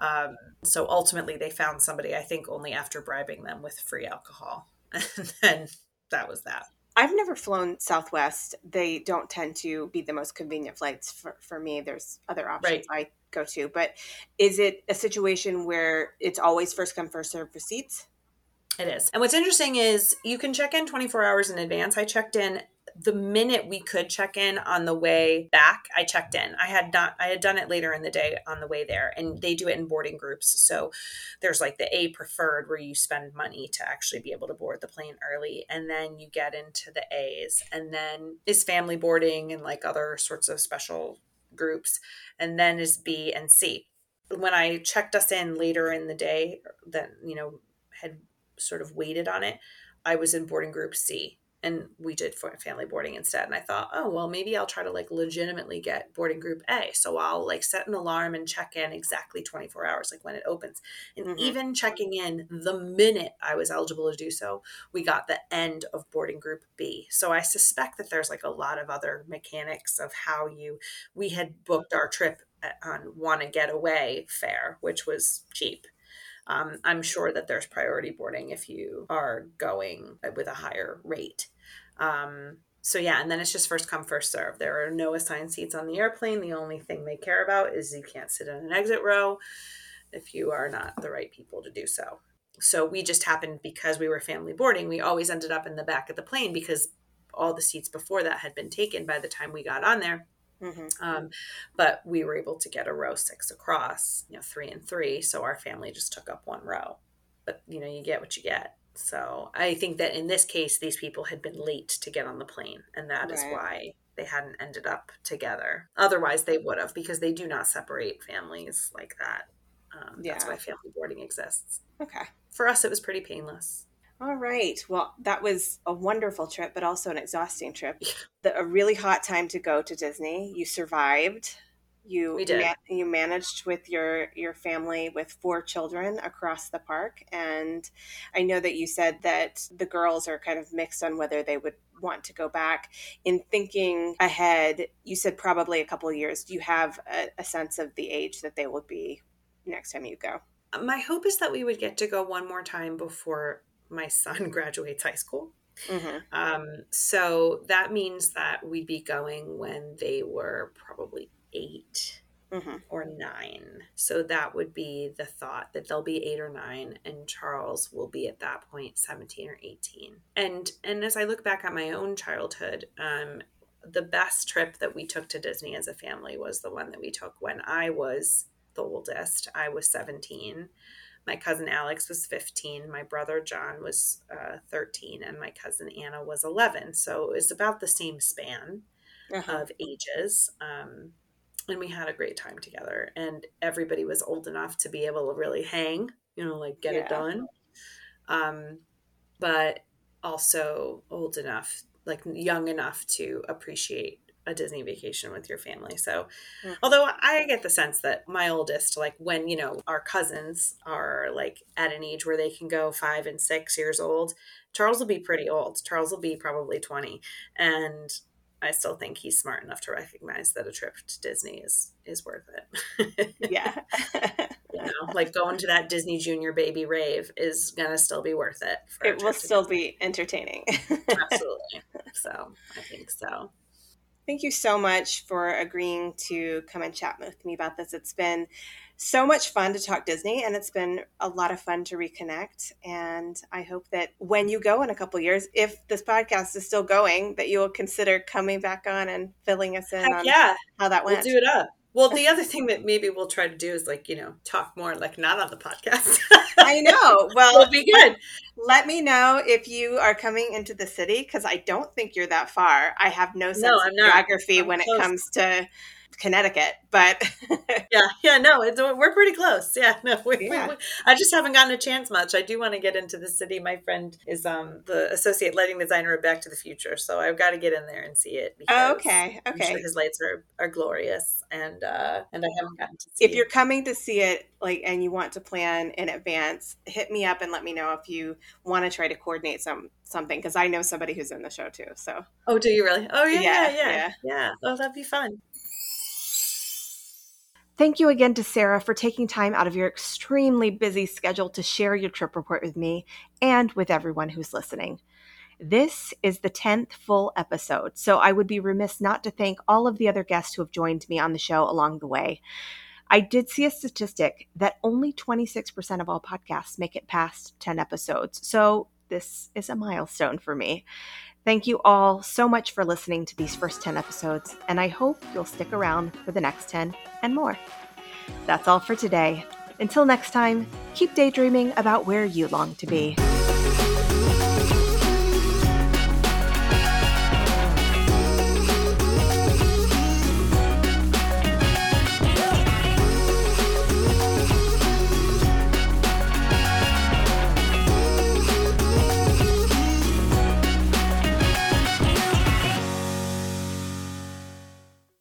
[SPEAKER 2] Um, so ultimately, they found somebody, I think, only after bribing them with free alcohol. and then that was that.
[SPEAKER 3] I've never flown Southwest. They don't tend to be the most convenient flights for, for me. There's other options right. I go to. But is it a situation where it's always first come, first serve for seats?
[SPEAKER 2] It is. And what's interesting is you can check in 24 hours in advance. I checked in the minute we could check in on the way back i checked in i had not i had done it later in the day on the way there and they do it in boarding groups so there's like the a preferred where you spend money to actually be able to board the plane early and then you get into the a's and then is family boarding and like other sorts of special groups and then is b and c when i checked us in later in the day then you know had sort of waited on it, I was in boarding group C and we did family boarding instead. And I thought, oh, well, maybe I'll try to like legitimately get boarding group A. So I'll like set an alarm and check in exactly 24 hours, like when it opens. And mm-hmm. even checking in the minute I was eligible to do so, we got the end of boarding group B. So I suspect that there's like a lot of other mechanics of how you, we had booked our trip on want to get away fare, which was cheap um, I'm sure that there's priority boarding if you are going with a higher rate. Um, so yeah, and then it's just first come first serve. There are no assigned seats on the airplane. The only thing they care about is you can't sit in an exit row if you are not the right people to do so. So we just happened because we were family boarding, we always ended up in the back of the plane because all the seats before that had been taken by the time we got on there. Mm-hmm. Um, but we were able to get a row six across, you know, three and three. So our family just took up one row. But, you know, you get what you get. So I think that in this case, these people had been late to get on the plane. And that right. is why they hadn't ended up together. Otherwise, they would have because they do not separate families like that. Um, yeah. That's why family boarding exists.
[SPEAKER 3] Okay.
[SPEAKER 2] For us, it was pretty painless.
[SPEAKER 1] All right. Well, that was a wonderful trip, but also an exhausting trip. The, a really hot time to go to Disney. You survived. You
[SPEAKER 2] We did.
[SPEAKER 1] ma- you managed with your your family with four children across the park, and I know that you said that the girls are kind of mixed on whether they would want to go back. In thinking ahead, you said probably a couple of years. Do you have a, a sense of the age that they will be next time you go?
[SPEAKER 2] My hope is that we would get to go one more time before my son graduates high school.
[SPEAKER 1] Mm-hmm.
[SPEAKER 2] Um, so that means that we'd be going when they were probably eight
[SPEAKER 1] Mm-hmm.
[SPEAKER 2] or nine. So that would be the thought that they'll be eight or nine, and Charles will be at that point seventeen or eighteen. And and as I look back at my own childhood, um, the best trip that we took to Disney as a family was the one that we took when I was the oldest. I was seventeen. My cousin Alex was 15. My brother John was uh, 13. And my cousin Anna was 11. So it was about the same span
[SPEAKER 1] Uh-huh.
[SPEAKER 2] of ages. Um, and we had a great time together. And everybody was old enough to be able to really hang, you know, like get
[SPEAKER 1] Yeah.
[SPEAKER 2] it done. Um, but also old enough, like young enough to appreciate a Disney vacation with your family. So, although I get the sense that my oldest, like when, you know, our cousins are like at an age where they can go five and six years old, Charles will be pretty old. Charles will be probably 20. And I still think he's smart enough to recognize that a trip to Disney is is worth it.
[SPEAKER 1] yeah.
[SPEAKER 2] you know, like going to that Disney Junior baby rave is gonna still be worth it.
[SPEAKER 1] it will still
[SPEAKER 2] Disney.
[SPEAKER 1] be entertaining.
[SPEAKER 2] absolutely. So I think so.
[SPEAKER 1] Thank you so much for agreeing to come and chat with me about this. It's been so much fun to talk Disney, and it's been a lot of fun to reconnect. And I hope that when you go in a couple years, if this podcast is still going, that you will consider coming back on and filling us in
[SPEAKER 2] Heck
[SPEAKER 1] on
[SPEAKER 2] yeah,
[SPEAKER 1] how that
[SPEAKER 2] we'll
[SPEAKER 1] went.
[SPEAKER 2] do it up. Well, the other thing that maybe we'll try to do is like you know talk more like not on the podcast.
[SPEAKER 1] I know. Well,
[SPEAKER 2] It'll be good.
[SPEAKER 1] let me know if you are coming into the city because I don't think you're that far. I have no sense
[SPEAKER 2] I'm
[SPEAKER 1] of geography
[SPEAKER 2] I'm
[SPEAKER 1] when
[SPEAKER 2] close.
[SPEAKER 1] it comes to Connecticut, but
[SPEAKER 2] Yeah, yeah, no, it's, we're pretty close. Yeah, no, we,
[SPEAKER 1] Yeah.
[SPEAKER 2] we- I just haven't gotten a chance much. I do want to get into the city. My friend is um the associate lighting designer of Back to the Future, so I've got to get in there and see it.
[SPEAKER 1] Oh,
[SPEAKER 2] because
[SPEAKER 1] okay,
[SPEAKER 2] I'm sure
[SPEAKER 1] okay.
[SPEAKER 2] his lights are, are glorious, and uh, and I haven't gotten to see.
[SPEAKER 1] if you're coming to see it like and you want to plan in advance hit me up and let me know if you want to try to coordinate some something because i know somebody who's in the show too so
[SPEAKER 2] oh, do you really? Oh, yeah,
[SPEAKER 1] Yeah,
[SPEAKER 2] yeah, yeah,
[SPEAKER 1] yeah.
[SPEAKER 2] yeah. Oh, that'd be fun.
[SPEAKER 1] Thank you again to Sara for taking time out of your extremely busy schedule to share your trip report with me and with everyone who's listening this is the 10th full episode, so I would be remiss not to thank all of the other guests who have joined me on the show along the way. I did see a statistic that only 26% of all podcasts make it past 10 episodes, so this is a milestone for me. Thank you all so much for listening to these first 10 episodes, and I hope you'll stick around for the next 10 and more. That's all for today. Until next time, keep daydreaming about where you long to be.